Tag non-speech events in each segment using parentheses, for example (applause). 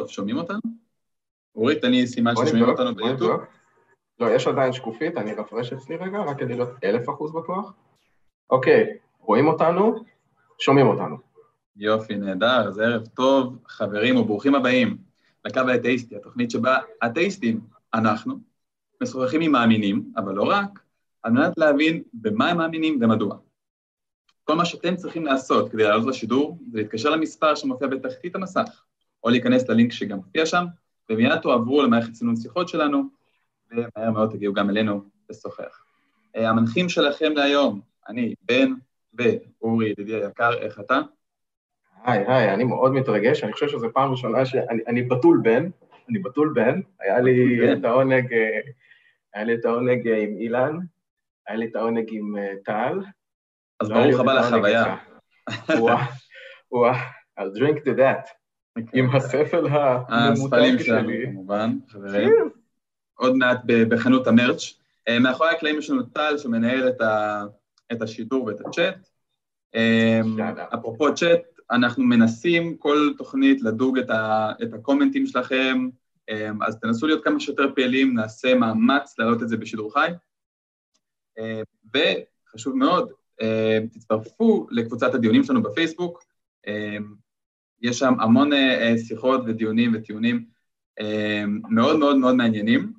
טוב, שומעים אותנו? אורי, תן לי סימן ששומעים אותנו ביוטיוב. לא, יש עדיין שקופית, אני רפרש אצלי רגע, רק כדי להיות אלף אחוז בטוח. אוקיי, רואים אותנו, שומעים אותנו. יופי, נהדר, אז ערב טוב, חברים וברוכים הבאים לקו האתאיסטי, התוכנית שבה אתאיסטים, אנחנו, משוחחים עם מאמינים, אבל לא רק, על מנת להבין במה הם מאמינים ומדוע. כל מה שאתם צריכים לעשות כדי לעלות לשידור זה להתקשר למספר שמופיע בתחתית המסך, או להיכנס ללינק שגם מופיע שם, ומיד תועברו למערכת סינון שיחות שלנו, ומהר מאוד תגיעו גם אלינו לשוחח. אה, המנחים שלכם להיום, אני, בן ואורי, ידידי היקר, איך אתה? היי, היי, אני מאוד מתרגש, אני חושב שזו פעם ראשונה שאני אני בתול בן, אני בתול בן, היה לי את העונג, אה, היה לי את העונג אה, עם אילן, היה לי את העונג עם טל. אז ברוך הבא לחוויה. וואו, I'll drink to that. עם הספל הממותג שלי. כמובן, חברים. עוד מעט בחנות המרץ'. אה, מאחורי הקלעים יש לנו טל שמנהל את, ה, את השידור ואת הצ'אט. אה, אפרופו צ'אט, אנחנו מנסים כל תוכנית לדוג את, ה, את הקומנטים שלכם, אה, אז תנסו להיות כמה שיותר פעילים, נעשה מאמץ להעלות את זה בשידור חי. וחשוב מאוד, תצטרפו לקבוצת הדיונים שלנו בפייסבוק, יש שם המון uh, שיחות ודיונים וטיעונים uh, מאוד מאוד מאוד מעניינים.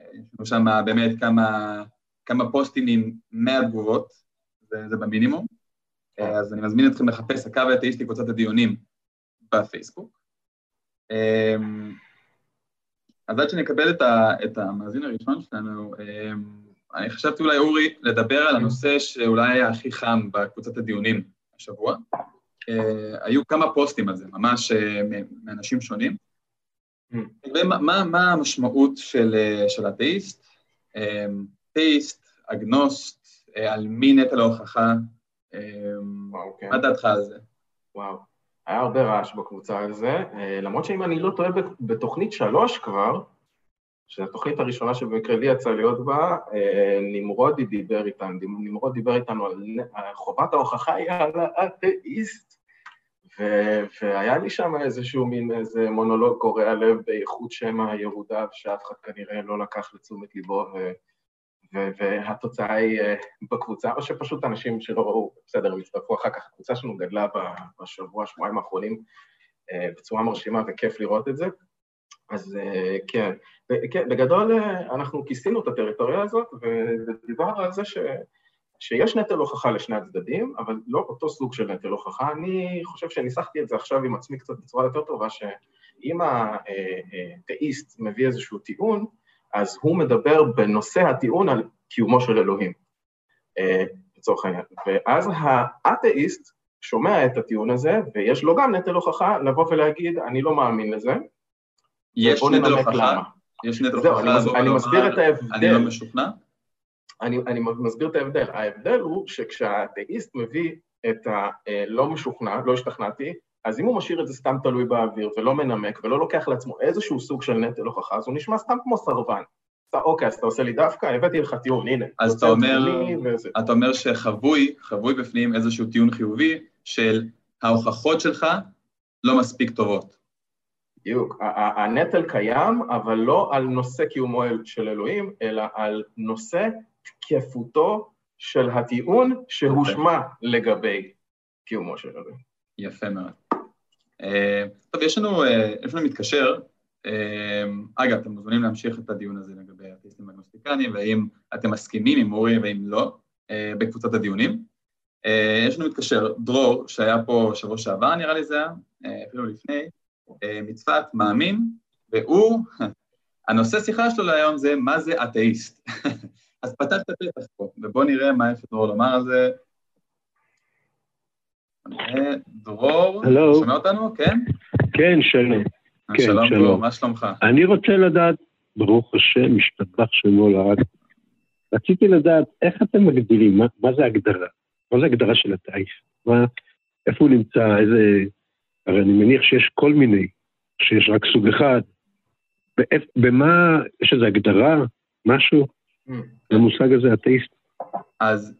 יש לנו שם באמת כמה, כמה פוסטים עם 100 תגובות, זה, זה במינימום. Uh, אז אני מזמין אתכם לחפש הקו האתאיסטי קבוצת הדיונים בפייסבוק. אז עד שנקבל את, ה, את המאזין הראשון שלנו, אני חשבתי אולי, אורי, לדבר על הנושא שאולי היה הכי חם בקבוצת הדיונים השבוע, אה, היו כמה פוסטים על זה, ממש אה, מאנשים שונים. Mm. ומה מה המשמעות של, אה, של אתאיסט? אתאיסט, אגנוסט, על מי נטל ההוכחה? וואו, כן. מה דעתך על זה? וואו, היה הרבה רעש בקבוצה על זה, למרות שאם אני לא טועה בתוכנית שלוש כבר, שזו התוכנית הראשונה שבמקרה לי יצא להיות בה, נמרודי דיבר איתנו, נמרוד דיבר איתנו על חובת ההוכחה היא על האתאיסט, והיה לי שם איזשהו מין איזה מונולוג קורע לב באיכות שמא יהודיו, שאף אחד כנראה לא לקח לתשומת ליבו, ו- ו- והתוצאה היא uh, בקבוצה, או שפשוט אנשים שלא ראו, בסדר, הם הצטרפו אחר כך, הקבוצה שלנו גדלה בשבוע, שבועיים האחרונים uh, בצורה מרשימה וכיף לראות את זה. אז uh, כן, כן, בגדול אנחנו כיסינו את הטריטוריה הזאת, ודיברנו על זה ש... שיש נטל הוכחה לשני הצדדים, אבל לא אותו סוג של נטל הוכחה. אני חושב שניסחתי את זה עכשיו עם עצמי קצת בצורה יותר טובה, שאם האתאיסט מביא איזשהו טיעון, אז הוא מדבר בנושא הטיעון על קיומו של אלוהים, אה, לצורך העניין. ואז האתאיסט שומע את הטיעון הזה, ויש לו גם נטל הוכחה לבוא ולהגיד, אני לא מאמין לזה. יש נטל הוכחה? יש נטל הוכחה? זהו, אני מסביר את ההבדל. אני לא משוכנע? אני, אני מסביר את ההבדל. ההבדל הוא שכשהאתאיסט מביא את הלא אה, משוכנע, לא השתכנעתי, אז אם הוא משאיר את זה סתם תלוי באוויר ולא מנמק ולא לוקח לעצמו איזשהו סוג של נטל הוכחה, אז הוא נשמע סתם כמו סרבן. אתה, אוקיי, אז אתה עושה לי דווקא, הבאתי לך טיעון, הנה. אז אתה אומר, אתה אומר שחבוי, חבוי בפנים איזשהו טיעון חיובי של ההוכחות שלך לא מספיק טובות. בדיוק. הנטל קיים, אבל לא על נושא קיומו של אלוהים, אלא על נושא תקפותו של הטיעון שהושמע לגבי קיומו של אלוהים. יפה מאוד. אה, טוב, יש לנו, אה, יש לנו מתקשר, אה, אגב, אתם מוזמנים להמשיך את הדיון הזה לגבי אתאיסטים אגנוסטיקנים, והאם אתם מסכימים עם אורי ואם לא, בקבוצת הדיונים. יש לנו מתקשר, דרור, שהיה פה שבוע שעבר, נראה לי זה היה, אפילו לפני, מצפת, מאמין, והוא, (laughs) הנושא שיחה שלו להיום זה מה זה אתאיסט. (laughs) אז פתח את הפתח פה, ובואו נראה מה יש לדרור לומר על זה. דרור, שומע אותנו? כן? כן, שלום. כן, שלום, דרור, מה שלומך? אני רוצה לדעת, ברוך השם, משתבח שמו לרק. רציתי לדעת איך אתם מגדירים, מה, מה זה הגדרה? מה זה הגדרה של הטייס? מה, איפה הוא נמצא, איזה... הרי אני מניח שיש כל מיני, שיש רק סוג אחד. במה, יש איזו הגדרה, משהו? למושג הזה, אתאיסט? אז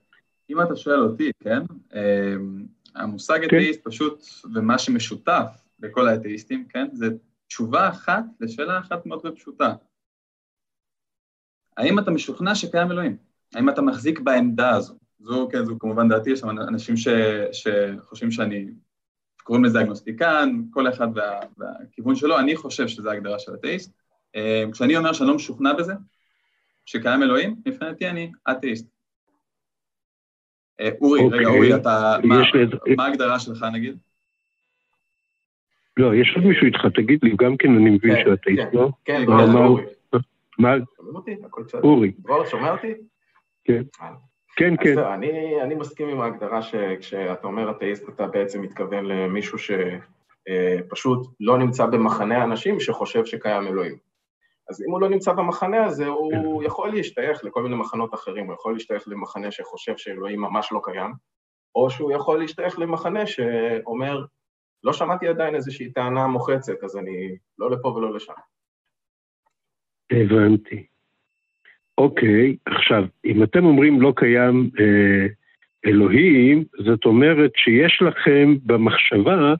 אם אתה שואל אותי, כן? אמ, המושג כן. אתאיסט פשוט, ומה שמשותף לכל האתאיסטים, כן? זה תשובה אחת לשאלה אחת מאוד ופשוטה. האם אתה משוכנע שקיים אלוהים? האם אתה מחזיק בעמדה הזו? זו, כן, זו כמובן דעתי, יש שם אנשים ש, שחושבים שאני, קוראים לזה אגנוסטיקן, כל אחד וה, והכיוון שלו, אני חושב שזו ההגדרה של אתאיסט. אה, כשאני אומר שאני לא משוכנע בזה, שקיים אלוהים, מבחינתי אני אתאיסט. אה, אורי, okay. רגע, אוקיי. אורי, אתה, מה, מה ההגדרה שלך נגיד? לא, יש עוד מישהו איתך, תגיד לי, גם כן אני מבין כן, שאתה איתו. כן, לא? כן, כן, אורי. מה? שומעים אותי? הכל בסדר. אורי. דרור, שומע אותי? כן. אה. כן, כן. אני, אני מסכים עם ההגדרה שכשאתה אומר אתאיסט, אתה בעצם מתכוון למישהו שפשוט אה, לא נמצא במחנה האנשים שחושב שקיים אלוהים. אז אם הוא לא נמצא במחנה הזה, הוא כן. יכול להשתייך לכל מיני מחנות אחרים, הוא יכול להשתייך למחנה שחושב שאלוהים ממש לא קיים, או שהוא יכול להשתייך למחנה שאומר, לא שמעתי עדיין איזושהי טענה מוחצת, אז אני לא לפה ולא לשם. הבנתי. אוקיי, עכשיו, אם אתם אומרים לא קיים אה, אלוהים, זאת אומרת שיש לכם במחשבה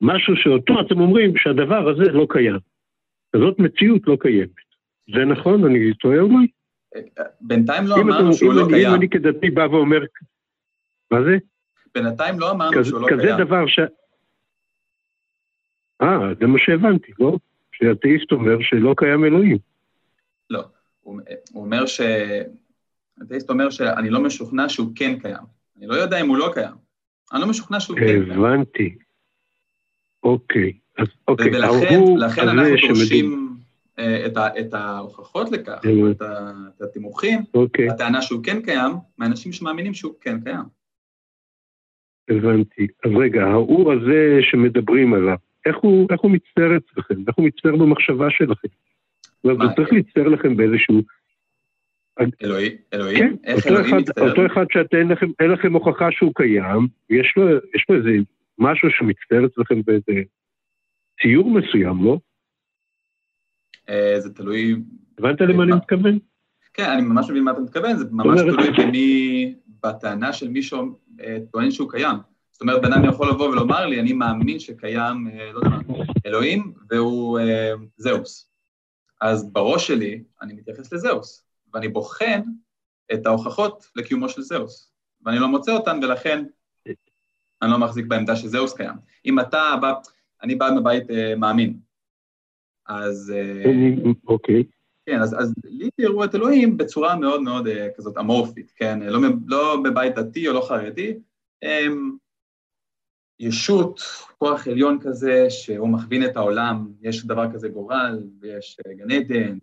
משהו שאותו אתם אומרים שהדבר הזה לא קיים. זאת מציאות לא קיימת. זה נכון? אני טועה אולי? בינתיים לא אמרנו שהוא לא קיים. אם אני כדתי בא ואומר... מה זה? בינתיים לא אמרנו שהוא לא קיים. כזה דבר ש... אה, זה מה שהבנתי, לא? שאתאיסט אומר שלא קיים אלוהים. לא, הוא, הוא אומר ש... אתאיסט אומר שאני לא משוכנע שהוא כן קיים. אני לא יודע אם הוא לא קיים. אני לא משוכנע שהוא כן קיים. הבנתי. אוקיי. אוקיי, ולכן אנחנו דורשים אה, את, את ההוכחות לכך, את, את התימוכים, אוקיי. הטענה שהוא כן קיים, מאנשים שמאמינים שהוא כן קיים. הבנתי. אז רגע, האור הזה שמדברים עליו, איך הוא, איך הוא מצטער אצלכם? איך הוא מצטער במחשבה שלכם? זה צריך להצטער לכם באיזשהו... אלוהים? אלוהים? כן, איך אלוהים מצטער? אותו אחד שאין לכם, לכם הוכחה שהוא קיים, יש לו, יש לו איזה משהו שמצטער אצלכם באיזה ציור מסוים, לא? אה, זה תלוי... הבנת למה אני מתכוון? כן, אני ממש מבין מה אתה מתכוון, זה ממש תלוי במי, בטענה של מי שטוען אה, שהוא קיים. זאת אומרת, בן אדם יכול לבוא ולומר לי, אני מאמין שקיים, אה, לא יודע מה, אלוהים, והוא זהוס. אז בראש שלי אני מתייחס לזהוס, ואני בוחן את ההוכחות לקיומו של זהוס, ואני לא מוצא אותן, ולכן אני לא מחזיק בעמדה שזהוס קיים. אם אתה בא, אני בא מבית אה, מאמין, אז... אה, אוקיי. כן, אז, אז לי תראו את אלוהים בצורה מאוד מאוד אה, כזאת אמורפית, כן? לא, לא בבית דתי או לא חרדי, הם ישות, כוח עליון כזה, שהוא מכווין את העולם, יש דבר כזה גורל, ויש גן עדן,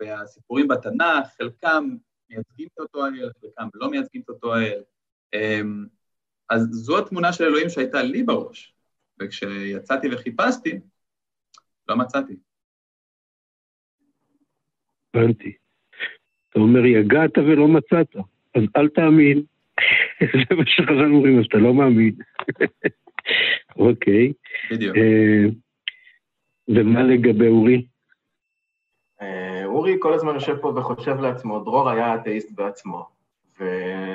והסיפורים בתנ"ך, חלקם מייצגים את אותו האל, חלקם לא מייצגים את אותו האל. אמ, אז זו התמונה של אלוהים שהייתה לי בראש, וכשיצאתי וחיפשתי, לא מצאתי. הבנתי. אתה אומר, יגעת ולא מצאת, אז אל תאמין. (laughs) זה מה שחז"ל אומרים, אז אתה לא מאמין. (laughs) אוקיי. בדיוק. אה, ומה לגבי אורי? אה, אורי כל הזמן יושב פה וחושב לעצמו, דרור היה אתאיסט בעצמו,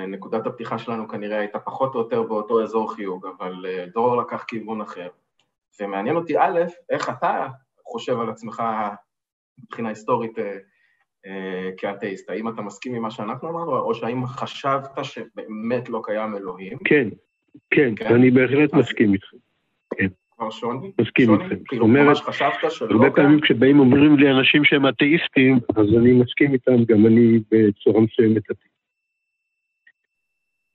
ונקודת הפתיחה שלנו כנראה הייתה פחות או יותר באותו אזור חיוג, אבל אה, דרור לקח כיוון אחר. ומעניין אותי, א', איך אתה חושב על עצמך מבחינה היסטורית אה, כאתאיסט. האם אתה מסכים עם מה שאנחנו אמרנו, או שהאם חשבת שבאמת לא קיים אלוהים? כן, כן, כן? אני בהחלט אז... מסכים איתכם. כן. כבר שוני? מסכים איתכם. כאילו, ממש חשבת שלא הרבה פעמים כשבאים אומרים לי אנשים שהם אתאיסטים, אז אני מסכים איתם, גם אני בצורה מסוימת אתאיסט.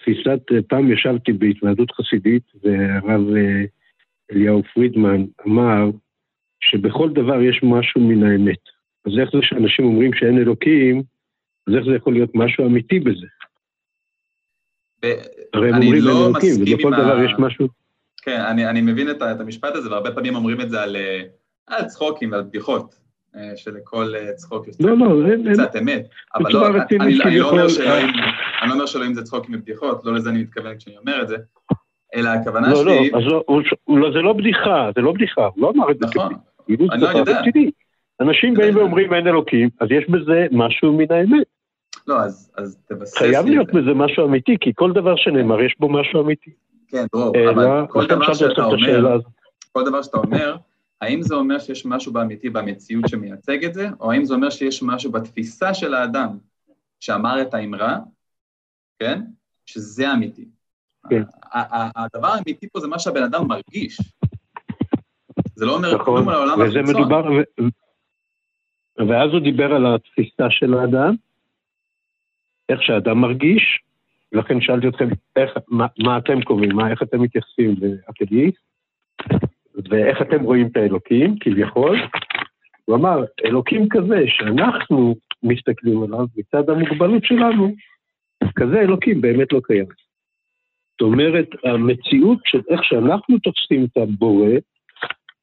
תפיסת, פעם ישבתי בהתוועדות חסידית, והרב אה, אליהו פרידמן אמר שבכל דבר יש משהו מן האמת. אז איך זה שאנשים אומרים שאין אלוקים, אז איך זה יכול להיות משהו אמיתי בזה? הרי הם אומרים לא אלוקים, ובכל דבר ה... יש משהו... כן, אני, אני מבין את, את המשפט הזה, והרבה פעמים אומרים את זה על, אה, על צחוקים ועל בדיחות, אה, שלכל אה, צחוק יש לא, לא, קצת אמת. אבל לא, אני, אני, אני, לא אומר שאלוהים, אני לא אומר שאלוהים זה צחוקים ובדיחות, לא לזה אני מתכוון כשאני אומר את זה, אלא הכוונה לא, שלי... לא, אז לא, לא, זה לא בדיחה, זה לא בדיחה, הוא לא אמר את זה נכון, אני לא יודע. אנשים באים ואומרים אין אלוקים, אז יש בזה משהו מן האמת. לא, אז, אז תבסס חייב להיות בזה משהו אמיתי, כי כל דבר שנאמר יש בו משהו אמיתי. כן, דרור, אבל כל דבר שאתה אומר, כל דבר שאתה אומר, האם זה אומר שיש משהו באמיתי במציאות שמייצג את זה, או האם זה אומר שיש משהו בתפיסה של האדם שאמר את האמרה, כן? שזה אמיתי. כן. הדבר האמיתי פה זה מה שהבן אדם מרגיש. זה לא אומר נכון, כלום על העולם וזה החיצון. מדובר, ו... ואז הוא דיבר על התפיסה של האדם, איך שהאדם מרגיש, לכן שאלתי אתכם, איך, מה, מה אתם קובעים, מה, איך אתם מתייחסים לאתאיסט, ואיך אתם רואים את האלוקים, כביכול. הוא אמר, אלוקים כזה שאנחנו מסתכלים עליו, מצד המוגבלות שלנו, כזה אלוקים באמת לא קיים. זאת אומרת, המציאות של איך שאנחנו תופסים את הבורא,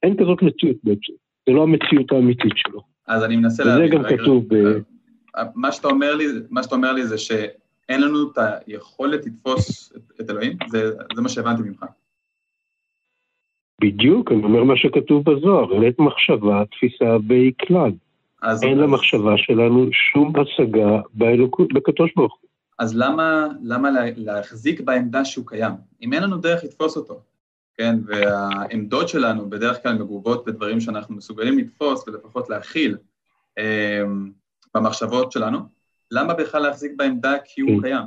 אין כזאת מציאות בעצם. זה לא המציאות האמיתית שלו. אז אני מנסה וזה להבין. גם רגע, כתוב ב... אה, מה שאתה אומר לי, מה שאתה אומר לי זה שאין לנו את היכולת לתפוס את, את אלוהים? זה, זה מה שהבנתי ממך. בדיוק, אני אומר מה שכתוב בזוהר, לית מחשבה, תפיסה. אז, אין אז, למחשבה שלנו שום השגה באלוקות, בקדוש ברוך הוא. אז למה, למה לה, להחזיק בעמדה שהוא קיים? אם אין לנו דרך לתפוס אותו, כן? והעמדות שלנו בדרך כלל מגובות בדברים שאנחנו מסוגלים לתפוס ולפחות להכיל אה, במחשבות שלנו, למה בכלל להחזיק בעמדה כי הוא כן. קיים?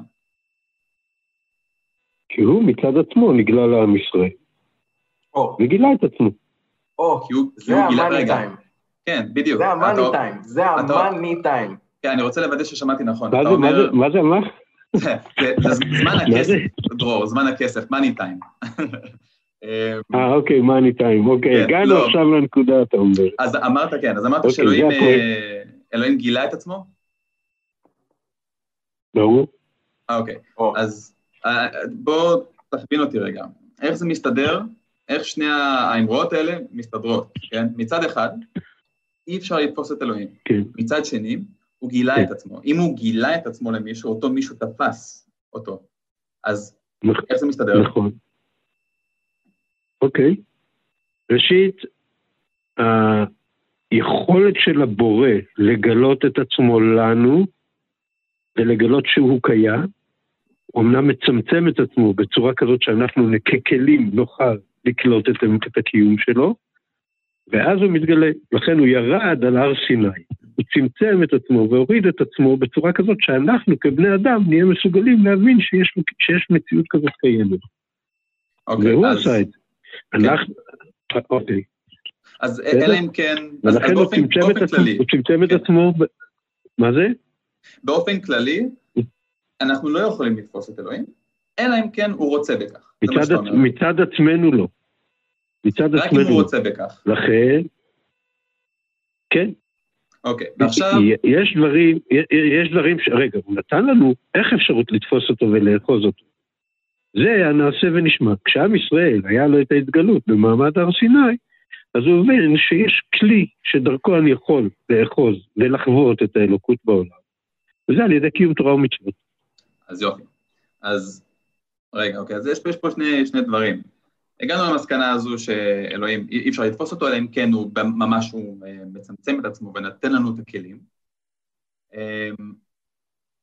כי הוא מצד עצמו נגלה לעם ישראל, או, וגילה את עצמו. או, כי הוא, זה המאני טיים. כן, בדיוק. זה המאני טיים. זה המאני טיים. כן, אני רוצה לוודא ששמעתי נכון. מה זה, מה זה, מה (laughs) זמן מה הכסף? דרור, זמן הכסף, מאני טיים. (laughs) אה, אוקיי, מאני טיים, אוקיי, כן, הגענו לא. עכשיו לנקודה, אתה אומר. אז אמרת כן, אז אמרת אוקיי, שאלוהים. אה, גילה את עצמו? ברור? אה, אוקיי. או, אז אה, בוא תכווין אותי רגע. איך זה מסתדר? איך שני האמרות האלה מסתדרות, כן? מצד אחד, אי אפשר לתפוס את אלוהים. כן. מצד שני, הוא גילה כן. את עצמו. אם הוא גילה את עצמו למישהו, אותו מישהו תפס אותו. אז נכון. איך זה מסתדר? נכון. אוקיי. ראשית, היכולת של הבורא לגלות את עצמו לנו ולגלות שהוא קיים, הוא אמנם מצמצם את עצמו בצורה כזאת שאנחנו ככלים נוכל לקלוט את, את הקיום שלו, ואז הוא מתגלה. לכן הוא ירד על הר סיני, הוא צמצם את עצמו והוריד את עצמו בצורה כזאת שאנחנו כבני אדם נהיה מסוגלים להבין שיש, שיש מציאות כזאת קיימת. אוקיי, והוא אז- עשה את זה. אנחנו, אוקיי. אז? אלא אם כן, ולכן הוא צמצם את באופן עצמו, הוא צמצם את כן. עצמו, ב- מה זה? באופן כללי, אנחנו לא יכולים לתפוס את אלוהים, אלא אם כן הוא רוצה בכך. מצד עצ-. מצד עצמנו לא. מצד רק אם עצמנו הוא לא. רוצה בכך. לכן, כן, אוקיי, ועכשיו, יש דברים, יש דברים ש... רגע, הוא נתן לנו איך אפשרות לתפוס אותו ולאחוז אותו. זה הנעשה ונשמע. כשעם ישראל היה לו את ההתגלות במעמד הר סיני, אז הוא הבין שיש כלי שדרכו אני יכול לאחוז ולחוות את האלוקות בעולם. וזה על ידי קיום תורה ומצוות. אז יופי. אז, רגע, אוקיי, אז יש יש פה שני, שני דברים. הגענו למסקנה הזו שאלוהים, אי אפשר לתפוס אותו, אלא אם כן הוא ממש הוא אה, מצמצם את עצמו ונותן לנו את הכלים. אה,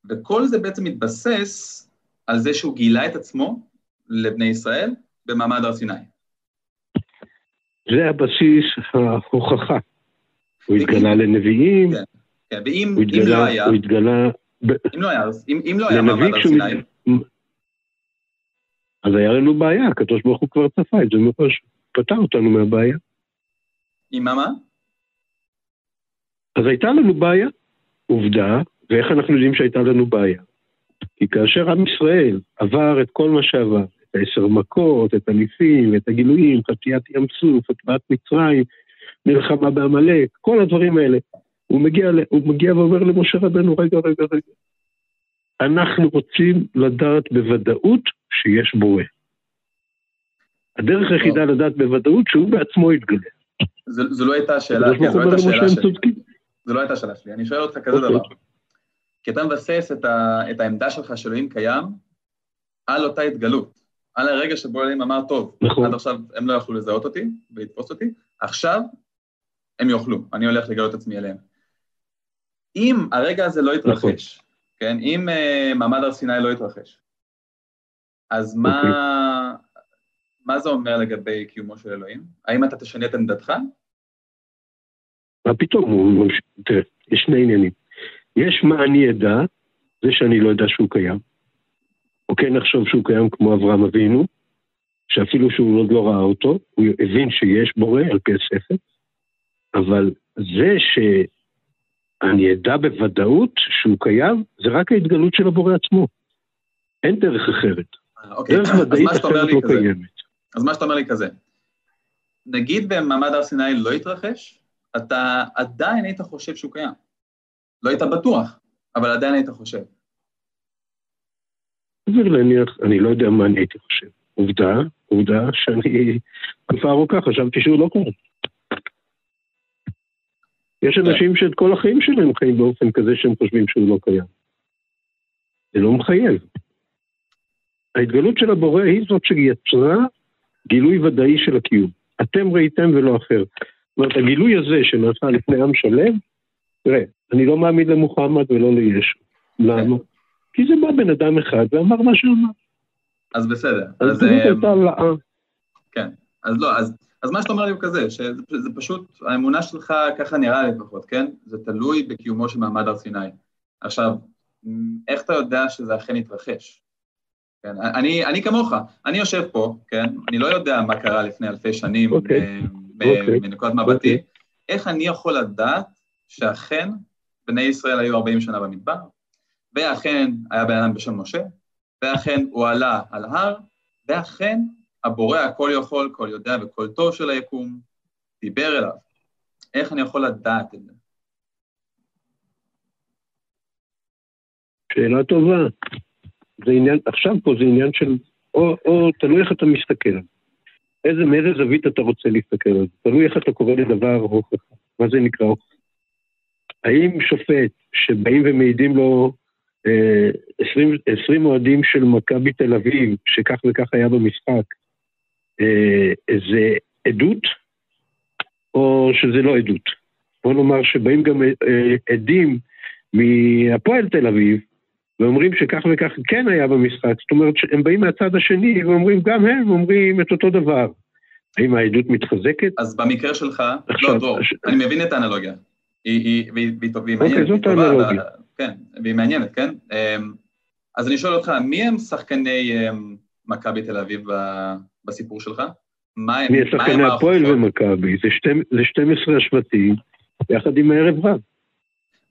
וכל זה בעצם מתבסס על זה שהוא גילה את עצמו לבני ישראל במעמד הר סיני. זה הבסיס ההוכחה. הוא התגלה לנביאים, כן. כן, ואם הוא אם לא התגלה, היה, הוא התגלה, אם לא היה, לא מעמד הר. סיני, אז היה לנו בעיה, הקדוש ברוך הוא כבר צפה את זה מראש, פתר אותנו מהבעיה. עם מה? אז הייתה לנו בעיה, עובדה, ואיך אנחנו יודעים שהייתה לנו בעיה? כי כאשר עם ישראל עבר את כל מה שעבר, את העשר מכות, את הניסים, את הגילויים, חציית ים סוף, הטבעת מצרים, מלחמה בעמלק, כל הדברים האלה, הוא מגיע, הוא מגיע ואומר למשה רבנו, רגע, רגע, רגע, אנחנו רוצים לדעת בוודאות שיש בורא. הדרך היחידה לדעת בוודאות שהוא בעצמו יתגלה. זו, לא הייתה השאלה, זו לא הייתה השאלה שלי. זו לא הייתה השאלה שלי, אני שואל אותך כזה אוקיי. דבר. כי אתה מבסס את, ה, את העמדה שלך שאלוהים קיים על אותה התגלות, על הרגע שבו אלוהים אמר, טוב, נכון. עד עכשיו הם לא יכלו לזהות אותי ולתפוס אותי, עכשיו הם יוכלו, אני הולך לגלות את עצמי אליהם. אם הרגע הזה לא נכון. יתרחש, כן, אם uh, מעמד הר סיני לא יתרחש, אז מה, אוקיי. מה זה אומר לגבי קיומו של אלוהים? האם אתה תשנה את עמדתך, מה פתאום, הוא ממשיך, תראה, יש שני עניינים. יש מה אני אדע, זה שאני לא יודע שהוא קיים. או כן נחשוב שהוא קיים כמו אברהם אבינו, שאפילו שהוא עוד לא ראה אותו, הוא הבין שיש בורא על פי הספר, אבל זה שאני אדע בוודאות שהוא קיים, זה רק ההתגלות של הבורא עצמו. אין דרך אחרת. אוקיי, דרך ודאית אחרת לא כזה, קיימת. אז מה שאתה אומר לי כזה, נגיד במעמד הר סיני לא התרחש, אתה עדיין היית חושב שהוא קיים. לא היית בטוח, אבל עדיין היית חושב. סביר להניח, אני לא יודע מה אני הייתי חושב. עובדה, עובדה שאני תקופה ארוכה חשבתי שהוא לא קיים. יש כן. אנשים שאת כל החיים שלהם חיים באופן כזה שהם חושבים שהוא לא קיים. זה לא מחייב. ההתגלות של הבורא היא זאת שיצרה גילוי ודאי של הקיום. אתם ראיתם ולא אחר. זאת אומרת, הגילוי הזה שנעשה לפני עם שלם, תראה, אני לא מאמין למוחמד ולא לישו. למה? כי זה בא בן אדם אחד ואמר מה שאמר. אז בסדר. אז אז, אה, הייתה העלאה. כן, אז לא, אז, אז מה שאתה אומר לי הוא כזה, שזה זה פשוט, האמונה שלך, ככה נראה לי לפחות, כן? זה תלוי בקיומו של מעמד הר סיני. עכשיו, איך אתה יודע שזה אכן יתרחש? כן, אני, אני כמוך, אני יושב פה, כן? אני לא יודע מה קרה לפני אלפי שנים ב- אוקיי, מנקודת מבטי. אוקיי. איך אני יכול לדעת שאכן בני ישראל היו 40 שנה במדבר, ואכן היה בן אדם בשם משה, ואכן הוא עלה על הר, ואכן הבורא הכל יכול, כל יודע וכל טוב של היקום, דיבר אליו. איך אני יכול לדעת את זה? שאלה טובה. זה עניין, עכשיו פה זה עניין של, או, או תלוי איך אתה מסתכל. איזה, מאיזה זווית אתה רוצה להסתכל על זה. תלוי איך אתה קורא לדבר הוכחה. מה זה נקרא הוכחה? האם שופט שבאים ומעידים לו אה, 20, 20 אוהדים של מכבי תל אביב, שכך וכך היה במשחק, זה עדות או שזה לא עדות? בוא נאמר שבאים גם אה, עדים מהפועל תל אביב, ואומרים שכך וכך כן היה במשחק, זאת אומרת שהם באים מהצד השני ואומרים, גם הם אומרים את אותו דבר. האם העדות מתחזקת? אז במקרה שלך, עכשיו, לא, דרור, הש- אני מבין את האנלוגיה. היא, היא, והיא, והיא, והיא אוקיי, מעניינת, זאת היא טובה, האנלוגיה. כן, והיא מעניינת, כן? אמ, אז אני שואל אותך, מי הם שחקני אמ, מכבי תל אביב בסיפור שלך? מה הם, הם השחקני הפועל? ומכבי? זה שתי- זה 12 השבטים, יחד עם הערב רב.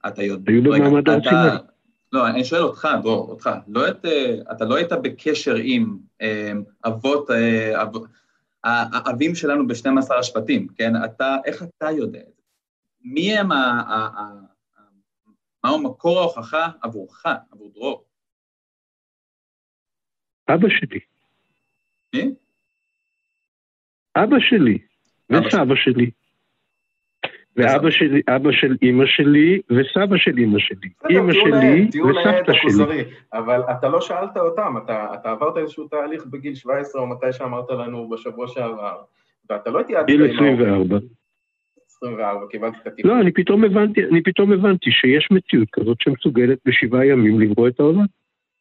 אתה יודע, היו במעמד הר אתה- סיני. לא, אני שואל אותך, דרור, אותך, לא את, אה, אתה לא היית בקשר עם אה, אבות, אה, אב- האבים שלנו ב-12 השבטים, כן? אתה, איך אתה יודע את זה? מי הם ה- מהו מקור ההוכחה עבורך, עבור דרור? אבא שלי. מי? אבא שלי. אבא וסבא שלי. ואבא שלי, אבא של אימא שלי, וסבא של אימא שלי. אימא שלי וסבתא שלי. אבל אתה לא שאלת אותם, אתה, אתה עברת איזשהו תהליך בגיל 17 או מתי שאמרת לנו בשבוע שעבר, ואתה לא התייעצת גיל עם ההורים. 24. 24, קיבלת את הטיפול. לא, אני פתאום הבנתי, אני פתאום הבנתי שיש מציאות כזאת שמסוגלת בשבעה ימים לברוא את העולם.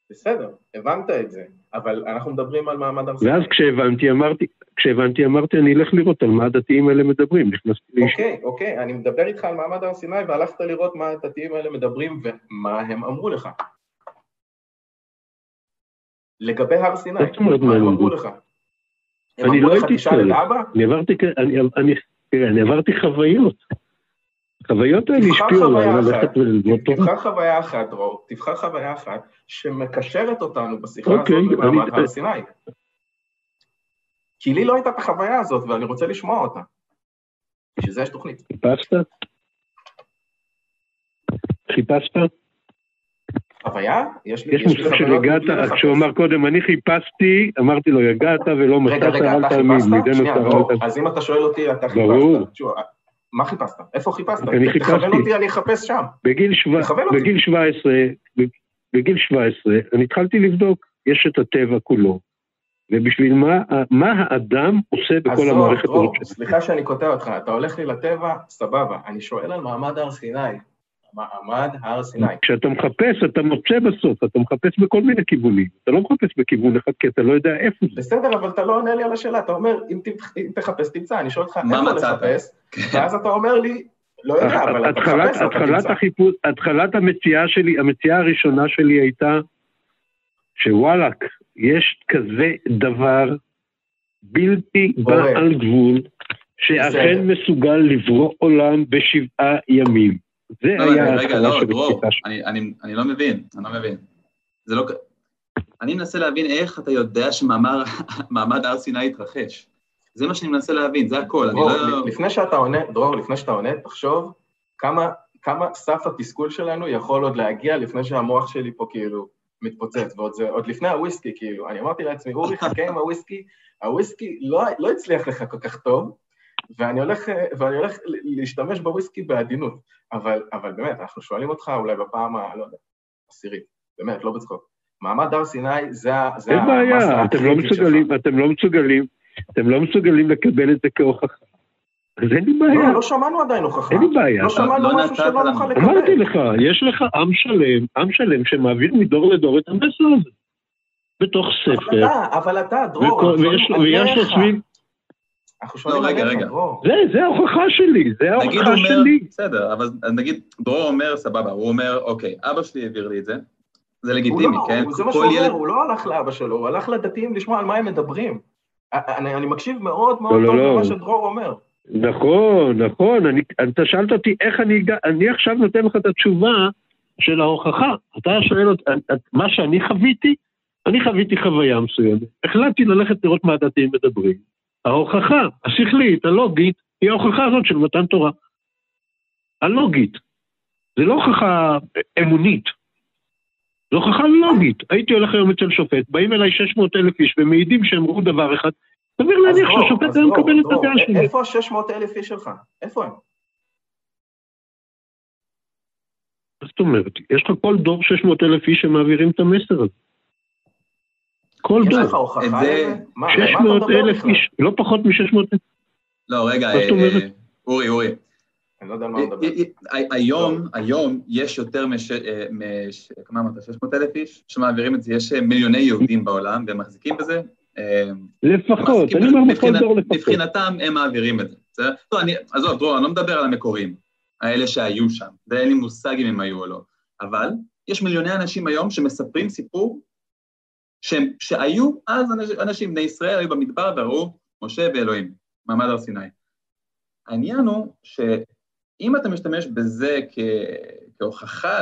בסדר, הבנת את זה, אבל אנחנו מדברים על מעמד הר סיני. ואז כשהבנתי, אמרתי, כשהבנתי, אמרתי, אני אלך לראות על מה הדתיים האלה מדברים. נכנסתי לאיש. אוקיי, אוקיי, אני מדבר איתך על מעמד הר סיני והלכת לראות מה הדתיים האלה מדברים ומה הם אמרו לך. לגבי הר סיני, מה אומרת מה הם אמרו? לך? הם אני אמרו לא לך, הייתי תשאל את אצלם. אבא? אני עברתי, כ- אני, אני, תראה, אני עברתי חוויות. החוויות האלה השפיעו עליי. ללכת וללמוד תורה. תבחר חוויה אחת, דרור, תבחר חוויה אחת שמקשרת אותנו בשיחה אוקיי, הזאת למעמד אני- הר סיני. כי לי לא הייתה את החוויה הזאת ואני רוצה לשמוע אותה. בשביל זה יש תוכנית. חיפשת? חיפשת? חוויה? יש לי יש לי מושג של חוויות הגעת, מבלי לחפש. כשהוא אמר קודם, אני חיפשתי, אמרתי לו, יגעת ולא רגע, מצאת, רגע, אל אתה תאמין, חיפשת? מדי שנייה, מצר דרור, אל תאמין. אז אם אתה שואל אותי, אתה. חיפשת. מה חיפשת? איפה חיפשת? אני חיפשתי. תכוון אותי, אני אחפש שם. בגיל אותי. בגיל 17, בגיל 17, אני התחלתי לבדוק, יש את הטבע כולו, ובשביל מה, מה האדם עושה בכל עזוב, המערכת הזאת שלו. סליחה שאני קוטע אותך, אתה הולך לי לטבע, סבבה. אני שואל על מעמד הר סיני. מעמד הר סיני. כשאתה מחפש, אתה מוצא בסוף, אתה מחפש בכל מיני כיוונים. אתה לא מחפש בכיוון אחד, כי אתה לא יודע איפה זה. בסדר, אבל אתה לא עונה לי על השאלה, אתה אומר, אם תחפש, תמצא, אני שואל אותך מה איפה מצאת? לחפש, כן. ואז אתה אומר לי, לא יודע, אבל אתה מחפש, אתה תמצא. החיפוש, התחלת המציאה שלי, המציאה הראשונה שלי הייתה שוואלאק, יש כזה דבר בלתי. בעל גבול, שאכן. מסוגל לברוא עולם בשבעה ימים. זה לא, היה רגע, לא, דרור. אני- אני אני לא מבין, אני לא מבין. זה לא... אני מנסה להבין איך אתה יודע שמאמר (laughs) מעמד הר סיני התרחש. זה מה שאני מנסה להבין, זה הכל, אני דרור, לא... לפני שאתה עונה, דרור, לפני שאתה עונה, תחשוב כמה, כמה סף התסכול שלנו יכול עוד להגיע לפני שהמוח שלי פה כאילו מתפוצץ, ועוד זה, עוד לפני הוויסקי, כאילו. אני אמרתי לעצמי, אורי, חכה עם הוויסקי, הוויסקי לא, לא הצליח לך כל כך טוב, ואני הולך, אה, ואני הולך ל- להשתמש בוויסקי בעדינות. אבל, אבל באמת, אנחנו שואלים אותך אולי בפעם ה... לא יודע, עשירית, באמת, לא בצחוק. מעמד הר סיני זה, ה- זה אין בעיה, אתם לא. מסוגלים, אתם לא מסוגלים, אתם לא מסוגלים לקבל את זה כהוכחה. אז אין לי בעיה, לא, לא שמענו עדיין הוכחה. אין לי בעיה. לא שמענו לא משהו שלא. נוכל לקבל. אמרתי לך, יש לך עם שלם, עם שלם שמעביר מדור לדור את המסר הזה. בתוך אבל ספר, אתה, אבל אתה, דרור, ויש לו-. סביב... אנחנו שואלים לא, רגע, רגע. זה, זה ההוכחה שלי, זה ההוכחה אומר, שלי. בסדר, אבל נגיד, דרור אומר, סבבה, הוא אומר, אוקיי, אבא שלי העביר לי את זה, זה הוא לגיטימי, לא, כן? הוא- זה מה שהוא אומר, הוא לא הלך לאבא שלו, הוא הלך לדתיים לשמוע על מה הם מדברים. אני אני מקשיב מאוד מאוד לא, טוב לא. למה שדרור אומר. נכון, נכון, אני, אתה שאלת אותי איך אני הגע, אני עכשיו נותן לך את התשובה של ההוכחה. אתה שואל אותי, מה שאני חוויתי, אני חוויתי חוויה מסוימת. החלטתי ללכת לראות מה הדתיים מדברים. ההוכחה השכלית, הלוגית, היא ההוכחה הזאת של מתן תורה. הלוגית. זה לא הוכחה אמונית. זו הוכחה לוגית. הייתי הולך היום אצל שופט, באים אליי 600 אלף איש ומעידים שהם ראו דבר אחד, סביר להניח שהשופט היה דרור, מקבל את הדעה שלי. איפה ה-600 אלף איש שלך? איפה הם? מה זאת אומרת? יש לך כל דור 600 אלף איש שמעבירים את המסר הזה. כל יש דור. לך הוכחה לזה? מה, מה אתה 600 מדבר אלף בכלל? איש, לא פחות מ-600 אלף. לא, רגע, אה? אה, אורי, אורי, אני לא יודע על מה הוא מדבר. י- י- היום, היום יש יותר מש... אה. כמה אמרת? 600 אלף איש שמעבירים את זה, יש אה, מיליוני יהודים בעולם והם מחזיקים בזה. אה, לפחות, אני. אומר בכל דור לפחות. מבחינתם הם מעבירים את זה, בסדר? לא, אני, עזוב, דרור, אני לא מדבר על המקורים, האלה שהיו שם, ואין לי מושג אם הם היו או לא, אבל יש מיליוני אנשים היום שמספרים סיפור שהם, שהיו אז אנשים, אנשים, בני ישראל היו במדבר וראו משה ואלוהים, מעמד הר סיני. העניין הוא שאם אתה משתמש בזה כ, כהוכחה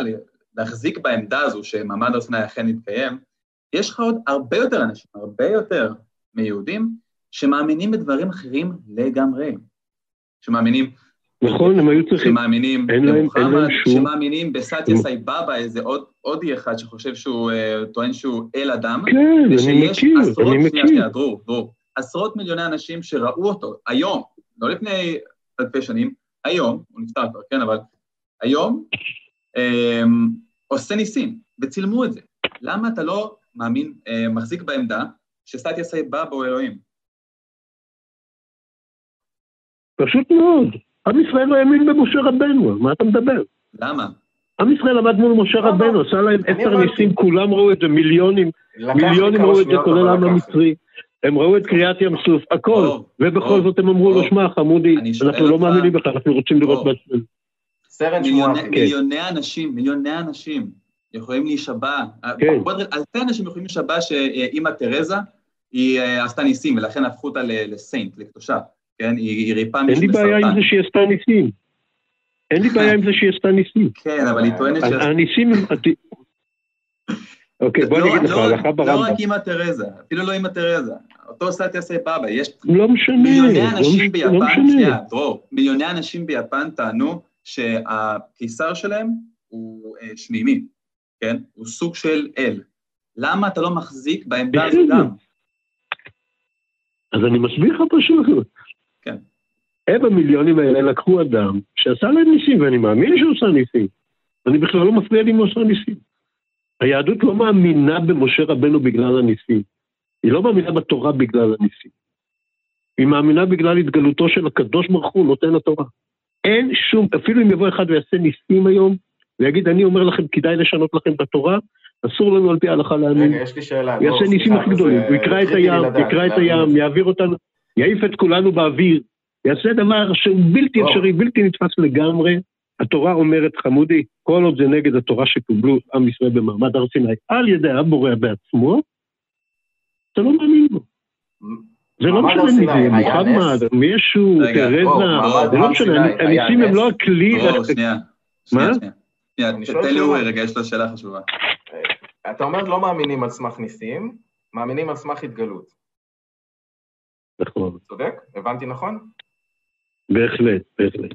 להחזיק בעמדה הזו שמעמד הר סיני אכן מתקיים, יש לך עוד הרבה יותר אנשים, הרבה יותר מיהודים, שמאמינים בדברים אחרים לגמרי. שמאמינים, נכון, הם היו צריכים... שמאמינים שום- שמאמינים בסטיה סייבאבא, איזה עוד, הודי אחד שחושב שהוא, אה, טוען שהוא אל אדם. כן, אני מכיר, אני מכיר. שנייה, דרור, דרור, עשרות מיליוני אנשים שראו אותו היום, לא לפני אלפי שנים, היום, הוא נפטר כבר, כן, אבל היום, אמ, עושה ניסים, וצילמו את זה. למה אתה לא מאמין, אה, מחזיק בעמדה שסטיה סייבאבא הוא אלוהים? פשוט מאוד. עם ישראל לא האמין במשה רבנו, על מה אתה מדבר? למה? עם ישראל עמד מול משה למה? רבנו, עשה להם עשר. ניסים, כולם ראו את זה, מיליונים, מיליונים ראו את זה, כולל העם. המצרי. הם ראו את קריעת ים סוף, הכל. ובכל זאת הם אמרו לו, אור. שמע, חמודי, אנחנו לא מאמינים בך, אנחנו רוצים לראות. בעצמנו. סרן מיליוני, שמואטי. מיליוני אנשים, מיליוני אנשים יכולים להישבע, כן. אלפי אנשים יכולים להישבע שאימא תרזה, היא אה, עשתה ניסים, ולכן הפכו אותה ל- לסיינט, לקדושה, כן? היא היא ריפאה אין לי בעיה עם. זה שהיא עשתה ניסים. אין לי בעיה עם זה שהיא עשתה ניסים. כן, אבל היא טוענת ש... הניסים הם... אוקיי, בוא לא- אני אגיד לך, לא- הלכה לא ברמב"ם. רק אימא תרזה, אפילו לא אימא תרזה, אותו סטיה סייבאבא, יש לא משנה, מיליוני לא אנשים לא ביפן. שנייה, דרור, מיליוני אנשים ביפן טענו שהקיסר שלהם הוא אה, שמימי, כן? הוא סוג של אל. למה אתה לא מחזיק בעמדה הזו. גם? אז אני מסביר לך פשוט. הם המיליונים האלה לקחו אדם שעשה להם ניסים, ואני מאמין שהוא עשה ניסים. אני בכלל לא מפריע לי אם הוא עשה ניסים. היהדות לא מאמינה במשה רבנו בגלל הניסים. היא לא מאמינה בתורה בגלל הניסים. היא מאמינה בגלל התגלותו של הקדוש ברוך הוא, נותן התורה. אין שום, אפילו אם יבוא אחד ויעשה ניסים היום, ויגיד, אני אומר לכם, כדאי לשנות לכם בתורה, אסור לנו על פי ההלכה להאמין. רגע, יש לי שאלה. הוא יעשה ניסים סליחה, הכי גדולים, הוא יקרא את הים, יקרא את הים. יעביר אותנו, יעיף את כולנו באוויר, יעשה דבר שהוא בלתי. אפשרי, בלתי נתפס לגמרי. התורה אומרת, חמודי, כל עוד זה נגד התורה שקיבלו עם ישראל במעמד הר סיני על ידי הבורא בעצמו, אתה לא מאמין בו. זה לא משנה מי זה, מוחמד, ישו, רגע, תרזה, זה לא משנה, הניסים הם? לא הכלי, דרור, שנייה. שנייה, מה? תן שאלה. לאורי רגע, יש לו שאלה חשובה. אתה אומר לא מאמינים על סמך ניסים, מאמינים על סמך התגלות. נכון, צודק? הבנתי נכון? בהחלט, בהחלט.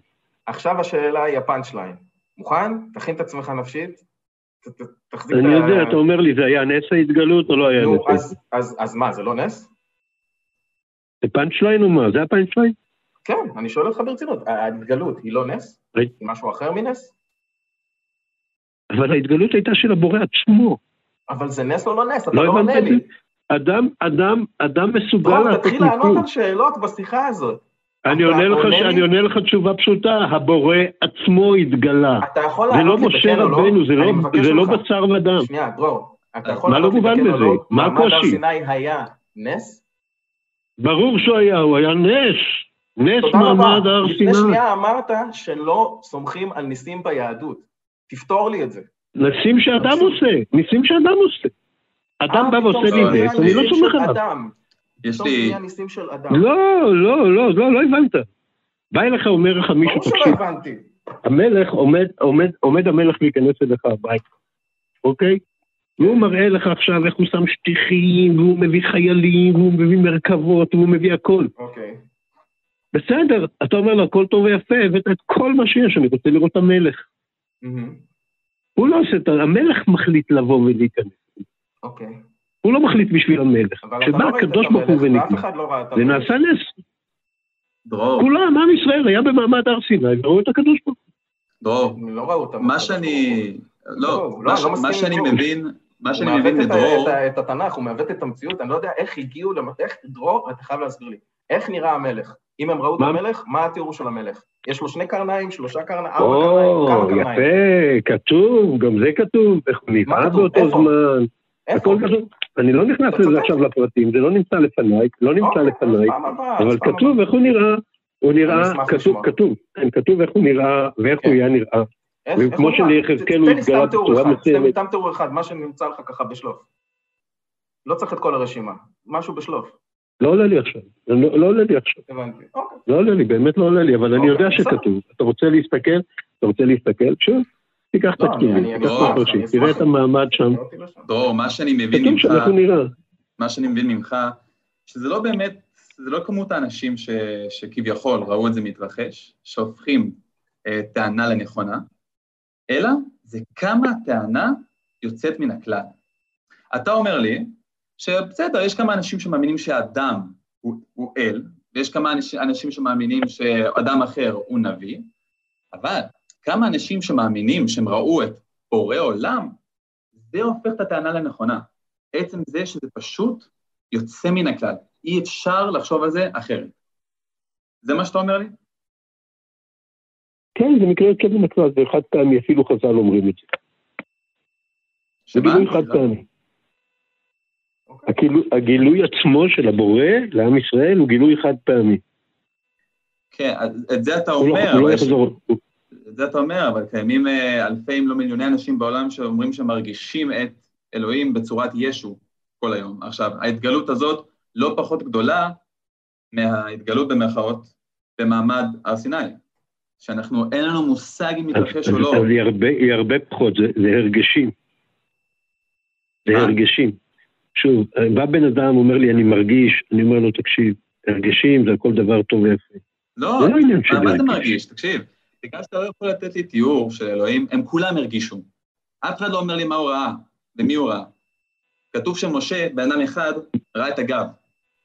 עכשיו השאלה היא ה punch line. מוכן? תכין את עצמך נפשית. ת- ת- תחזיק אני את ה... יודע, אתה אומר לי, זה היה נס ההתגלות או לא היה נו, נס? אז- אז- אז מה, זה לא נס? זה punch line או מה? זה ה punch line? כן, אני שואל אותך ברצינות. ההתגלות היא לא נס? היא משהו אחר מנס? אבל ההתגלות הייתה של הבורא עצמו. אבל זה נס או לא נס? אתה לא לא עונה לי. אדם, אדם, אדם מסוגל לעשות תתחיל לענות. על שאלות בשיחה הזאת. אני עונה לך עונה לי? אני עונה לך תשובה פשוטה, הבורא עצמו התגלה. אתה יכול זה לא לענות לי משה בכן או לא? רבנו, זה לא- זה לא. בשר ודם. שנייה, דרור. אתה יכול מה לא לענות לי או? לא? מה מעמד הר הקושי? סיני היה נס? ברור שהוא היה, הוא היה נס. נס. מעמד הר לפני סיני. שנייה אמרת שלא סומכים על ניסים ביהדות. תפתור לי את זה. ניסים שאדם עושה, ניסים שאדם עושה. אדם אה, בא ועושה לי לא, נס, אני לא סומך עליו. יש לי... נהיה ניסים של אדם. לא, לא, לא, לא, לא הבנת. בא אליך, אומר לך מישהו, ברור שלא תקשיב, הבנתי. המלך, עומד, עומד, עומד המלך להיכנס אליך הביתה, אוקיי? והוא מראה לך עכשיו איך הוא שם שטיחים, והוא מביא חיילים, והוא מביא מרכבות, והוא מביא הכל. אוקיי. בסדר, אתה אומר לו, הכל טוב ויפה, הבאת את כל מה שיש, אני רוצה לראות את המלך. הוא לא עושה את ה... המלך מחליט לבוא ולהיכנס. אוקיי. הוא לא מחליט בשביל המלך. כשבא לא הקדוש ברוך הוא לא את זה. נעשה נס. דרור, כולם, עם ישראל היה במעמד הר סיני, וראו את הקדוש ברוך הוא. דרור, לא. מה שאני... לא, לא, מה ש- לא מסכים מה שאני. מבין, מה הוא שאני מעוות מבין את מדרור, התנ"ך, הוא מעוות את המציאות, אני לא יודע איך הגיעו, למ- איך, דרור, אתה חייב להסביר לי, איך נראה המלך? אם הם ראו את? המלך, מה התיאור של המלך? יש לו שני קרניים, שלושה קרניים, ארבע קרניים, כמה קרניים? יפה, כתוב, גם זה כתוב, איך הוא נראה? באותו? זמן. איפה? הכל כתוב. אני לא נכנס לזה. עכשיו לפרטים, זה לא נמצא לפניי, לא נמצא אוקיי, לפניי, אבל כתוב. איך הוא נראה. הוא נראה, כתוב. כתוב, כן, כתוב איך הוא נראה ואיך כן. הוא היה נראה. וכמו? שליחזקאל הוא תן לי התגלה בצורה אחד, סתם- מסוימת. סתם תיאור אחד, מה שנמצא לך ככה בשלוף. לא צריך את כל הרשימה, משהו בשלוף, לא עולה לי עכשיו, לא לא עולה לי עכשיו, הבנתי. אוקיי. לא עולה לי, באמת לא עולה לי, אבל אני אוקיי, יודע. שכתוב. אתה רוצה להסתכל? אתה רוצה להסתכל? שוב, תיקח את לא, הכתובים, תיקח את אני תראה. את המעמד שם. אותי לשם. דרור, מה שאני מבין ממך. מה שאני מבין ממך, שזה לא באמת, זה לא כמות האנשים ש, שכביכול ראו את זה מתרחש, שהופכים אה, טענה לנכונה, אלא זה כמה הטענה יוצאת מן הכלל. אתה אומר לי שבסדר, יש כמה אנשים שמאמינים שהאדם הוא, הוא אל, ויש כמה אנשים, אנשים שמאמינים שאדם אחר הוא נביא, אבל כמה אנשים שמאמינים שהם ראו את בורא עולם, זה הופך את הטענה לנכונה. עצם זה שזה פשוט יוצא מן הכלל. אי אפשר לחשוב על זה אחרת. זה מה שאתה אומר לי? כן, זה מקרה יוצא מן הכלל, זה חד פעמי, אפילו חז"ל אומרים את זה. זה? גילוי חד פעמי. הגילוי- הגילוי עצמו של הבורא לעם ישראל הוא גילוי חד פעמי. כן, את זה אתה הוא לא- אומר, הוא לא אבל יש- יחזור. את זה אתה אומר, אבל קיימים אה, אלפי אם לא מיליוני אנשים בעולם שאומרים שהם מרגישים את אלוהים בצורת ישו כל היום. עכשיו, ההתגלות הזאת לא פחות גדולה מההתגלות במרכאות במעמד הר סיני, שאנחנו, אין לנו מושג אם מתרחש או לא. אז היא הרבה- היא הרבה פחות, זה זה הרגשים. זה? הרגשים. שוב, בא בן אדם, אומר לי, אני מרגיש, אני אומר לו, תקשיב, הרגשים זה הכל דבר טוב ויפה. לא, זה לא מה מה אתה להרגיש. מרגיש? תקשיב, בגלל שאתה לא יכול לתת לי תיאור של אלוהים, הם כולם הרגישו. אף אחד לא אומר לי מה הוא ראה ומי הוא ראה. כתוב שמשה, בן אדם אחד, ראה את הגב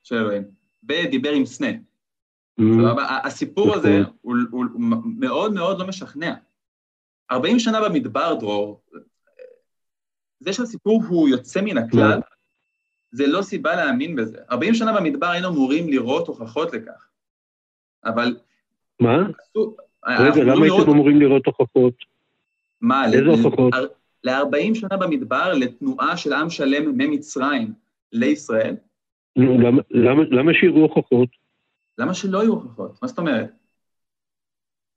של אלוהים, ודיבר עם סנה. סבבה? ה- הסיפור. הזה הוא הוא מאוד מאוד לא משכנע. 40 שנה במדבר, דרור, זה שהסיפור הוא יוצא מן הכלל, זה לא סיבה להאמין בזה. 40 שנה במדבר היינו אמורים לראות הוכחות לכך. אבל מה? רגע, למה אמורים הייתם לראות- אמורים לראות הוכחות? מה, איזה הוכחות? ל-40 שנה במדבר, לתנועה של עם שלם ממצרים לישראל, נו, למה- למה- למה שיראו הוכחות? למה שלא יהיו הוכחות? מה זאת אומרת?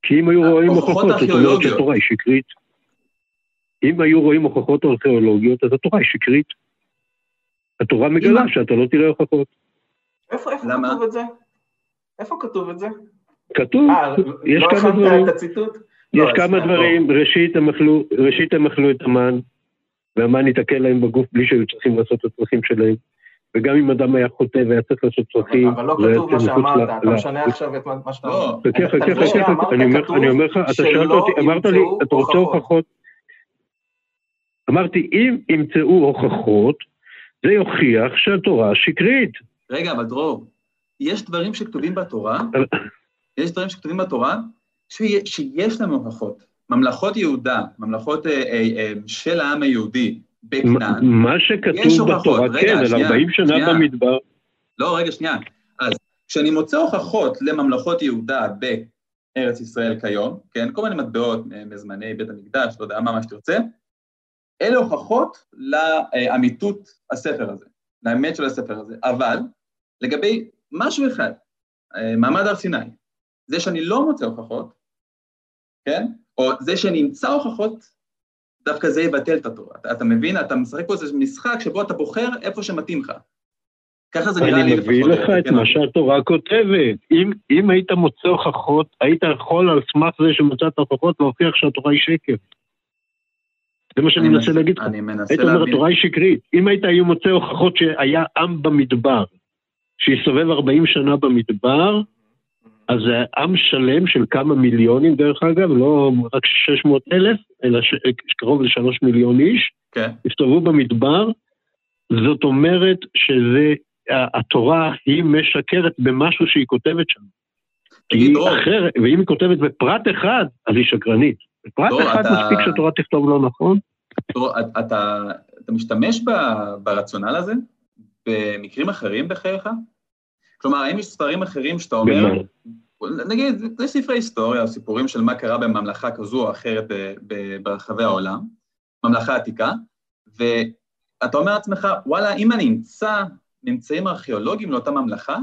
כי אם היו רואים הוכחות זאת אומרת. שהתורה היא שקרית. אם היו רואים הוכחות ארכיאולוגיות, אז התורה היא שקרית. התורה מגלה אם- שאתה לא תראה הוכחות. איפה איפה? כתוב את זה? איפה כתוב את זה? כתוב, אה, יש לא כמה דברים. את הציטוט? יש לא, כמה לא. דברים, ראשית הם אכלו, ראשית הם אכלו את המן, והמן ייתקל להם בגוף בלי שהיו צריכים לעשות את הצרכים שלהם, וגם אם אדם היה חוטא והיה צריך לעשות צרכים, אבל לא זה כתוב מה שאמרת, אתה משנה עכשיו את מה שאתה לא. אומר. חכה, חכה, חכה, אני אומר- כתוב אני אומר לך, אתה שאלת אותי, אמרת לי, אתה רוצה. הוכחות? אמרתי, אם ימצאו הוכחות, זה יוכיח שהתורה שקרית. רגע, אבל דרור, יש דברים שכתובים בתורה, יש דברים שכתובים בתורה שיש להם הוכחות. ממלכות יהודה, ממלכות אה, אה, אה, של העם היהודי בכנען, מה שכתוב. בתורה, רגע, כן, על שנייה, 40 שנה שנייה. במדבר, לא, רגע, שנייה. אז כשאני מוצא הוכחות לממלכות יהודה בארץ ישראל כיום, כן, כל מיני מטבעות אה, מזמני בית המקדש, לא יודע מה, מה שתרצה, אלה הוכחות לאמיתות הספר הזה, לאמת של הספר הזה. אבל לגבי משהו אחד, אה, מעמד הר סיני, זה שאני לא מוצא הוכחות, כן, או זה שאני אמצא הוכחות, דווקא זה יבטל את התורה. אתה, אתה מבין? אתה משחק פה איזה משחק שבו אתה בוחר איפה שמתאים לך. ככה זה נראה לי אני מביא לפחות. לך את כן, מה שהתורה כותבת. אם, אם היית מוצא הוכחות, היית יכול על סמך זה שמצאת הוכחות להוכיח שהתורה היא שקר. זה מה שאני אני מנסה להגיד לך. אני מנסה היית אומר, להבין. התורה היא שקרית. אם היית היו מוצא הוכחות שהיה עם במדבר, שהסתובב 40 שנה במדבר, אז זה עם שלם של כמה מיליונים, דרך אגב, לא רק 600 אלף, אלא ש... קרוב לשלוש מיליון איש, כן, הסתובבו במדבר, זאת אומרת שזה, התורה היא משקרת במשהו שהיא כותבת שם. תגיד, דרור. אחרת, ואם היא כותבת בפרט אחד, אז היא שקרנית. בפרט דרור, אחד אתה- מספיק שהתורה תכתוב לא נכון. תראו, אתה- אתה, אתה משתמש ברציונל הזה במקרים אחרים בחייך? כלומר, האם יש ספרים אחרים שאתה אומר? נגיד, זה ספרי היסטוריה, סיפורים של מה קרה בממלכה כזו או אחרת ב- ברחבי העולם, ממלכה עתיקה, ואתה אומר לעצמך, וואלה, אם אני אמצא ממצאים ארכיאולוגיים לאותה ממלכה,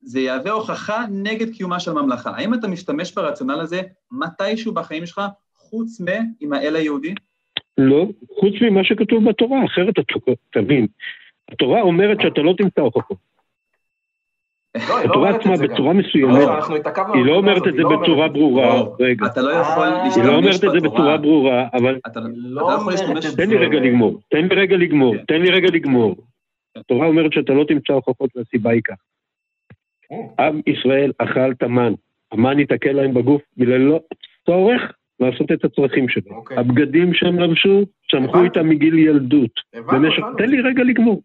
זה יהווה הוכחה נגד קיומה של ממלכה. האם אתה משתמש ברציונל הזה מתישהו בחיים שלך, חוץ מעם האל היהודי? לא, חוץ ממה שכתוב בתורה, אחרת אתה תבין. התורה אומרת שאתה לא תמצא הוכחות. לא, היא לא התורה אומרת עצמה את זה. בצורה לא, מסוימת, התעכבנו היא לא אומרת את זה לא בצורה. ברורה, לא, רגע. אתה לא יכול אה, להשתמש היא לא אומרת את זה בתורה. בצורה ברורה, אבל אתה לא לא יכול להשתמש תן לי. רגע לגמור, תן לי רגע לגמור, כן. תן לי רגע לגמור. התורה אומרת שאתה לא תמצא הוכחות והסיבה היא כך. כן. עם ישראל אכל את המן, המן ייתקל להם בגוף ללא צורך לעשות את הצרכים שלו. אוקיי. הבגדים שהם לבשו, צמחו. איתם מגיל ילדות. תן לי רגע לגמור.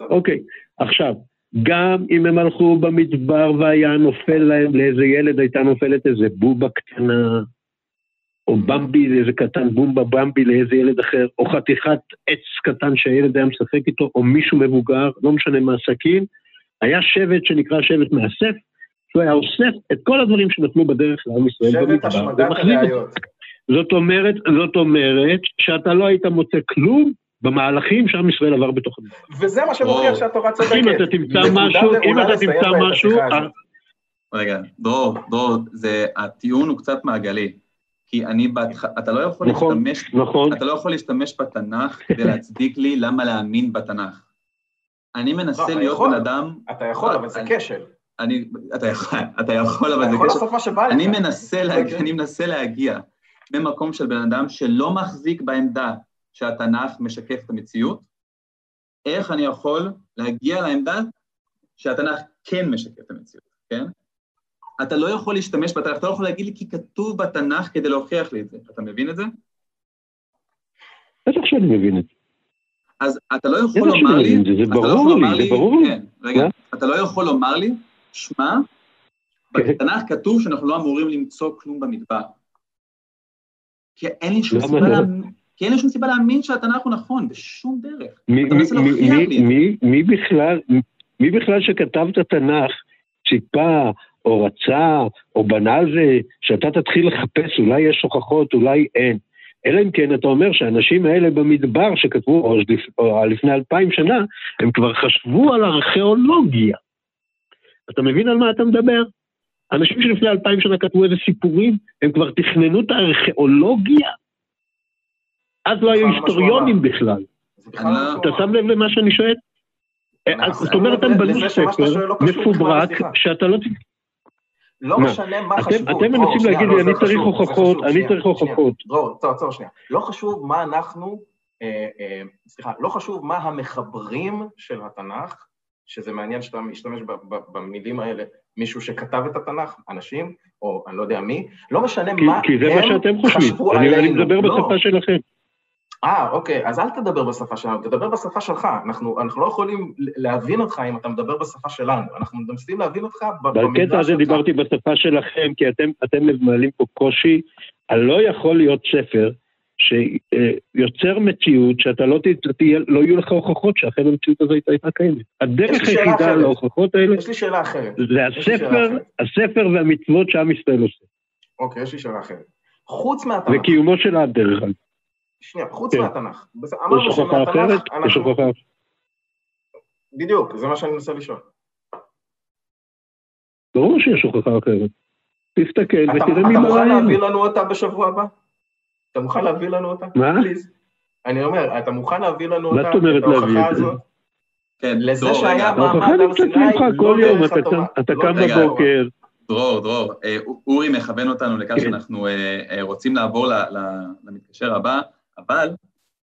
אוקיי, עכשיו, גם אם הם הלכו במדבר והיה נופל להם, לאיזה ילד הייתה נופלת איזה בובה קטנה, או במבי, איזה קטן, בומבה במבי לאיזה ילד אחר, או חתיכת עץ קטן שהילד היה משחק איתו, או מישהו מבוגר, לא משנה מה סכין, היה שבט שנקרא שבט מאסף, שהוא היה אוסף את כל הדברים שנפלו בדרך לעם ישראל שבט במדבר, השמדת ומחזיק אותם. הראיות. זאת אומרת, זאת אומרת שאתה לא היית מוצא כלום במהלכים שעם ישראל עבר בתוך המדבר. וזה מה שמוכיח. שהתורה צודקת. אם אתה תמצא משהו, אם אתה תמצא משהו, אה. רגע, דרור, דרור, זה, הטיעון הוא קצת מעגלי. כי אני בהתחלה, אתה לא יכול נכון. להשתמש, נכון, אתה לא יכול להשתמש בתנ"ך כדי (laughs) להצדיק לי למה להאמין בתנ"ך. אני לא, מנסה אתה להיות יכול. בן אדם, אתה יכול, אבל זה כשל. אני, אתה יכול, אתה יכול, אבל אתה זה יכול קשר. לעשות מה שבא לך. אני מנסה, להגיע. אני מנסה להגיע ממקום של בן אדם שלא מחזיק בעמדה שהתנ"ך משקף את המציאות, איך אני יכול להגיע לעמדה שהתנ"ך כן משקף את המציאות, כן? אתה לא יכול להשתמש בתנ"ך, אתה לא יכול להגיד לי כי כתוב בתנ"ך כדי להוכיח לי את זה. אתה מבין את זה? בטח שאני מבין את זה. אז אתה לא יכול לומר לי... זה, לא ברור לי, זה ברור לי. כן, רגע? אתה לא יכול לומר לי, שמע, כן. בתנ"ך כתוב שאנחנו לא אמורים למצוא כלום במדבר. כי אין לי שום סיבה כי אין לי שום סיבה להאמין שהתנ"ך הוא נכון, בשום דרך. מי- בכלל, שכתב את התנ"ך ציפה או רצה או בנה על זה שאתה תתחיל לחפש, אולי יש הוכחות, אולי אין. אלא אם כן אתה אומר שהאנשים האלה במדבר שכתבו, או, או לפני אלפיים שנה, הם כבר חשבו על ארכיאולוגיה. אתה מבין על מה אתה מדבר? אנשים שלפני אלפיים שנה כתבו איזה סיפורים, הם כבר תכננו את הארכיאולוגיה. אז לא היו היסטוריונים בכלל. לא אתה שם לב למה שאני שואל? אנחנו זאת אומרת, הם בנו ספר לא מפוברק. שאתה לא... לא? משנה מה חשבו. אתם מנסים להגיד לא, לי, אני צריך הוכחות, אני צריך. הוכחות. דרור, צור, צור שנייה. לא חשוב מה אנחנו, אה, אה, סליחה, לא חשוב מה המחברים של התנ"ך, שזה מעניין שאתה משתמש במילים האלה, מישהו שכתב את התנ"ך, אנשים, או אני לא יודע מי, לא משנה מה כי זה מה הם שאתם חושבים. חשבו אני עלינו. מדבר לא. בשפה שלכם. אה, אוקיי, אז אל תדבר בשפה שלנו, תדבר בשפה שלך. אנחנו, אנחנו לא יכולים להבין אותך אם אתה מדבר בשפה שלנו. אנחנו מנסים להבין אותך ב- בקטע במידה הזה שלך. דיברתי בשפה שלכם, כי אתם, אתם מעלים פה קושי. לא יכול להיות ספר שיוצר מציאות שאתה לא, ת- תהיה, לא יהיו לך הוכחות שאכן המציאות הזאת הייתה קיימת. הדרך היחידה. להוכחות האלה יש לי שאלה אחרת. זה הספר. הספר והמצוות שעם ישראל עושה. אוקיי, יש לי שאלה אחרת. חוץ מהתנ"ך, וקיומו של דרך אגב. שנייה, חוץ כן. מהתנ"ך. אמרנו אחרת? שמהתנ"ך יש אנחנו... הוכחה בדיוק, זה מה שאני מנסה לשאול. ברור שיש הוכחה אחרת. תסתכל אתה ותראה אתה מי מוכן מראה להביא לנו אותה בשבוע הבא? אתה מוכן להביא לנו אותה? מה? פליז. אני אומר, אתה מוכן להביא לנו מה אותה, זאת אומרת את ההוכחה להביא את זה? הזאת? כן, לזה שהיה מה- מעמד הר סיני, לא דרך אתה התורה. אתה לא קם. בבוקר, דרור, דרור, אה, אורי מכוון אותנו לכך כן. שאנחנו אה, אה, רוצים לעבור ל- ל- למתקשר הבא, אבל,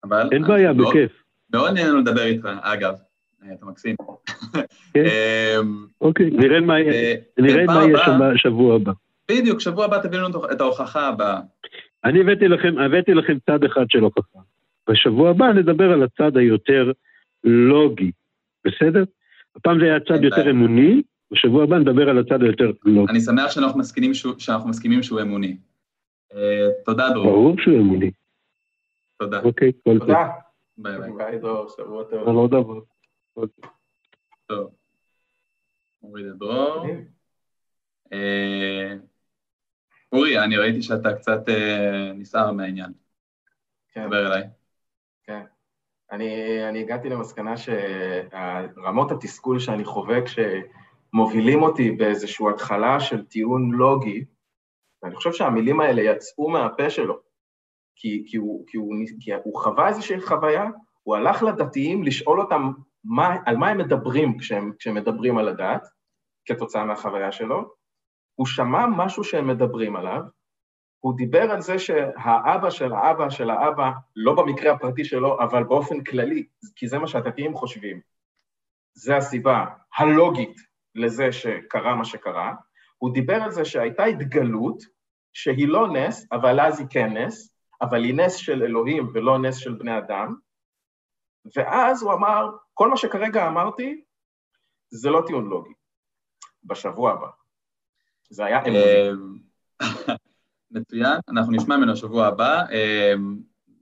אבל... אין בעיה, בכיף. מאוד נהנה לנו לדבר איתך, אגב, אה, אתה מקסים. כן. (laughs) אמ, אוקיי, נראה מה יהיה. שם בשבוע הבא. בדיוק, שבוע הבא תביאו לנו את ההוכחה הבאה. אני הבאתי לכם, הבאתי לכם צד אחד של הוכחה. בשבוע הבא נדבר על הצד היותר לוגי, בסדר? הפעם זה היה צד יותר. אמוני, בשבוע הבא נדבר על הצד היותר לוגי. אני שמח שאנחנו מסכימים שהוא, שאנחנו מסכימים שהוא אמוני. אה, תודה, דרור. ברור שהוא אמוני. תודה. אוקיי, כל טוב. תודה. ביי ביי. ביי דור, שבוע טוב. על עוד דבר. טוב. אורי דרור. אה, אורי, אני ראיתי שאתה קצת אה, נסער מהעניין. כן. דבר אליי. אני, אני הגעתי למסקנה שרמות התסכול שאני חווה כשמובילים אותי באיזושהי התחלה של טיעון לוגי, ואני חושב שהמילים האלה יצאו מהפה שלו, כי, כי, הוא, כי, הוא, כי הוא חווה איזושהי חוויה, הוא הלך לדתיים לשאול אותם מה, על מה הם מדברים כשהם, כשהם מדברים על הדת, כתוצאה מהחוויה שלו, הוא שמע משהו שהם מדברים עליו, הוא דיבר על זה שהאבא של האבא של האבא, לא במקרה הפרטי שלו, אבל באופן כללי, כי זה מה שהדתיים חושבים, זה הסיבה הלוגית לזה שקרה מה שקרה, הוא דיבר על זה שהייתה התגלות שהיא לא נס, אבל אז היא כן נס, אבל היא נס של אלוהים ולא נס של בני אדם, ואז הוא אמר, כל מה שכרגע אמרתי, זה לא טיעון לוגי. בשבוע הבא. זה היה. אה, (laughs) מצוין, אנחנו נשמע ממנו שבוע הבא. אה,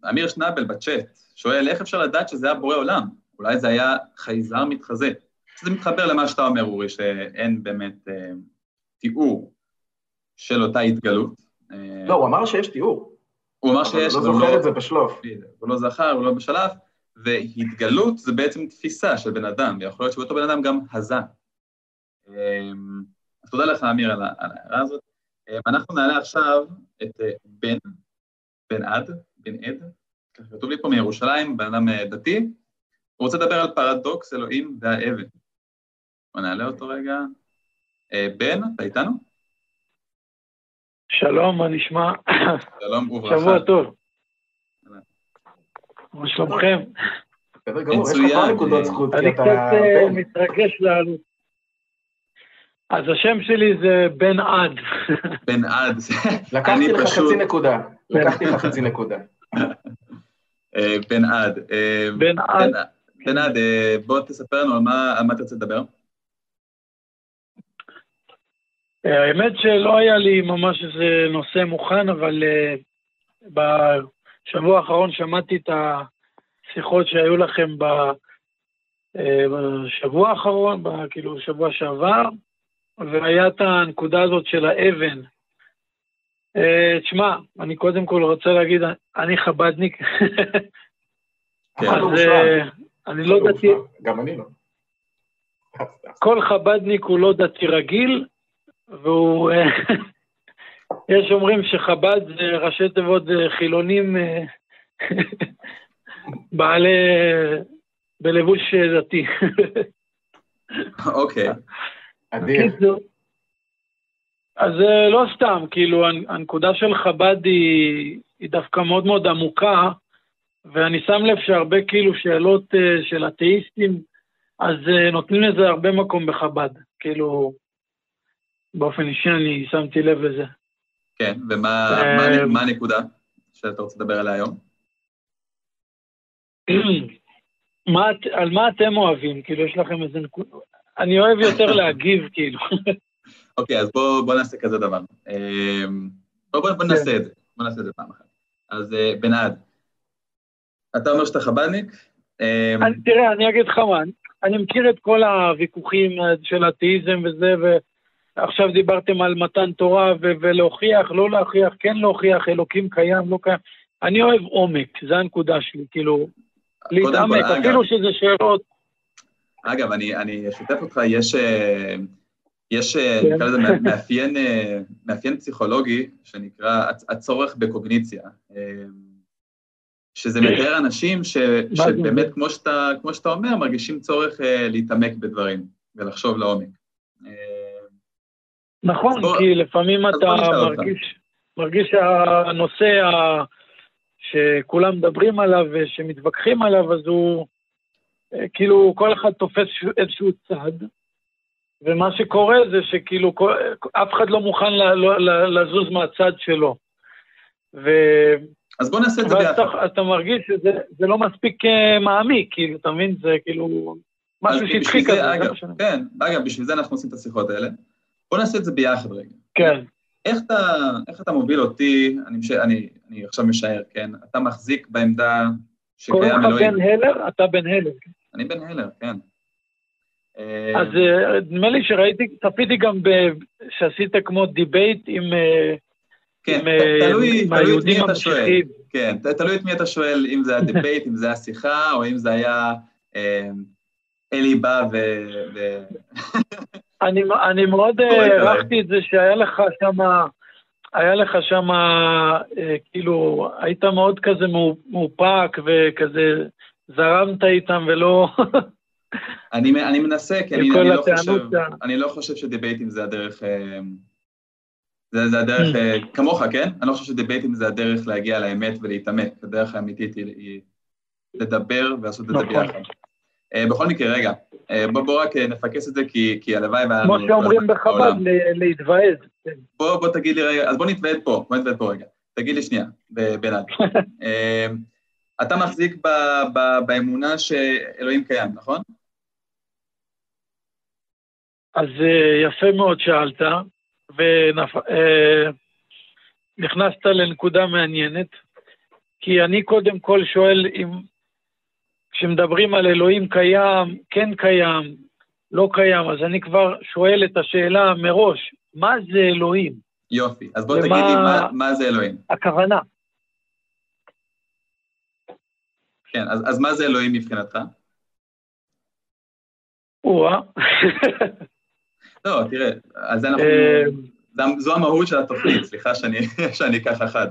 אמיר שנבל בצ'אט שואל, איך אפשר לדעת שזה היה בורא עולם? אולי זה היה חייזר מתחזה. זה מתחבר למה שאתה אומר, אורי, שאין באמת אה, תיאור של אותה התגלות. לא, הוא אמר שיש תיאור. הוא אמר אבל שיש, הוא אבל לא הוא זוכר לא- את זה בשלוף. הוא לא זכר, הוא לא בשלב, והתגלות זה בעצם תפיסה של בן אדם, ויכול להיות שאותו בן אדם גם הזה. אמ, אז תודה לך, אמיר, על ההערה הזאת. אמ, אנחנו נעלה עכשיו את אה, בן, בן עד, בן עד, ככה כתוב לי פה מירושלים, בן אדם אה, דתי, הוא רוצה לדבר על פרדוקס אלוהים והאבן. בוא נעלה אותו רגע. אה, בן, אתה איתנו? שלום, מה נשמע? שלום וברכה. שבוע טוב. מה שלומכם? בסדר גמור, יש לך נקודות אה, זכות, אני אתה קצת אה. מתרגש לעלות. אז השם שלי זה בן עד. בן עד. (laughs) לקחתי לך חצי נקודה. לקחתי לך חצי נקודה. (laughs) אה, בן עד. אה, בן עד. בן- עד, אה, בוא תספר לנו על מה מה תרצה לדבר. אה, האמת שלא היה לי ממש איזה נושא מוכן, אבל אה, בשבוע האחרון שמעתי את השיחות שהיו לכם ב- אה, בשבוע האחרון, ב- כאילו בשבוע שעבר, והיה את הנקודה הזאת של האבן. אה, תשמע, אני קודם כל רוצה להגיד, אני חבדניק, (laughs) כן. אז. אה, אני לא דתי. גם אני לא. כל חב"דניק הוא לא דתי רגיל, והוא... אה, (laughs) יש אומרים שחב"ד זה ראשי תיבות חילונים אה, (laughs) בעלי... בלבוש דתי. (laughs) אוקיי. אדיר. אז אה, לא סתם, כאילו, הנ- הנקודה של חב"ד היא, היא דווקא מאוד מאוד עמוקה, ואני שם לב שהרבה כאילו שאלות אה, של אתאיסטים, אז אה, נותנים לזה הרבה מקום בחב"ד. כאילו, באופן אישי אני שמתי לב לזה. כן, ומה אה, הנקודה שאתה רוצה לדבר עליה היום? (clears throat) על מה אתם אוהבים? כאילו, יש לכם איזה נקודה... אני אוהב יותר (laughs) להגיב, כאילו. (laughs) אוקיי, אז בואו בוא נעשה כזה דבר. אה, בואו בוא, בוא נעשה את זה, בואו נעשה את זה פעם אחת. אז אה, בנעד, אתה אומר שאתה חב"דניק? אני, תראה, אני אגיד לך מה, אני מכיר את כל הוויכוחים אה, של אתאיזם וזה, ועכשיו דיברתם על מתן תורה ו- ולהוכיח, לא להוכיח, כן להוכיח, אלוקים קיים, לא קיים. אני אוהב עומק, זו הנקודה שלי, כאילו, כל, להתעמק, אגב, אפילו שזה שאלות, אגב, אני, אני אשתף אותך, יש, אה, יש אה, כן. נקרא לזה מא- (laughs) מאפיין, אה, מאפיין פסיכולוגי שנקרא הצ- הצורך בקוגניציה, שזה מתאר אנשים ש? שבאמת, כמו שאתה, כמו שאתה אומר, מרגישים צורך להתעמק בדברים ולחשוב לעומק. נכון, בוא- כי לפעמים אתה בוא. מרגיש, מרגיש שהנושא ה... שכולם מדברים עליו ושמתווכחים עליו, אז הוא, אה, כאילו, כל אחד תופס איזשהו צד, ומה שקורה זה שכאילו, כל, אף אחד לא מוכן ל, ל, ל, לזוז מהצד שלו. ו... אז בואו נעשה את זה ביחד. אתה, אתה מרגיש שזה זה לא מספיק אה, מעמיק, כאילו, אתה מבין? זה כאילו משהו שטחי בשביל כזה, זה, זה אגב. כן, אגב, בשביל זה אנחנו עושים את השיחות האלה. בואו נעשה את זה ביחד רגע. כן. איך אתה, איך אתה מוביל אותי, אני, מש- אני, אני עכשיו משער, כן? אתה מחזיק בעמדה קוראים שקיים לך אלוהים. בן הלר? אתה בן הלר. אני בן הלר, כן. אה, אז אה, נדמה לי שראיתי, צפיתי גם ב- שעשית כמו debate עם, אה, כן, אה, תלוי, את מי אתה שואל. כן, תלוי את מי אתה שואל, אם זה היה debate, אם זה היה שיחה, או אם זה היה אה, אלי בא ו... אני, אני מאוד אה, כזה. הערכתי את זה שהיה לך שם, היה לך שם, אה, כאילו, היית מאוד כזה מאו- מאופק וכזה זרמת איתם ולא... (laughs) אני, אני מנסה, כי אני, אני, לא חושב, אני לא חושב שדיבייטים זה הדרך... אה, זה, זה הדרך, Mm. אה, כמוך, כן? אני לא חושב שדיבייטים זה הדרך להגיע לאמת ולהתעמק. הדרך האמיתית היא, היא לדבר ולעשות את זה נכון. ביחד. אה, בכל מקרה, רגע, אה, בוא, רק אה, נפקס את זה, כי, כי הלוואי כמו שאומרים בחב"ד, להתוועד. כן. בוא, תגיד לי רגע, אז בוא נתוועד פה, בוא נתוועד פה רגע. תגיד לי שנייה, ב- בנאד. (laughs) אה, אתה מחזיק ב, ב, באמונה שאלוהים קיים, נכון? אז יפה מאוד שאלת, ונכנסת לנקודה מעניינת, כי אני קודם כל שואל אם כשמדברים על אלוהים קיים, כן קיים, לא קיים, אז אני כבר שואל את השאלה מראש, מה זה אלוהים? יופי. אז בוא ומה- תגיד לי מה, מה זה אלוהים. הכוונה. כן, אז, אז מה זה אלוהים מבחינתך? או-אה. (laughs) לא, תראה, על זה אנחנו... אה, זו- זו המהות של התוכנית, סליחה שאני, (laughs) שאני ככה חד.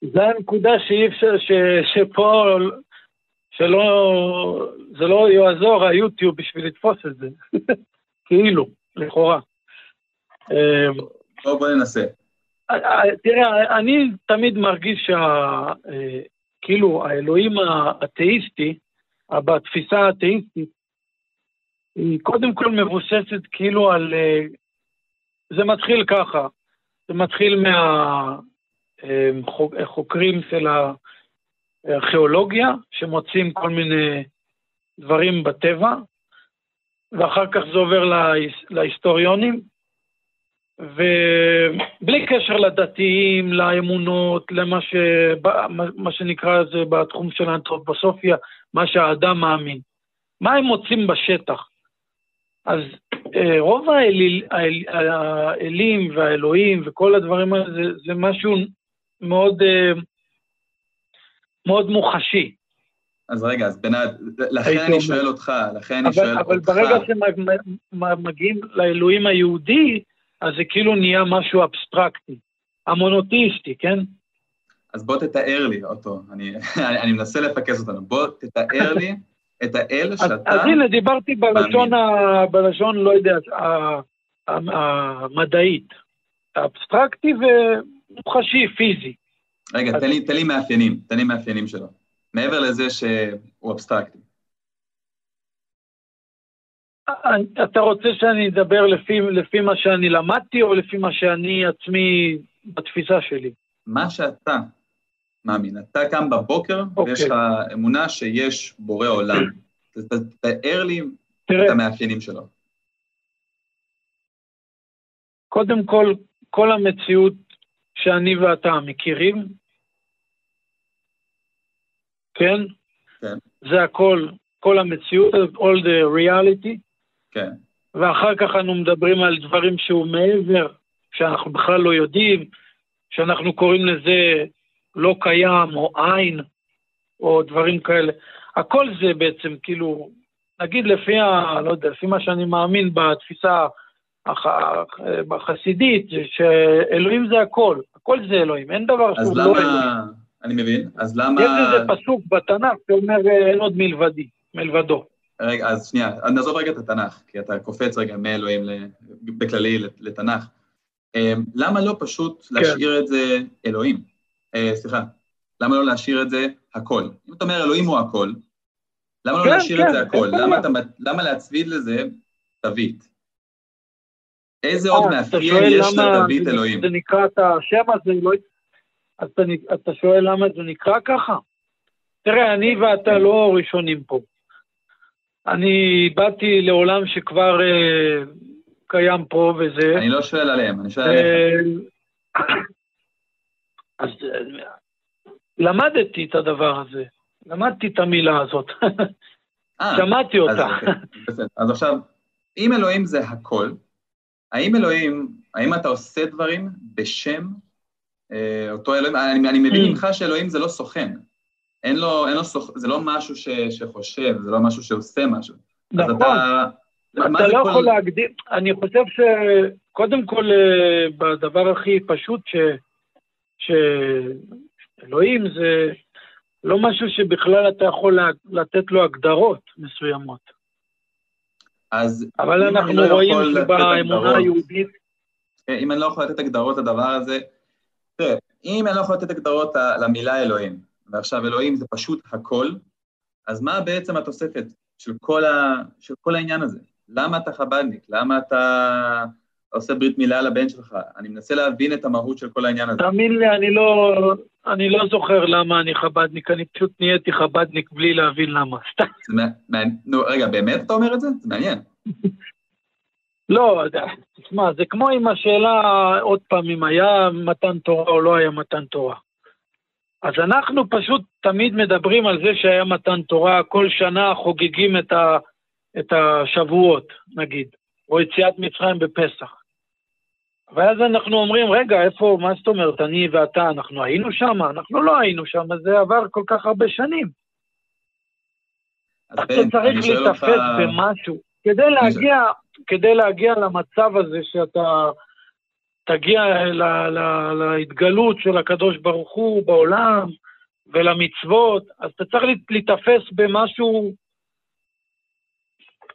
זה הנקודה שאי אפשר, ש, שפה, שלא, זה לא יעזור היוטיוב בשביל לתפוס את זה. (laughs) כאילו, לכאורה. אה, בואו בוא ננסה. אה, תראה, אני תמיד מרגיש שה... אה, כאילו, האלוהים האתאיסטי, בתפיסה האתאיסטית, היא קודם כל מבוססת כאילו על... אה, זה מתחיל ככה, זה מתחיל מהחוקרים של הארכיאולוגיה, שמוצאים כל מיני דברים בטבע, ואחר כך זה עובר להיס- להיסטוריונים, ובלי קשר לדתיים, לאמונות, למה ש... מה- שנקרא זה בתחום של האנתרופוסופיה, מה שהאדם מאמין. מה הם מוצאים בשטח? אז אה, רוב האליל, האל, האלים והאלוהים וכל הדברים האלה זה, זה משהו מאוד, אה, מאוד מוחשי. אז רגע, אז בנד, לכן אני אומר. שואל אותך, לכן אני שואל אבל, אבל אותך. ברגע שמגיעים לאלוהים היהודי, אז זה כאילו נהיה משהו אבסטרקטי, המונותאיסטי, כן? אז בוא תתאר לי אותו, אני, אני, (laughs) אני מנסה לפקס אותנו, בוא תתאר לי (laughs) את האל אז, שאתה... אז הנה, דיברתי בלשון, ה, בלשון, לא יודע, המדעית, האבסטרקטי ומוחשי, פיזי. רגע, תן לי, תן לי מאפיינים, תן לי מאפיינים שלו. מעבר לזה שהוא אבסטרקטי. אתה רוצה שאני אדבר לפי, לפי מה שאני למדתי, או לפי מה שאני עצמי בתפיסה שלי? מה שאתה מאמין, אתה קם בבוקר אוקיי. ויש לך אמונה שיש בורא עולם. (clears throat) ת- ת- תאר לי תראה, את המאפיינים שלו. קודם כל, כל המציאות שאני ואתה מכירים, כן? כן. זה הכל, כל המציאות, all the reality, כן, ואחר כך אנו מדברים על דברים שהוא מעבר, שאנחנו בכלל לא יודעים, שאנחנו קוראים לזה לא קיים, או עין, או דברים כאלה. הכל זה בעצם, כאילו, נגיד לפי ה... לא יודע, לפי מה שאני מאמין בתפיסה הח... החסידית, זה שאלוהים זה הכל, הכל זה אלוהים, אין דבר אז שהוא לא אלוהים. למה... אני מבין, אז למה... יש איזה פסוק בתנ"ך שאומר אין עוד מלבדי, מלבדו. רגע, אז שנייה, אז נעזוב רגע את התנ"ך, כי אתה קופץ רגע מאלוהים בכללי לתנ"ך. אמ, למה לא פשוט כן. להשאיר את זה אלוהים? אה, סליחה, למה לא להשאיר את זה הכל? אם אתה אומר אלוהים הוא הכל, למה לא כן, להשאיר את כן, זה הכל? למה אתה- למה להצמיד לזה תווית? איזה עוד אה, אתה מאפיין יש לתווית זה- אלוהים? זה נקרא את השם הזה, לא... אתה, אתה שואל למה זה נקרא ככה? תראה, אני ואתה לא ראשונים פה. אני באתי לעולם שכבר אה, קיים פה וזה. אני לא שואל עליהם, אני שואל עליך. אה, אז אה, למדתי את הדבר הזה, למדתי את המילה הזאת, שמעתי אותה. אוקיי. אז עכשיו, אם אלוהים זה הכל, האם אלוהים, האם אתה עושה דברים בשם אה, אותו אלוהים? אני, אני מבין Mm. ממך שאלוהים זה לא סוכן. אין לו, אין לו סוכ... זה לא משהו ש, שחושב, זה לא משהו שעושה משהו. אז נכון. אתה... מה- מה אתה זה לא כל- יכול להגדיר, אני חושב שקודם כל, אה, בדבר הכי פשוט, ש... שאלוהים זה לא משהו שבכלל אתה יכול לתת לו הגדרות מסוימות. אז אבל אנחנו לא רואים שבאמונה היהודית, אם אני לא יכול לתת הגדרות לדבר הזה, תראה, אם אני לא יכול לתת הגדרות למילה אלוהים, ועכשיו אלוהים זה פשוט הכל, אז מה בעצם התוספת של כל, ה, של כל העניין הזה? למה אתה חב"דניק? למה אתה עושה ברית מילה לבן שלך? אני מנסה להבין את המהות של כל העניין הזה. תאמין לי, אני לא, אני לא זוכר למה אני חב"דניק, אני פשוט נהייתי חב"דניק בלי להבין למה. סתם. נו, רגע, באמת אתה אומר את זה? זה מעניין. (laughs) לא, תשמע, זה כמו עם השאלה, עוד פעם, אם היה מתן תורה או לא היה מתן תורה. אז אנחנו פשוט תמיד מדברים על זה שהיה מתן תורה, כל שנה חוגגים את, ה, את השבועות, נגיד, או יציאת מצרים בפסח. ואז אנחנו אומרים, רגע, איפה, מה זאת אומרת, אני ואתה, אנחנו היינו שם? אנחנו לא היינו שם, זה עבר כל כך הרבה שנים. אז אתה צריך אותך... להיתפס במשהו. כדי להגיע, כדי להגיע למצב הזה שאתה תגיע ל, ל, להתגלות של הקדוש ברוך הוא בעולם ולמצוות, אז אתה צריך להת- להיתפס במשהו,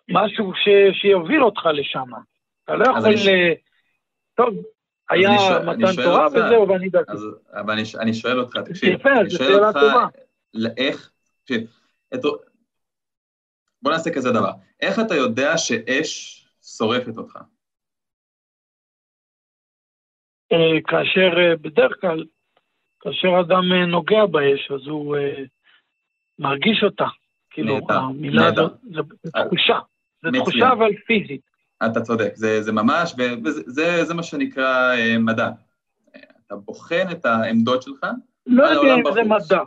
משהו ש, שיוביל אותך לשם. אתה לא יכול... ש- ל... טוב, היה אני מתן תורה אותך. וזהו, ואני דתי. אז, אבל אני, ש- אני שואל אותך, תקשיב, יפה, אני זו שואל אותך, טובה. איך, תקשיב, את, בוא נעשה כזה דבר, איך אתה יודע שאש שורפת אותך? אה, כאשר אה, בדרך כלל, כאשר אדם אה, נוגע באש, אז הוא אה, מרגיש אותה. כאילו, המילה. הזאת, זה תחושה. זה מצוין. תחושה אבל פיזית. אתה צודק, זה, זה ממש, וזה זה, זה מה שנקרא אה, מדע. אה, אתה בוחן את העמדות שלך, לא על יודע העולם אם זה בחוץ. מדע.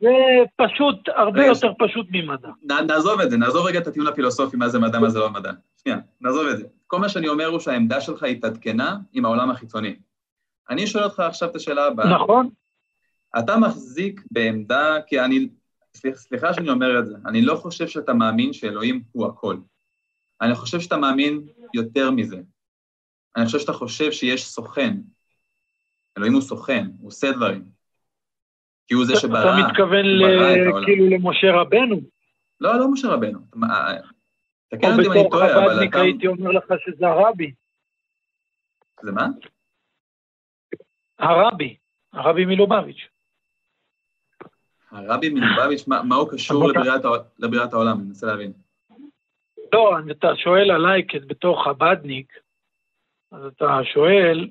זה פשוט, הרבה רגע, יותר פשוט ממדע. נ, נעזוב את זה, נעזוב רגע את הטיעון הפילוסופי, מה זה מדע, מה זה לא מדע. שנייה, נעזוב את זה. כל מה שאני אומר הוא שהעמדה שלך התעדכנה עם העולם החיצוני. אני שואל אותך עכשיו את השאלה הבאה. נכון? אתה מחזיק בעמדה, כי אני, סליח, סליחה שאני אומר את זה, אני לא חושב שאתה מאמין שאלוהים הוא הכל. אני חושב שאתה מאמין יותר מזה. אני חושב שאתה חושב שיש סוכן. אלוהים הוא סוכן, הוא עושה דברים. כי הוא זה שברא, אתה מתכוון ל... כאילו למשה רבנו? לא, לא משה רבנו. תקן אותי אם אני טועה, אבל אתה... או בתור חב"דניק הייתי אומר לך שזה הרבי. זה מה? הרבי, הרבי מלובביץ'. הרבי מלובביץ', מה, הוא קשור לבריאת העולם? אני מנסה להבין. לא, אתה שואל עליי בתור חב"דניק, אז אתה שואל,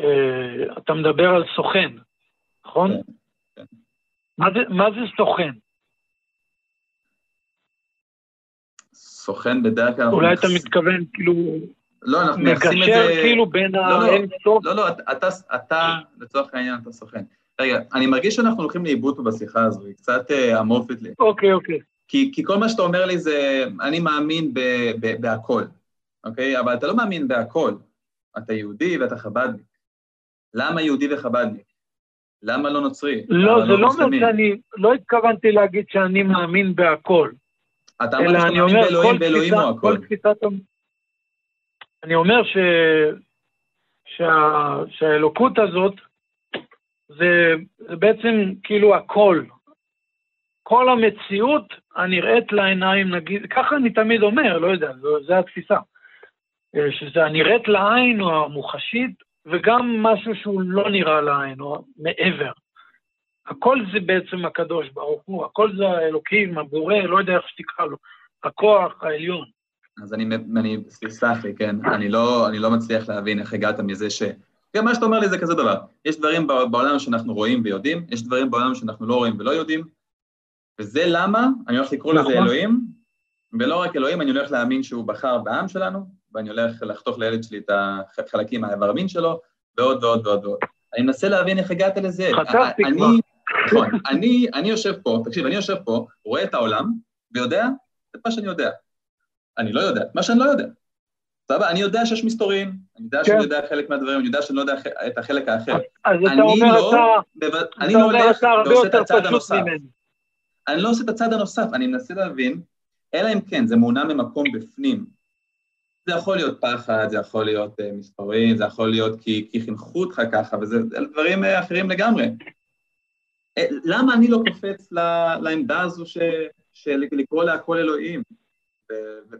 אה, אתה מדבר על סוכן, נכון? כן, כן. מה, זה, מה זה סוכן? סוכן בדרך כלל... אולי אתה מתכוון כאילו... לא, אנחנו מייחסים את זה... מקשר כאילו בין לא, לא, האין סוף... לא, לא, אתה, אתה, לצורך העניין, אתה סוכן. רגע, אני מרגיש שאנחנו הולכים לאיבוד פה בשיחה הזו, היא קצת אה, אמורפית לי. אוקיי, אוקיי. כי, כי כל מה שאתה אומר לי זה, אני מאמין ב, ב, בהכל, אוקיי? אבל אתה לא מאמין בהכל. אתה יהודי ואתה חב"דניק. למה יהודי וחב"דניק? למה לא נוצרי? לא, זה לא אומר שאני, לא התכוונתי להגיד שאני מאמין בהכל. אתה אמרת שאתה מאמין באלוהים, באלוהים הוא הכל. אני אומר ש... שה... שהאלוקות הזאת זה, זה בעצם כאילו הכל. כל המציאות הנראית לעיניים, נגיד, ככה אני תמיד אומר, לא יודע, זו, זו התפיסה. אה, שזה הנראית לעין או המוחשית, וגם משהו שהוא לא נראה לעין, או מעבר. הכל זה בעצם הקדוש ברוך הוא, הכל זה האלוקים, הבורא, לא יודע איך שתקרא לו, הכוח העליון. אז אני, אני סלח לי, כן, אני לא, אני לא מצליח להבין איך הגעת מזה ש... כן, מה שאתה אומר לי זה כזה דבר. יש דברים בעולם שאנחנו רואים ויודעים, יש דברים בעולם שאנחנו לא רואים ולא יודעים, וזה למה אני הולך לקרוא לזה נכון. אלוהים, ולא רק אלוהים, אני הולך להאמין שהוא בחר בעם שלנו, ואני הולך לחתוך לילד שלי את החלקים מהאיבר מין שלו, ועוד ועוד ועוד ועוד. אני מנסה להבין איך הגעת לזה. חשבתי כבר. נכון, אני, אני יושב פה, תקשיב, אני יושב פה, רואה את העולם, ויודע את מה שאני יודע. אני לא יודע, מה שאני לא יודע. סבבה? אני יודע שיש מסתורים, אני יודע שאני כן. יודע חלק מהדברים, אני יודע שאני לא יודע את החלק האחר. אז אתה אומר, לא, אתה... אני לא הולך ועושה את הצד הנוסף. אני לא עושה את הצד הנוסף, אני מנסה להבין, אלא אם כן, זה מונע ממקום בפנים. זה יכול להיות פחד, זה יכול להיות uh, מספרים, זה יכול להיות כי, כי חינכו אותך ככה, וזה דברים uh, אחרים לגמרי. Uh, למה אני לא קופץ ל, לעמדה הזו ש, של לקרוא להכל אלוהים?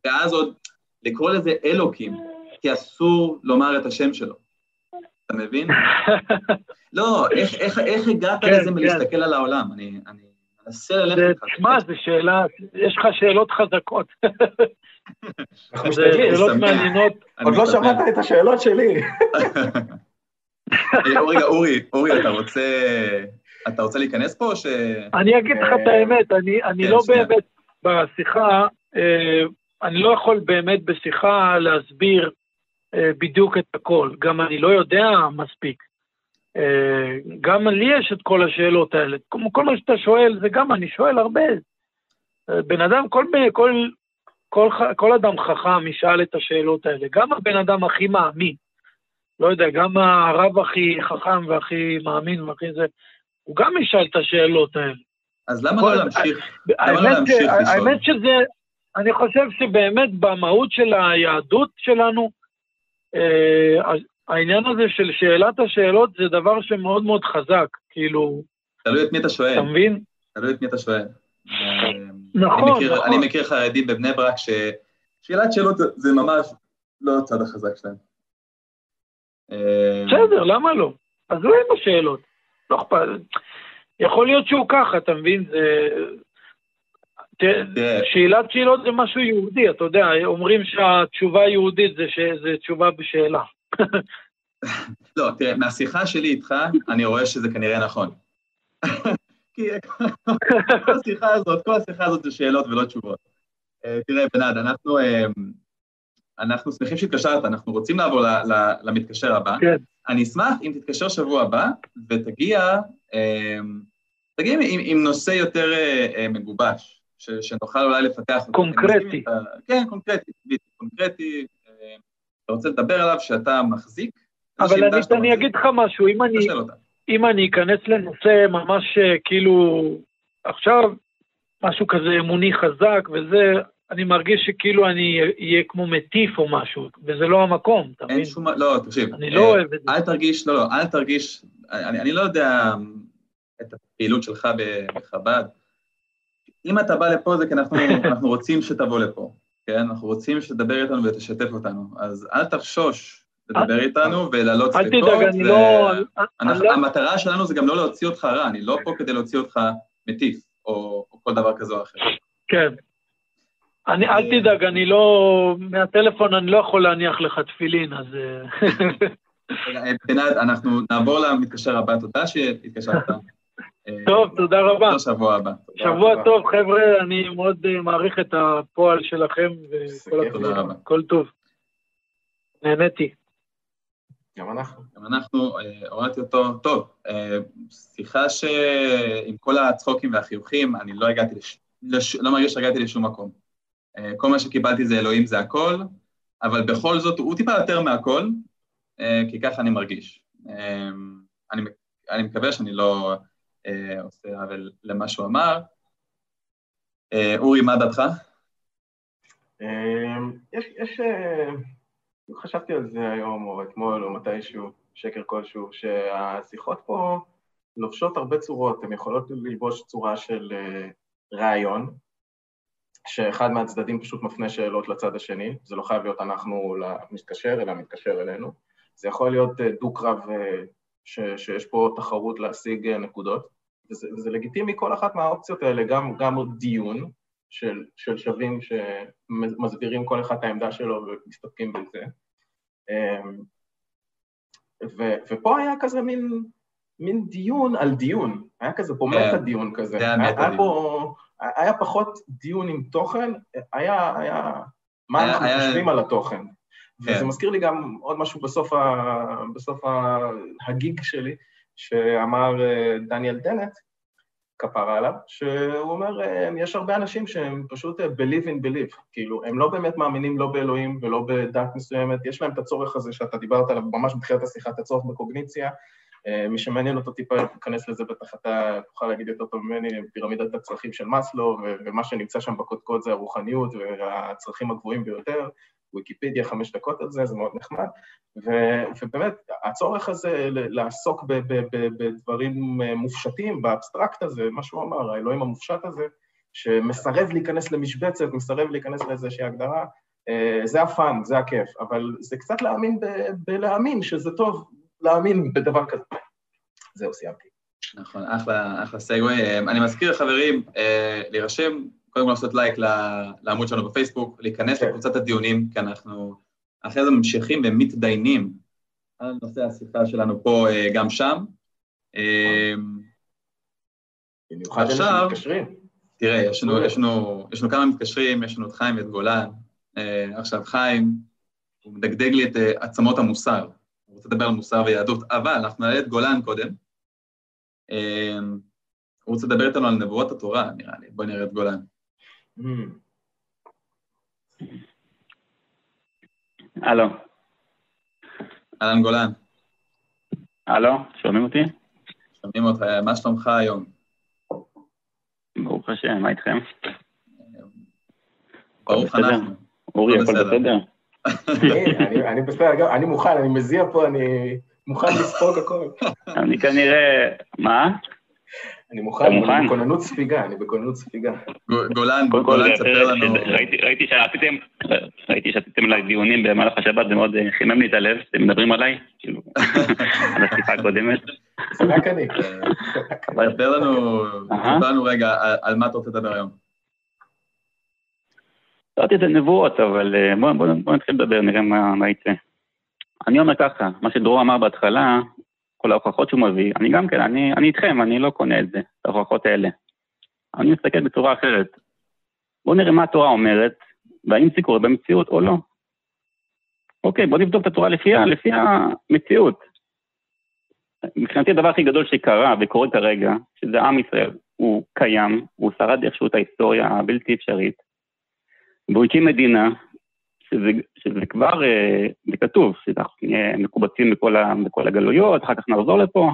ואז עוד לקרוא לזה אלוקים, כי אסור לומר את השם שלו. אתה מבין? (laughs) לא, איך, איך, איך הגעת כן, לזה כן. מלהסתכל על העולם? אני, אני מנסה ללכת. תשמע, זו שאלה, יש לך שאלות חזקות. (laughs) שאלות מעניינות. עוד לא שמעת את השאלות שלי. (laughs) רגע, אורי, אורי, אתה רוצה... אתה רוצה להיכנס פה או ש... אני אגיד לך את האמת, אני כן, לא באמת בשיחה, אה, אני לא יכול באמת בשיחה להסביר אה, בדיוק את הכל. גם אני לא יודע מספיק. גם לי יש את כל השאלות האלה. כל מה שאתה שואל, זה גם אני שואל הרבה. בן אדם, כל, כל, כל, כל אדם חכם ישאל את השאלות האלה. גם הבן אדם הכי מאמין, לא יודע, גם הרב הכי חכם והכי מאמין והכי זה, הוא גם ישאל את השאלות האלה. אז למה לא להמשיך? למה לא להמשיך לשאול? האמת שזה, אני חושב שבאמת במהות של היהדות שלנו, אה, העניין הזה של שאלת השאלות זה דבר שמאוד מאוד חזק, כאילו... תלוי את מי אתה שואל. אתה מבין? תלוי את מי אתה שואל. נכון, אני מכיר, נכון. אני מכיר חרדים בבני ברק ששאלת שאלות זה ממש לא הצד החזק שלהם. אה, בסדר, למה לא? אז לא אין לו שאלות. לא אכפת. יכול להיות שהוא ככה, אתה מבין? זה... שאלת שאלות זה משהו יהודי, אתה יודע, אומרים שהתשובה היהודית זה, ש... זה תשובה בשאלה. לא, תראה, מהשיחה שלי איתך, אני רואה שזה כנראה נכון. כי כל השיחה הזאת, כל השיחה הזאת זה שאלות ולא תשובות. אה, תראה, בנאד, אנחנו, אה, אנחנו שמחים שהתקשרת, אנחנו רוצים לעבור למתקשר הבא. כן. אני אשמח אם תתקשר שבוע הבא ותגיע, אה, תגיע עם, עם נושא יותר מגובש, ש, שנוכל אולי לפתח. קונקרטי. כן, קונקרטי, קונקרטי. אתה רוצה לדבר עליו שאתה מחזיק? אבל אני, אני אגיד לך משהו, אם אני, אם אני אכנס לנושא ממש כאילו, עכשיו, משהו כזה אמוני חזק וזה, אני מרגיש שכאילו אני אהיה כמו מטיף או משהו, וזה לא המקום, אתה מבין? אין שום... לא, תקשיב. אני לא אוהב את זה. אל תרגיש, לא, לא, אל תרגיש, אני, אני לא יודע את הפעילות שלך בחב"ד. אם אתה בא לפה זה כי אנחנו, אנחנו רוצים שתבוא לפה, כן? אנחנו רוצים שתדבר איתנו ותשתף אותנו. אז אל תחשוש לדבר איתנו ולהעלות אל ספקות. תדאג, אני לא... אני אנחנו, לא- המטרה שלנו זה גם לא להוציא אותך רע, אני לא פה כדי להוציא אותך מטיף, או, או כל דבר כזה או אחר. כן. אני, אל תדאג, אני לא... מהטלפון אני לא יכול להניח לך תפילין, אז... אה, רגע, מבחינת, אנחנו נעבור למתקשר הבא, תודה שהתקשרת. (laughs) אה, טוב, תודה רבה. שבוע הבא. שבוע. טוב, חבר'ה, אני מאוד אה, מעריך את הפועל שלכם, וכל כיף. הכבוד. תודה רבה. כל טוב. נהניתי. גם אנחנו. גם אנחנו, אה, הורדתי אותו, טוב, אה, שיחה שעם כל הצחוקים והחיוכים, אני לא הגעתי, לש... לש... לא מרגיש שהגעתי לשום מקום. אה, כל מה שקיבלתי זה אלוהים זה הכל, אבל בכל זאת, הוא טיפה יותר מהכל, אה, כי ככה אני מרגיש. אה, אני, אני מקווה שאני לא אה, עושה עוול למה שהוא אמר. אה, אורי, מה דעתך? אמ, יש, יש, אה, חשבתי על זה היום או אתמול או מתישהו, שקר כלשהו, שהשיחות פה לובשות הרבה צורות, הן יכולות ללבוש צורה של אה, ראיון, שאחד מהצדדים פשוט מפנה שאלות לצד השני, זה לא חייב להיות אנחנו למתקשר, אלא מתקשר אלינו. זה יכול להיות אה, דו-קרב אה, ש, שיש פה תחרות להשיג אה, נקודות, וזה, וזה לגיטימי כל אחת מהאופציות האלה, גם, גם דיון של, של שווים שמסבירים כל אחד את העמדה שלו ומסתפקים בזה. אמ, ו, ופה היה כזה מין, מין דיון על דיון, היה כזה פה כן, מטה דיון כזה. זה היה היה. פה, היה פחות דיון עם תוכן, היה, היה מה אנחנו חושבים על התוכן. וזה כן. מזכיר לי גם עוד משהו בסוף, ה, בסוף ה, הגיג שלי, שאמר אה, דניאל דנט, כפרה עליו, שהוא אומר, אה, יש הרבה אנשים שהם פשוט אה, believe in believe, כאילו, הם לא באמת מאמינים לא באלוהים ולא בדת מסוימת, יש להם את הצורך הזה שאתה דיברת עליו ממש בתחילת השיחה, את הצורך בקוגניציה. מי שמעניין אותו טיפה ייכנס לזה, בטח אתה תוכל להגיד יותר טוב ממני, פירמידת הצרכים של מאסלו, ומה שנמצא שם בקודקוד זה הרוחניות והצרכים הגבוהים ביותר. ויקיפדיה חמש דקות על זה, זה מאוד נחמד. ו- ובאמת, הצורך הזה לעסוק ב- ב- ב- בדברים אה, מופשטים, באבסטרקט הזה, מה שהוא אמר, האלוהים המופשט הזה, שמסרב להיכנס למשבצת, מסרב להיכנס לאיזושהי הגדרה, אה, זה ה fun, זה הכיף, אבל זה קצת להאמין ב- בלהאמין, שזה טוב להאמין בדבר כזה. זהו, סיימתי. נכון, אחלה, אחלה segue. אני מזכיר לחברים אה, להירשם, קודם כל לעשות לייק לעמוד שלנו בפייסבוק, להיכנס כן. לקבוצת הדיונים, כי אנחנו אחרי זה ממשיכים ומתדיינים על נושא השיחה שלנו פה אה, גם שם. אה, במיוחד עכשיו-. תראה, יש לנו, יש, לנו, יש לנו כמה מתקשרים, יש לנו את חיים ואת גולן. אה, עכשיו, חיים, הוא מדגדג לי את עצמות המוסר. הוא רוצה לדבר על מוסר ויהדות, אבל אנחנו נעלה את גולן קודם. הוא רוצה לדבר איתנו על נבואות התורה, נראה לי. בואו נראה את גולן. הלו, אהלן גולן, הלו, שומעים אותי? שומעים אותך, מה שלומך היום? ברוך השם, מה איתכם? ברוך. אנחנו. אורי, הכל בסדר. הנה, אני- אני בסדר, אני מוכן, אני מזיע פה, אני מוכן לספוג הכל. אני כנראה... מה? אני מוכן? אני בכוננות ספיגה, אני בכוננות ספיגה. גולן, גולן, ספר לנו. ראיתי- שעשיתם ראיתי שעשיתם לי דיונים במהלך השבת, זה מאוד אה, חימם לי את הלב, אתם מדברים עליי, כאילו, (laughs) על השיחה הקודמת. זה רק אני. ספר לנו. ספר לנו רגע על- מה אתה רוצה לדבר היום. קראתי את זה נבואות, אבל אה, בואו בוא, בוא נתחיל לדבר, נראה מה, מה יצא. אני אומר ככה, מה שדרור אמר בהתחלה, כל ההוכחות שהוא מביא, אני גם כן, אני, אני איתכם, אני לא קונה את זה, את ההוכחות האלה. אני מסתכל בצורה אחרת. בואו נראה מה התורה אומרת, והאם זה קורה במציאות או לא. אוקיי, בואו נבדוק את התורה לפי, לפי המציאות. מבחינתי הדבר הכי גדול שקרה וקורה כרגע, שזה עם ישראל, הוא קיים, הוא שרד איכשהו את ההיסטוריה הבלתי אפשרית, והוא הקים מדינה, שזה, שזה כבר, אה, זה כתוב, שאנחנו נהיה מקובצים בכל, ה, בכל הגלויות, אחר כך נחזור לפה.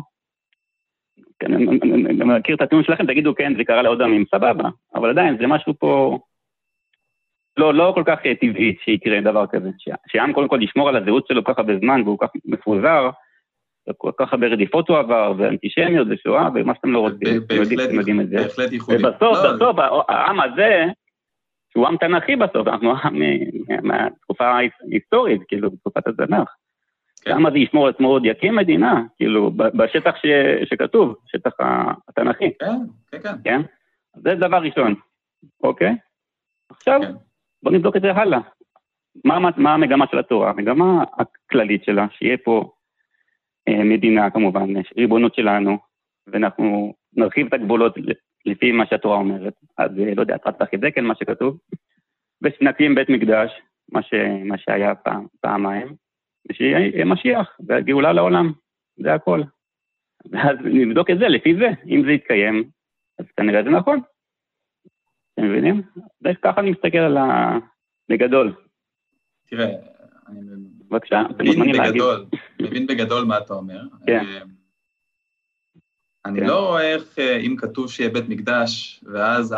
כן, אני מכיר את הטיעון שלכם, תגידו כן, זה קרה לעוד עמים, סבבה, אבל עדיין זה משהו פה לא, לא כל כך טבעי שיקרה דבר כזה. שהעם קודם כל ישמור על הזהות שלו ככה בזמן והוא כך מפוזר, וכל כך הרבה רדיפות הוא עבר, ואנטישמיות ושואה, ומה שאתם לא רוצים, אתם יודעים את זה. בהחלט ייחודי. ובסוף, לא, בסוף, העם הזה, שהוא עם תנ"כי בסוף, אנחנו עם מהתקופה ההיסטורית, כאילו, בתקופת התנ"ך. כן. העם הזה ישמור על עצמו עוד יקים מדינה, כאילו, בשטח ש, שכתוב, שטח התנ"כי. כן, כן, כן. כן? זה דבר ראשון, אוקיי? עכשיו, כן. בואו נבדוק את זה הלאה. מה, מה המגמה של התורה? המגמה הכללית שלה, שיהיה פה אה, מדינה כמובן, ריבונות שלנו, ואנחנו נרחיב את הגבולות לפי מה שהתורה אומרת. אז אה, לא יודע, תרת וחידקל, מה שכתוב, ושנקים בית מקדש, מה, ש, מה שהיה פעם, פעמיים, ושיהיה משיח, והגאולה לעולם, זה הכל. ואז נבדוק את זה לפי זה, אם זה יתקיים, אז כנראה זה נכון. אתם מבינים? וככה אני מסתכל על ה... בגדול. תראה, אני בבקשה, אתם מוזמנים להגיד. מבין בגדול מה אתה אומר. כן. אני. לא רואה איך, אה, אם כתוב שיהיה בית מקדש, ואז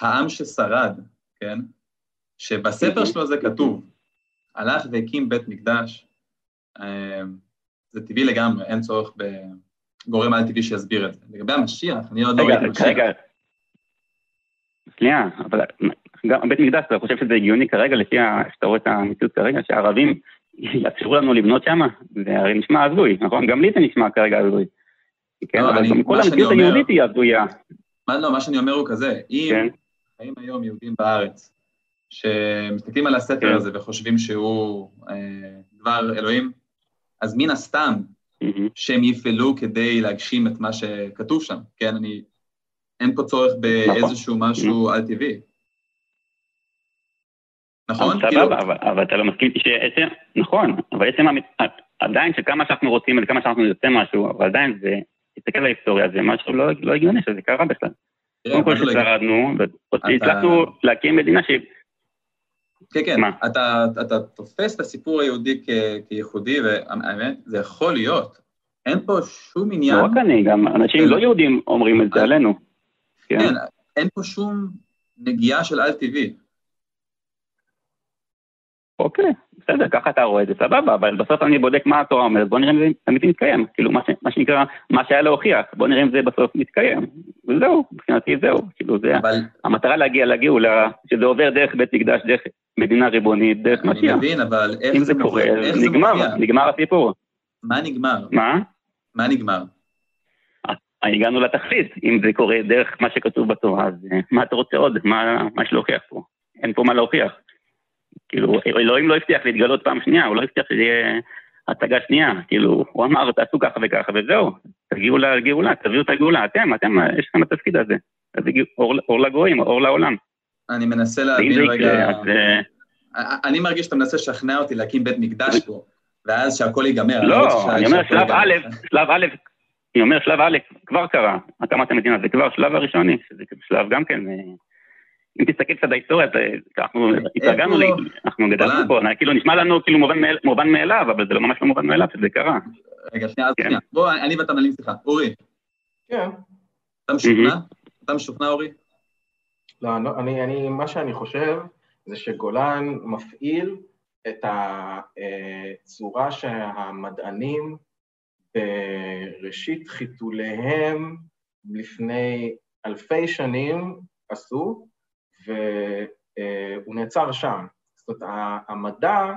העם ששרד, כן? שבספר שלו זה כתוב, הלך והקים בית מקדש, אה, זה טבעי לגמרי, אין צורך בגורם על-טבעי שיסביר את זה. לגבי המשיח, אני עוד לא ראיתי משיח. רגע, שנייה, אבל גם בית מקדש, אתה חושב שזה הגיוני כרגע, לפי שאתה רואה את המציאות כרגע, שהערבים יאפשרו לנו לבנות שם? זה הרי נשמע הזוי, נכון? גם לי זה נשמע כרגע הזוי. כן, לא, אבל גם כל המציאות היהודית היא הזויה. מה לא, מה שאני אומר הוא כזה, אם כן. חיים היום יהודים בארץ, שמסתכלים על הספר כן. הזה וחושבים שהוא אה, דבר אלוהים, אז מן הסתם. שהם יפעלו כדי להגשים את מה שכתוב שם, כן? אני... אין פה צורך נכון. באיזשהו משהו. על-טבעי. נכון? סבבה, כאילו... אבל, אבל אתה לא מסכים שעצם, נכון, אבל עצם, עדיין שכמה שאנחנו רוצים וכמה שאנחנו נרצה משהו, אבל עדיין זה, תסתכל על ההיסטוריה, זה משהו לא, לא הגיוני שזה קרה בכלל. קודם כל ששרדנו, והצלחנו להקים מדינה ש... כן, כן, אתה, אתה תופס את הסיפור היהודי כ, כייחודי, והאמת, זה יכול להיות. אין פה שום עניין... לא רק אני, גם אנשים לא יהודים אומרים את זה עלינו. כן, כן אין פה שום נגיעה של על-טבעי. אוקיי, בסדר, ככה אתה רואה את זה, סבבה, אבל בסוף אני בודק מה התורה אומרת, בוא נראה אם זה אמיתי מתקיים, כאילו מה, ש, מה שנקרא, מה שהיה להוכיח, בוא נראה אם זה בסוף מתקיים, וזהו, מבחינתי זהו, כאילו זה, אבל... המטרה להגיע לגאולה, שזה עובר דרך בית מקדש, דרך מדינה ריבונית, דרך משיח. אני מבין, אבל איך זה, זה קורה, נגמר, נגמר הסיפור. מה נגמר? מה? מה נגמר? הגענו לתכלית, אם זה קורה דרך מה שכתוב בתורה, אז אה, מה אתה רוצה עוד? מה, מה יש להוכיח פה? אין פה מה להוכיח. כאילו, אלוהים לא הבטיח להתגלות פעם שנייה, הוא לא הבטיח שזה יהיה הצגה שנייה, כאילו, הוא אמר, תעשו ככה וככה, וזהו, תגיעו לגאולה, תביאו את הגאולה, אתם, אתם, יש לכם את התפקיד הזה. תביאו אור, אור לגויים, אור לעולם. אני מנסה להבין רגע... אז... אה, אני מרגיש שאתה מנסה לשכנע אותי להקים בית מקדש פה, ואז שהכל ייגמר. לא, אני אומר, שלב א', שלב א', אני אומר, שלב א', כבר קרה, הקמת המדינה, זה כבר השלב הראשוני, שזה שלב גם כן... אה, אם תסתכל קצת בהיסטוריה, אנחנו התרגלנו, אנחנו גדלנו פה, כאילו נשמע לנו כאילו מובן מאליו, אבל זה לא ממש לא מובן מאליו שזה קרה. רגע, שנייה, אז כן. שנייה. בוא, אני ואתה מנהלים שיחה. אורי. כן. אתה משוכנע? אתה משוכנע, אורי? לא, לא אני, מה שאני חושב זה שגולן מפעיל את הצורה שהמדענים בראשית חיתוליהם לפני אלפי שנים עשו, והוא נעצר שם. זאת אומרת, המדע,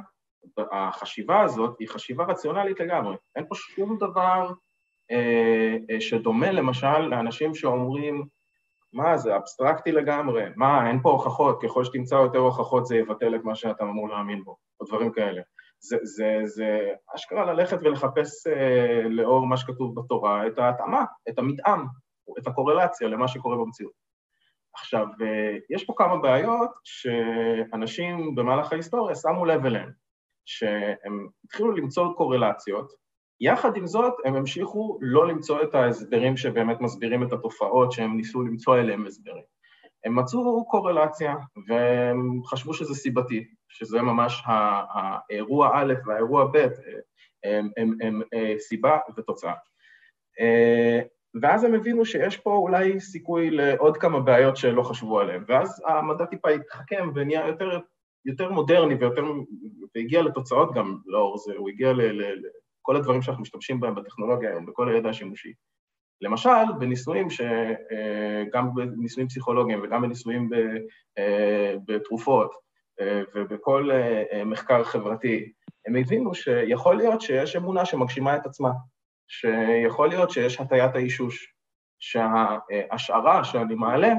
החשיבה הזאת היא חשיבה רציונלית לגמרי. אין פה שום דבר אה, אה, שדומה למשל לאנשים שאומרים, מה, זה אבסטרקטי לגמרי, מה, אין פה הוכחות, ככל שתמצא יותר הוכחות זה יבטל את מה שאתה אמור להאמין בו, או דברים כאלה. זה, זה, זה אשכרה ללכת ולחפש אה, לאור מה שכתוב בתורה את ההתאמה, את המתאם, את הקורלציה למה שקורה במציאות. עכשיו, אה, יש פה כמה בעיות שאנשים במהלך ההיסטוריה שמו לב אליהן, שהם התחילו למצוא קורלציות, יחד עם זאת הם המשיכו לא למצוא את ההסברים שבאמת מסבירים את התופעות שהם ניסו למצוא אליהם הסברים. הם מצאו קורלציה והם חשבו שזה סיבתי, שזה ממש האירוע א' והאירוע ב' הם, הם, הם, הם אה, סיבה ותוצאה. ואז הם הבינו שיש פה אולי סיכוי לעוד כמה בעיות שלא חשבו עליהן, ואז המדע טיפה התחכם ונהיה יותר, יותר מודרני ויותר, והגיע לתוצאות גם לאור זה, הוא הגיע לכל הדברים שאנחנו משתמשים בהם בטכנולוגיה היום, בכל הידע השימושי. למשל, בניסויים, ש... אה, בניסויים פסיכולוגיים וגם בניסויים אה, בתרופות אה, ובכל מחקר חברתי, הם הבינו שיכול להיות שיש אמונה שמגשימה את עצמה, שיכול להיות שיש הטיית האישוש, שההשערה שאני מעלה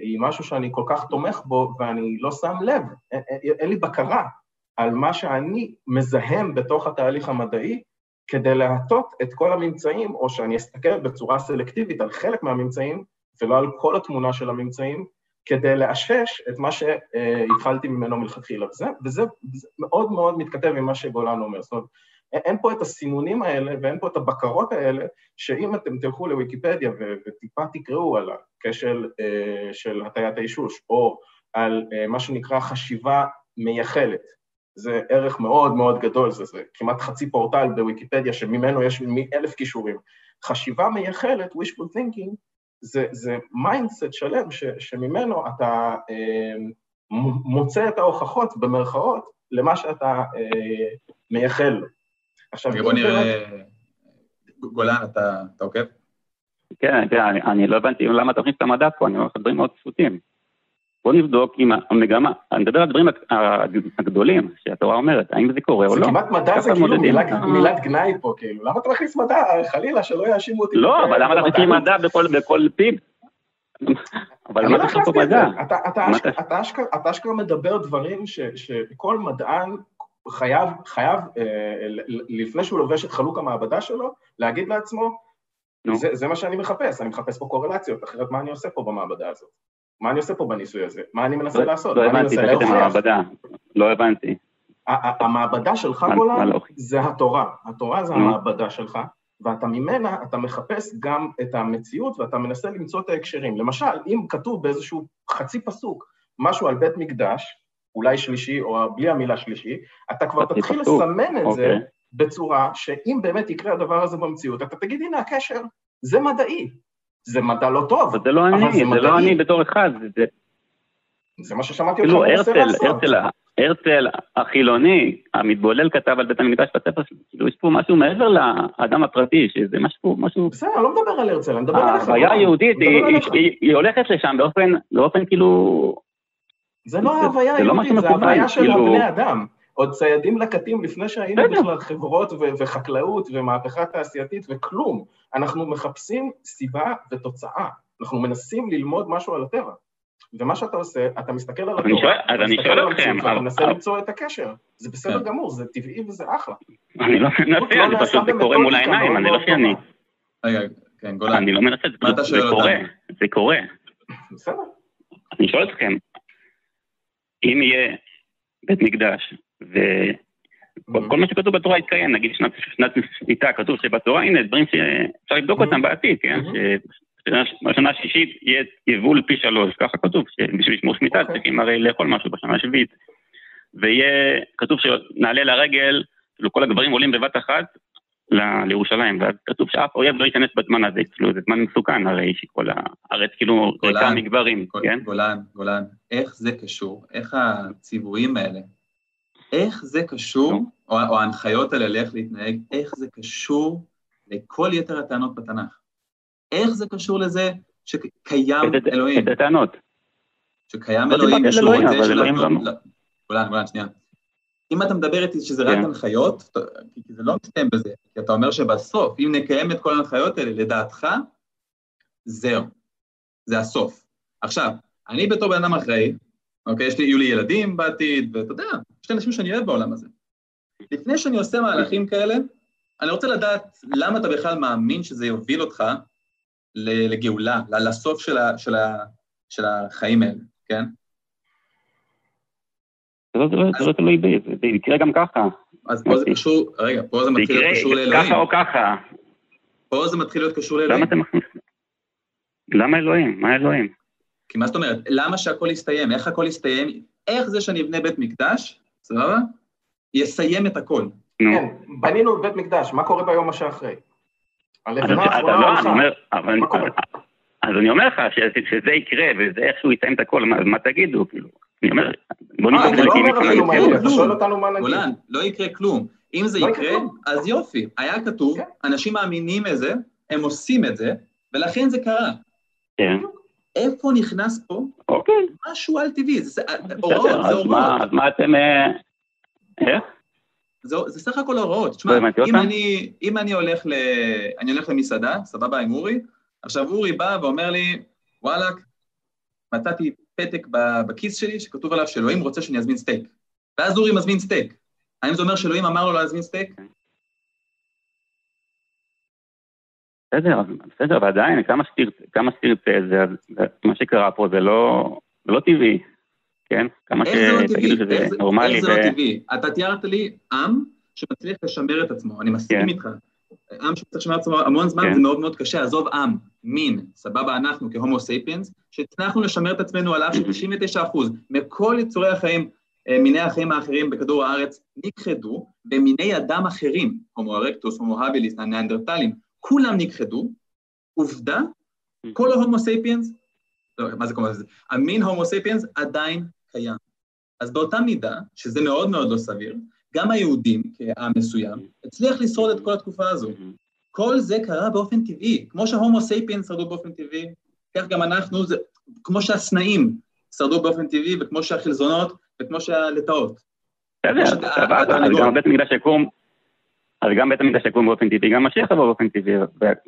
היא משהו שאני כל כך תומך בו ואני לא שם לב, אין, אין לי בקרה על מה שאני מזהם בתוך התהליך המדעי, כדי להטות את כל הממצאים, או שאני אסתכל בצורה סלקטיבית על חלק מהממצאים, ולא על כל התמונה של הממצאים, כדי לאשש את מה שהתחלתי ממנו מלכתחילה. וזה, וזה מאוד מאוד מתכתב עם מה שגולן אומר. זאת אומרת, אין פה את הסינונים האלה ואין פה את הבקרות האלה, שאם אתם תלכו לוויקיפדיה וטיפה תקראו על הכשל אה, של הטיית האישוש, או על אה, מה שנקרא חשיבה מייחלת, זה ערך מאוד מאוד גדול, זה, זה כמעט חצי פורטל בוויקיפדיה שממנו יש אלף כישורים. חשיבה מייחלת, wishful thinking, זה, זה mindset שלם ש, שממנו אתה אה, מוצא את ההוכחות, במרכאות, למה שאתה אה, מייחל לו. עכשיו, בוא נראה, גולן, אתה, אתה עוקב? כן, תראה, אני, אני לא הבנתי למה אתה מכניס את המדע פה, אני אומר לך דברים מאוד פשוטים. בוא נבדוק אם המגמה, אני מדבר על הדברים הגדולים שהתורה אומרת, האם זה קורה או לא. זה כמעט מדע זה כאילו מילת גנאי פה, כאילו, למה אתה מכניס מדע? חלילה, שלא יאשימו אותי. לא, אבל למה אתה מכניס מדע בכל פיפ? אבל למה אתה מכניס פה מדע? אתה אשכרה מדבר דברים שכל מדען חייב, חייב, אה, לפני שהוא לובש את חלוק המעבדה שלו, להגיד לעצמו, זה מה שאני מחפש, אני מחפש פה קורלציות, אחרת מה אני עושה פה במעבדה הזאת? מה אני עושה פה בניסוי הזה? מה אני מנסה לא, לעשות? לא הבנתי, תגיד המעבדה, לא הבנתי. המעבדה שלך, גולן, זה התורה. התורה זה המעבדה שלך, ואתה ממנה, אתה מחפש גם את המציאות ואתה מנסה למצוא את ההקשרים. למשל, אם כתוב באיזשהו חצי פסוק משהו על בית מקדש, אולי שלישי או בלי המילה שלישי, אתה כבר תתחיל לסמן את זה אוקיי. בצורה שאם באמת יקרה הדבר הזה במציאות, אתה תגיד, הנה הקשר, זה מדעי. זה מדע לא טוב, אבל זה לא אני, זה, לא אני בתור אחד. זה, זה מה ששמעתי אותך מנסה לעשות. הרצל, הרצל החילוני, המתבולל כתב על בית המקדש בספר שלו, כאילו יש פה משהו מעבר לאדם הפרטי, שזה משהו, משהו... בסדר, אני לא מדבר על הרצל, אני מדבר עליך. ההוויה היהודית, היא הולכת לשם באופן כאילו... זה לא ההוויה לא היהודית, זה ההוויה של כאילו- הבני אדם. עוד ציידים לקטים לפני שהיינו בכלל חברות וחקלאות ומהפכה תעשייתית וכלום. אנחנו מחפשים סיבה ותוצאה. אנחנו מנסים ללמוד משהו על הטבע. ומה שאתה עושה, אתה מסתכל על התורה, אתה מסתכל על המציאות ואתה מנסה למצוא את הקשר. זה בסדר כן. גמור, זה טבעי וזה אחלה. אני לא מנסה, לא זה פשוט, קורה מול העיניים, אני לא שיאני. רגע, כן, גולן. אני לא מנסה, זה קורה, זה קורה. בסדר. אני שואל אתכם, אם יהיה בית מקדש וכל מה שכתוב בתורה יתקיים, נגיד שנת, שנת שמיטה, כתוב שבתורה, הנה, דברים שאפשר לבדוק אותם בעתיד, כן? שבשנה השישית יהיה יבול פי שלוש, ככה כתוב, שבשביל לשמור שמיטה. אוקיי. צריכים הרי לאכול משהו בשנה השביעית. ויהיה, כתוב שנעלה לרגל, כאילו כל הגברים עולים בבת אחת לירושלים, ואז כתוב שאף אויב לא ייכנס בזמן הזה, כאילו זה זמן מסוכן הרי שכל הארץ כאילו ריקה מגברים, כן? גולן, גולן, איך זה קשור? איך הציוויים האלה איך זה קשור, או, או ההנחיות האלה לאיך להתנהג, איך זה קשור לכל יתר הטענות בתנ"ך? איך זה קשור לזה שקיים אלוהים? את הטענות. שקיים לא אלוהים ושהוא רוצה של... גולן, גולן, שנייה. אם אתה מדבר איתי שזה רק כן. הנחיות, כי זה לא מסתיים בזה, כי אתה אומר שבסוף, אם נקיים את כל ההנחיות האלה, לדעתך, זהו, זה הסוף. עכשיו, אני בתור בן אדם אחראי, אוקיי? יש לי, יהיו לי ילדים בעתיד, ואתה יודע, יש לי אנשים שאני אוהב בעולם הזה. לפני שאני עושה מהלכים כאלה, אני רוצה לדעת למה אתה בכלל מאמין שזה יוביל אותך לגאולה, לסוף של, ה, של, ה, של החיים האלה, כן? זה לא תלוי בי, זה יקרה גם ככה. אז פה זה קשור, רגע, פה זה מתחיל להיות קשור לאלוהים. ככה או ככה. פה זה מתחיל להיות קשור לאלוהים. למה אתה מכניס? למה אלוהים? מה אלוהים? כי מה זאת אומרת? למה שהכל יסתיים? איך הכל יסתיים? איך זה שאני אבנה בית מקדש, סבבה? יסיים את הכל. כן, בנינו בית מקדש, מה קורה ביום השאחרי? הלבנה האחרונה לא, אני הלכה. מה קורה? אז אני אומר לך שזה יקרה, וזה איכשהו יסיים את הכל, מה- מה תגידו, כאילו? אני אומר, בוא אה, נבדוק אתה את זה לא. אתה. שואל אותנו מה נגיד. גולן, לא יקרה כלום. אם זה לא יקרה. אז יופי. היה כתוב, כן. אנשים מאמינים בזה, הם עושים את זה, ולכן זה קרה. כן, איפה נכנס פה אוקיי, משהו על טבעי? זה הוראות, זה הוראות. אז מה אתם... אה, איך? זה, זה סך הכל הוראות. לא תשמע, הבנתי אם אותם. אני, אם אני הולך ל... אני הולך למסעדה, סבבה עם אורי, עכשיו אורי בא ואומר לי, וואלכ, מצאתי פתק בכיס שלי שכתוב עליו שאלוהים רוצה שאני אזמין סטייק. ואז אורי מזמין סטייק. האם זה אומר שאלוהים אמר לו להזמין סטייק? בסדר, אז- בסדר, ועדיין, כמה שתרצה, כמה שתרצה, זה, מה שקרה פה זה לא, זה לא טבעי, כן? כמה לא? שתגידו שזה נורמלי, איך ו... זה לא טבעי? אתה תיארת לי עם שמצליח לשמר את עצמו, אני מסכים כן. איתך. עם שצריך לשמר עצמו המון זמן כן. זה מאוד מאוד קשה, עזוב עם, מין, סבבה, אנחנו כהומו סייפיאנס, שהצלחנו לשמר את עצמו על אף ש-99% מכל יצורי החיים, אה, מיני החיים האחרים בכדור הארץ, נכחדו במיני אדם אחרים, הומו ארקטוס, הומו הביליס, הניאנדרטלים, כולם נכחדו, עובדה, כל ההומו סייפיאנס, לא, מה זה כמובן, המין הומו סייפיאנס עדיין קיים. אז באותה מידה, שזה מאוד מאוד לא סביר, גם היהודים, כעם מסוים, הצליח לשרוד את כל התקופה הזו. כל זה קרה באופן טבעי. כמו שההומו סייפיאנס שרדו באופן טבעי, כך גם אנחנו, זה, כמו שהסנאים שרדו באופן טבעי, וכמו שהחלזונות, וכמו שהלטאות. בסדר, אז. גם בית המקדש יקום, אז גם בית המקדש יקום באופן טבעי, גם משיח יבוא באופן טבעי,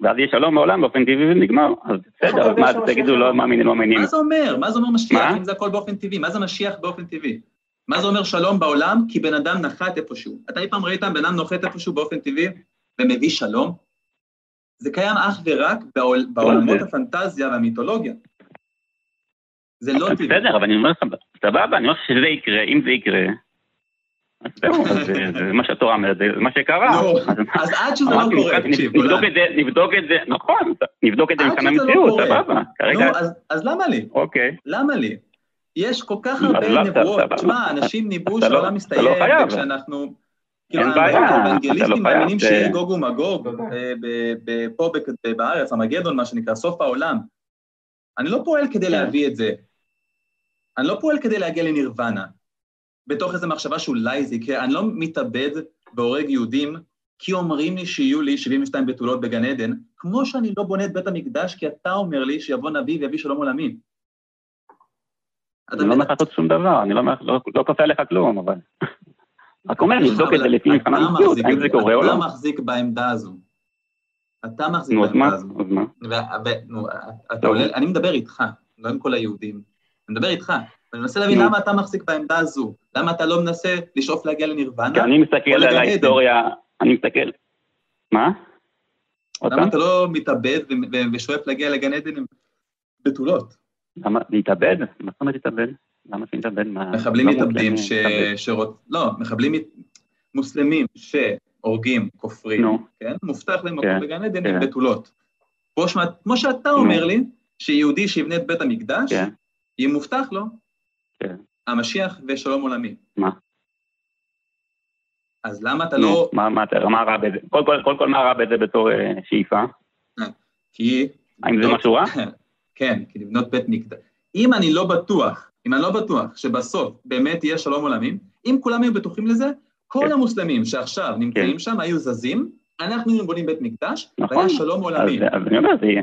ואז יהיה שלום בעולם באופן טבעי ונגמר, אז בסדר, אז יודע מה, תגידו? לא מאמינים, לא מאמינים. מה זה אומר? מה זה אומר משיח? אם זה הכל באופן טבעי? מה זה משיח באופן טבעי? מה זה אומר שלום בעולם? כי בן אדם נחת איפשהו. אתה אי פעם ראית בן אדם נוחת איפשהו באופן טבעי ומביא שלום? זה קיים אך ורק בעול, בעולמות זה- הפנטזיה והמיתולוגיה. זה לא טבעי. בסדר, אבל אני אומר לך, סבבה, אני אומר שזה יקרה, אם זה יקרה, אז זהו, אז זה מה שהתורה אומרת, זה מה שקרה. נו, אז- עד שזה לא קורה, נבדוק תקשיב, נבדוק. את זה, נכון, נבדוק את זה מבחינה לא מציאות. סבבה. נו, אז- אז למה לי? אוקיי. למה לי? יש כל כך הרבה לא, נבואות. תשמע, אנשים ניבאו אתה לא- שהעולם אתה מסתיים, לא. וכשאנחנו... כאילו, לא האנגליסטים מאמינים שיהיה גוג ומגוג. אה, פה בארץ, המגדון, מה שנקרא, סוף העולם. אני לא פועל כדי כן. להביא את זה. אני לא פועל כדי להגיע לנירוונה, בתוך איזו מחשבה שאולי זה יקרה. אני לא מתאבד והורג יהודים, כי אומרים לי שיהיו לי 72 בתולות בגן עדן, כמו שאני לא בונה את בית המקדש, כי אתה אומר לי שיבוא נביא ויביא שלום עולמי. אתה אני לא? אומר לעשות שום דבר, אני לא לא- לא כופה עליך כלום, אבל... רק אומר, נבדוק את זה לפי מבחן אתה המציאות, האם זה קורה או אתה לא. מחזיק בעמדה הזו. אתה מחזיק אז מה? בעמדה הזו. אז מה? נו, אתה טוב. עולה, אני מדבר איתך, לא עם כל היהודים. אני מדבר איתך, ואני מנסה להבין. למה אתה מחזיק בעמדה הזו. למה אתה לא מנסה לשאוף להגיע לנירוונה? כי אני מסתכל על. ההיסטוריה, אני מסתכל... מה? למה? אתה לא מתאבד ושואף להגיע לגן עדן עם בתולות? למה? להתאבד? מה זאת אומרת להתאבד? למה שנתאבד? מחבלים לא מתאבדים ש... שרוצ... לא, מחבלים מוסלמים שהורגים, כופרים. כן? מובטח להם כן, מקום בגן עדן כן. עם בתולות. כמו שאתה. אומר לי, שיהודי שיבנה את בית המקדש, כן. יהיה מובטח לו כן. המשיח ושלום עולמי. מה? אז למה אתה לא... מה- מה אתה- מה רע בזה? קודם כל- מה רע בזה בתור אה, שאיפה? כי... האם זה לבנות- משהו רע? (laughs) כן, כי לבנות בית מקדש. אם אני לא בטוח, אם אני לא בטוח שבסוף באמת יהיה שלום עולמי, אם כולם היו בטוחים לזה, כל כן. המוסלמים שעכשיו נמצאים שם היו זזים, אנחנו היינו בונים בית מקדש, נכון. והיה שלום עולמי. אז אז אני אומר, זה יהיה,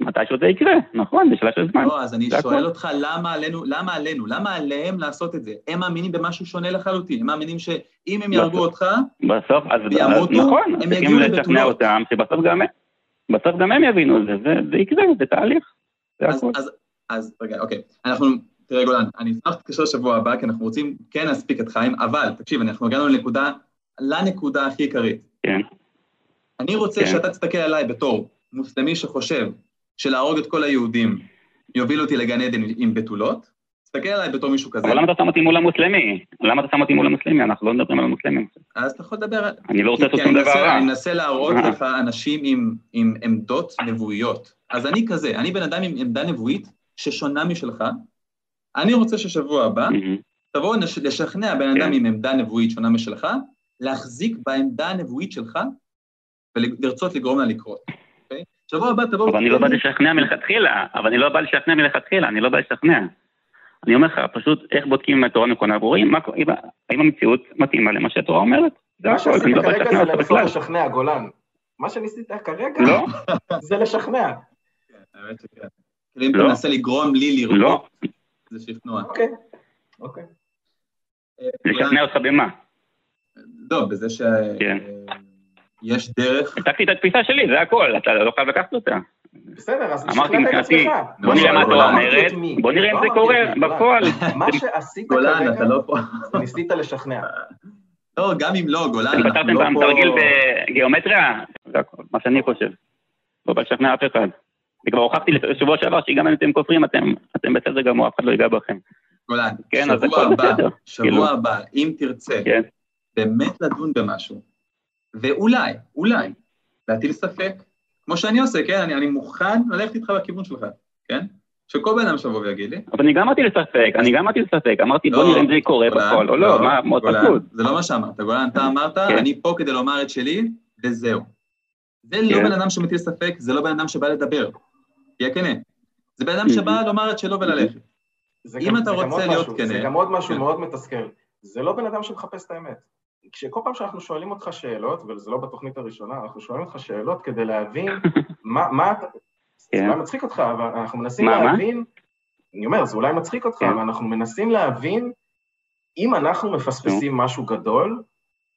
מתישהו זה יקרה, נכון, זה שאלה של זמן. לא, אז אני שואל הכל. אותך, למה עלינו, למה עלינו, למה עליהם לעשות את זה? הם מאמינים במשהו שונה לחלוטין, הם מאמינים שאם הם יהרגו. אותך, בסוף, אז וימותו, אז נכון, הם צריכים יגיעו לבתולות. אותם, שבסוף גם הם, בסוף גם הם יבינו את זה, זה- זה יקרה, זה תהליך, זה אז, הכול. אז, אז רגע, אוקיי. אנחנו, תראה גולן, אני אשמח להתקשר שבוע הבא, כי אנחנו רוצים כן להספיק את חיים, אבל, תקשיב, אנחנו הגענו לנקודה, לנקודה הכי עיקרית. כן, אני רוצה כן. שאתה תסתכל עליי בתור מוסלמי שחושב שלהרוג את כל היהודים יוביל אותי לגן עדן עם בתולות, תסתכל עליי בתור מישהו כזה, אבל למה אתה שם אותי מול המוסלמי? למה אתה שם אותי מול המוסלמי? אנחנו לא מדברים על המוסלמים. אז אתה יכול לדבר... על- אני לא רוצה לעשות שום דבר רע. אני מנסה להראות אה. לך אנשים עם עמדות נבואיות. אז אני כזה, אני בן אדם עם עמדה נבואית ששונה משלך. אני רוצה ששבוע הבא מהמם. תבוא נש- לשכנע בן אדם כן. עם עמדה נבואית שונה משלך, להחזיק בעמדה הנבואית שלך ולרצות לגרום לה לקרות. שבוע הבא תבואו... אבל אני לא בא לשכנע מלכתחילה, אבל אני לא בא לשכנע מלכתחילה, אני לא בא לשכנע. אני אומר לך, פשוט איך בודקים אם התורה נכונה אם- האם המציאות מתאימה למה שהתורה אומרת. זה מה הכל, אני שעשית לא בא כרגע לשכנע זה אותך לנסות בכלל. לשכנע, גולן. מה שניסית כרגע לא, זה לשכנע. האמת שכן. כאילו אם לא. תנסה לגרום לי לראות, לא, זה שכנוע. אוקיי, אוקיי. אה, לשכנע אותך במה? לא, בזה כן. שיש דרך, הצגתי את התפיסה שלי, זה הכל, אתה לא חייב לקחת אותה. בסדר, אז אמרתי מבחינתי, עצמך. בוא נראה מה לא, התורה לא אומרת. בוא נראה אם לא זה קורה. בפועל. (laughs) מה שעשית גולן, כרגע, אתה לא פה. ניסית לשכנע. (laughs) לא, גם אם לא, גולן, אתם אנחנו פתרתם לא פעם פה... תרגיל בגיאומטריה? זה הכל, מה שאני חושב. לא בא לשכנע אף אחד. וכבר הוכחתי לשבוע שעבר שגם אם אתם כופרים, אתם אתם בסדר גמור, אף אחד לא ייגע בכם. גולן, כן, שבוע הבא, בסדר. שבוע כאילו. הבא, אם תרצה כן, באמת לדון במשהו, ואולי, אולי, להטיל ספק, כמו שאני עושה, כן? אני, אני מוכן ללכת איתך בכיוון שלך, כן? שכל בן אדם שיבוא ויגיד לי. אבל אני גם אמרתי לספק, אני גם אמרתי לספק, אמרתי בוא לא, נראה אם זה קורה בפועל או לא, מה, מאוד פשוט. זה לא מה שאמרת, גולן, אתה אמרת, כן. אני פה כדי לומר את שלי, וזהו. זה לא כן. בן אדם שמטיל ספק, זה לא בן אדם שבא לדבר. תהיה כנה. זה בן אדם שבא לומר את שלו וללכת. אם אתה רוצה עוד להיות כנה- זה גם עוד משהו כן. מאוד מתסכל. זה לא בן אדם שמחפש את האמת. כשכל פעם שאנחנו שואלים אותך שאלות, וזה לא בתוכנית הראשונה, אנחנו שואלים אותך שאלות כדי להבין (laughs) מה, אתה... זה כן. אולי מצחיק אותך, אבל אנחנו מנסים? להבין... אני אומר, זה אולי מצחיק אותך, כן. אבל אנחנו מנסים להבין אם אנחנו מפספסים משהו גדול,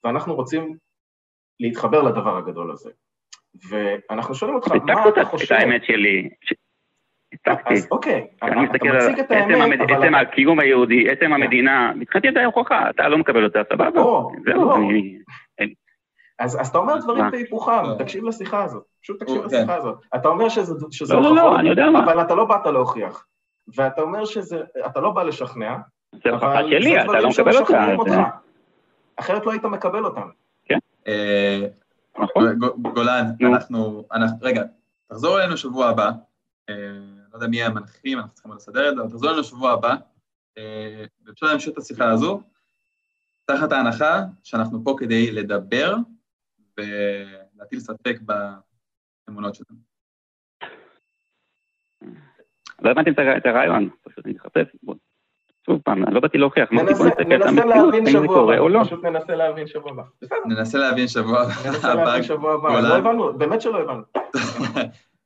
ואנחנו רוצים להתחבר לדבר הגדול הזה. ואנחנו שואלים אותך, מה אתה את- את חושב? האמת שלי. הצגתי. אז אוקיי, אני אתה מסתכל על מציג את עצם האמת, המד- אבל... עצם אתה- הקיום היהודי, עצם המדינה, מבחינתי אתה הוכחה, אתה לא מקבל אותה, סבבה? לא, זהו, לא. אני... אז, אז אתה אומר דברים? בהיפוכם, לא. תקשיב לשיחה הזאת, פשוט תקשיב הוא- לשיחה הזאת. אתה אומר שזה, שזה לא, לא, הוכחות, לא, אני יודע מה. אבל אתה לא באת להוכיח. ואתה אומר שזה, אתה לא בא לשכנע, זה הוכחה שלי, אתה לא מקבל אותה. אחרת לא היית מקבל אותם. אה, נכון? גולן, נו. אנחנו, אנחנו, רגע, תחזור אלינו שבוע הבא, אה, לא יודע מי המנחים, אנחנו צריכים לסדר את זה, אבל תחזור אלינו שבוע הבא, אה, ואפשר להמשיך את השיחה הזו, תחת ההנחה שאנחנו פה כדי לדבר ולהטיל ספק באמונות שלנו. לא הבנתם את הרעיון, פשוט אני מחפש, בוא. שוב פעם, לא באתי להוכיח, אמרתי ננסה, בוא נסתכל ננסה המציאות, להבין האם זה קורה או לא. פשוט ננסה להבין שבוע הבא. בסדר, ננסה להבין שבוע ננסה הבא. להבין שבוע הבא. לא הבנו, באמת שלא הבנו.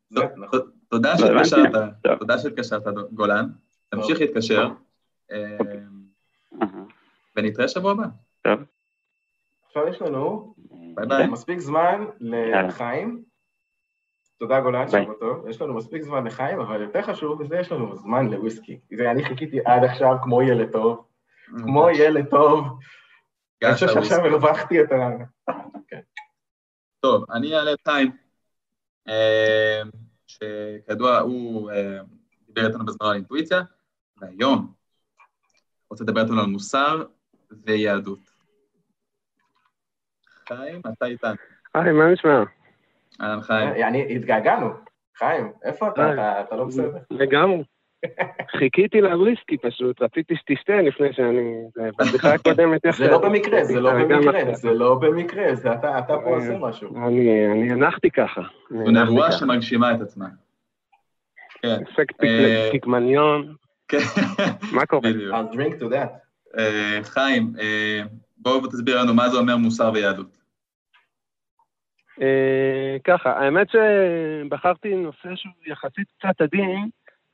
זה, (laughs) נכון. תודה לא. שהתקשרת. תודה שהתקשרת, גולן. תמשיך להתקשר, אה, אהה, ונתראה שבוע הבא. טוב. עכשיו יש לנו. מספיק זמן לחיים. תודה גולן. שבוע טוב. יש לנו מספיק זמן לחיים, אבל יותר חשוב מזה, יש לנו זמן לוויסקי. זה אני חיכיתי עד עכשיו כמו ילד טוב, כמו ילד טוב. אני חושב שעכשיו הרווחתי את ה... טוב, אני אעלה את חיים, אה, שכידוע הוא אה, דיבר איתנו בזמן על אינטואיציה, והיום רוצה לדבר איתנו על מוסר ויהדות. חיים, אתה איתנו. היי, מה נשמע? אהלן חיים. אני, התגעגענו. חיים, איפה אתה? היי. אתה- לא בסדר. לגמרי. חיכיתי לוויסקי פשוט, רציתי שתשתה לפני שאני... זה- בבדיחה הקודמת זה לא במקרה, זה לא במקרה. זה לא במקרה, זה אתה אתה פה עושה משהו. אני אני הנחתי ככה. זו נבואה. שמגשימה את עצמה. כן, אפקט אה, פיק- פיקמניון, כן, מה קורה? בדיוק. I'll drink to that. אה, חיים, אה, בואו תסביר לנו מה זה אומר מוסר ויהדות. אה, ככה, האמת שבחרתי נושא שהוא יחסית קצת עדין,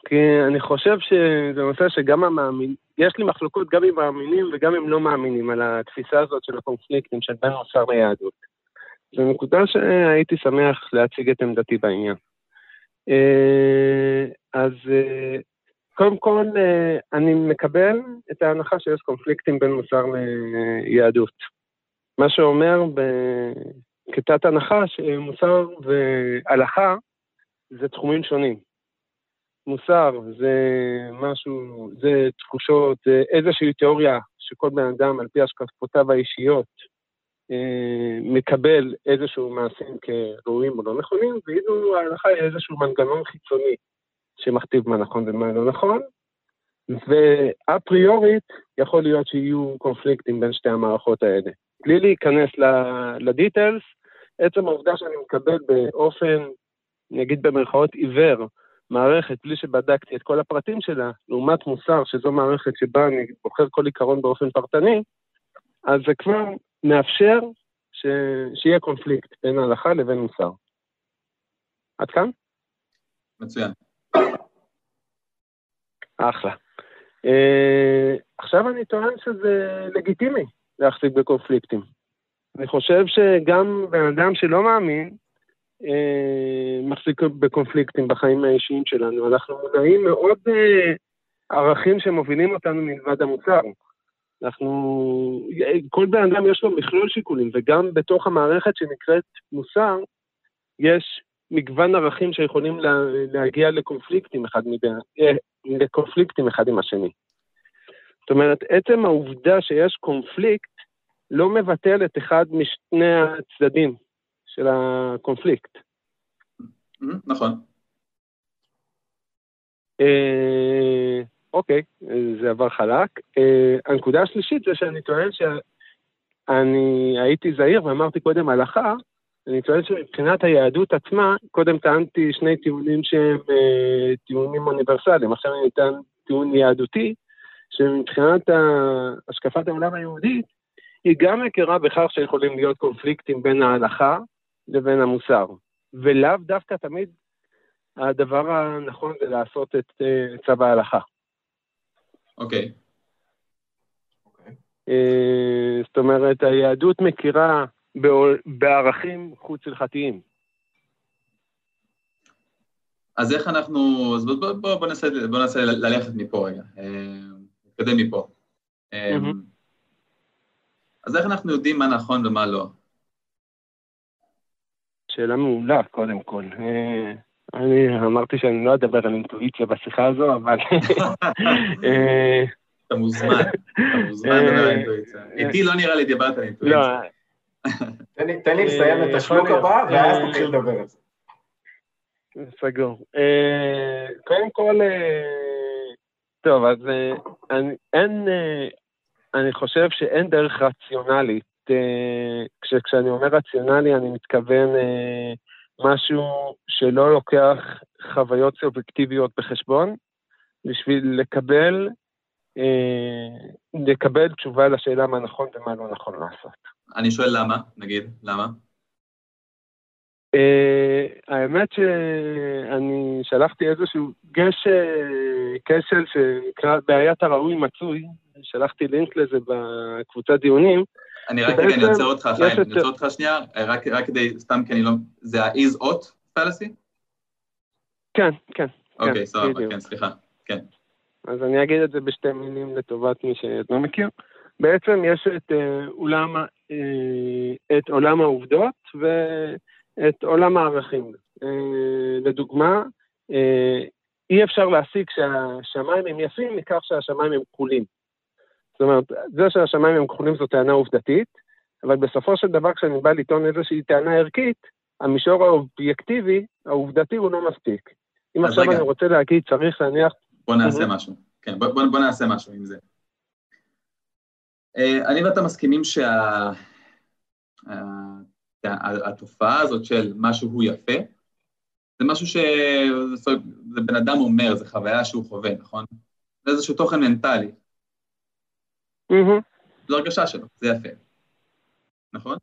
כי אני חושב שזה נושא שגם המאמין, יש לי מחלוקות גם עם מאמינים וגם עם לא מאמינים על התפיסה הזאת של הקונפליקטים של בין מוסר ליהדות. זו נקודה שהייתי שמח להציג את עמדתי בעניין. אה, אז אה, קודם כל, אני מקבל את ההנחה שיש קונפליקטים בין מוסר ליהדות. מה שאומר כתת הנחה שמוסר והלכה זה תחומים שונים. מוסר זה משהו, זה תחושות, זה איזושהי תיאוריה שכל בן אדם על פי השקפותיו האישיות אה, מקבל איזשהו מעשים כראויים או לא נכונים, ואילו ההלכה היא איזשהו מנגנון חיצוני שמכתיב מה נכון ומה לא נכון, ואפריורית יכול להיות שיהיו קונפליקטים בין שתי המערכות האלה. בלי להיכנס לדיטלס, עצם העובדה שאני מקבל באופן אני אגיד במרכאות עיוור, מערכת בלי שבדקתי את כל הפרטים שלה, לעומת מוסר, שזו מערכת שבה אני בוחר כל עיקרון באופן פרטני, אז זה כבר מאפשר ש... שיהיה קונפליקט בין ההלכה לבין מוסר. עד כאן? מצוין. אחלה. Uh, עכשיו אני טוען שזה לגיטימי להחזיק בקונפליקטים. אני חושב שגם בן אדם שלא מאמין, uh, מחזיק בקונפליקטים בחיים האישיים שלנו. אנחנו מודעים מאוד uh, ערכים שמובילים אותנו מלבד המוצר. אנחנו, כל בן אדם יש לו מכלול שיקולים, וגם בתוך המערכת שנקראת מוסר, יש מגוון ערכים שיכולים לה, להגיע לקונפליקטים אחד, מבין, לקונפליקטים אחד עם השני. זאת אומרת, עצם העובדה שיש קונפליקט לא מבטל את אחד משני הצדדים של הקונפליקט. נכון. אה, אוקיי, זה עבר חלק. אה, הנקודה השלישית זה שאני טוען שאני הייתי זהיר ואמרתי קודם הלכה, אני טוען שמבחינת היהדות עצמה, קודם טענתי שני טיעונים שהם אה, טיעונים אוניברסליים, עכשיו אני טען טיעון יהדותי, שמבחינת השקפת העולם היהודית, היא גם מכירה בכך שיכולים להיות קונפליקטים בין ההלכה לבין המוסר, ולאו דווקא תמיד הדבר הנכון זה לעשות את אה, צו ההלכה. אוקיי. Okay. אה, זאת אומרת, היהדות מכירה בערכים חוץ-הלכתיים. אז איך אנחנו, אז בוא, בוא, בוא, בוא, ננסה, בוא ננסה ללכת מפה רגע, אה, נתקדם מפה. Mm-hmm. אז איך אנחנו יודעים מה נכון ומה לא? שאלה מעולה, קודם כל. אה, אני אמרתי שאני לא אדבר על אינטואיציה בשיחה הזו, אבל... (laughs) אתה מוזמן, אתה מוזמן לדבר על אינטואיציה. איתי לא נראה לי דיברת על אינטואיציה. לא, תן לי לסיים את השלוק הבא, ואז תתחיל לדבר על זה. סגור. קודם כל, טוב, אז אין, אני חושב שאין דרך רציונלית. כשאני אומר רציונלי, אני מתכוון משהו שלא לוקח חוויות סובייקטיביות בחשבון, בשביל לקבל, לקבל תשובה לשאלה מה נכון ומה לא נכון לעשות. אני שואל למה, נגיד, למה? Uh, האמת שאני שלחתי איזשהו גש, כשל שנקרא בעיית הראוי מצוי, שלחתי לינק לזה בקבוצת דיונים. אני רק רגע, אני עוצר אותך, חיים, אני עוצר אותך שנייה, רק, כדי, סתם כי אני לא... זה ה-is ought fallacy? כן, כן. אוקיי, okay, סבבה, כן, סליחה, כן. אז אני אגיד את זה בשתי מילים לטובת מי שלא מכיר. בעצם יש את uh, אולם, uh, את עולם הערכים. Uh, לדוגמה, uh, אי אפשר להסיק שהשמיים הם יפים מכך שהשמיים הם כחולים. זאת אומרת, זה שהשמיים הם כחולים זו טענה עובדתית, אבל בסופו של דבר כשאני בא לטעון איזושהי טענה ערכית, המישור האובייקטיבי, העובדתי, הוא לא מספיק. אם עכשיו רגע. אני רוצה להגיד, צריך להניח... בוא נעשה משהו. כן, בוא, בוא, בוא נעשה משהו עם זה. אה, אני ואתה מסכימים שהתופעה הזאת של משהו הוא יפה, זה משהו שזה בן אדם אומר, זה חוויה שהוא חווה, נכון? זה איזשהו תוכן מנטלי. זו הרגשה שלו, זה יפה. נכון?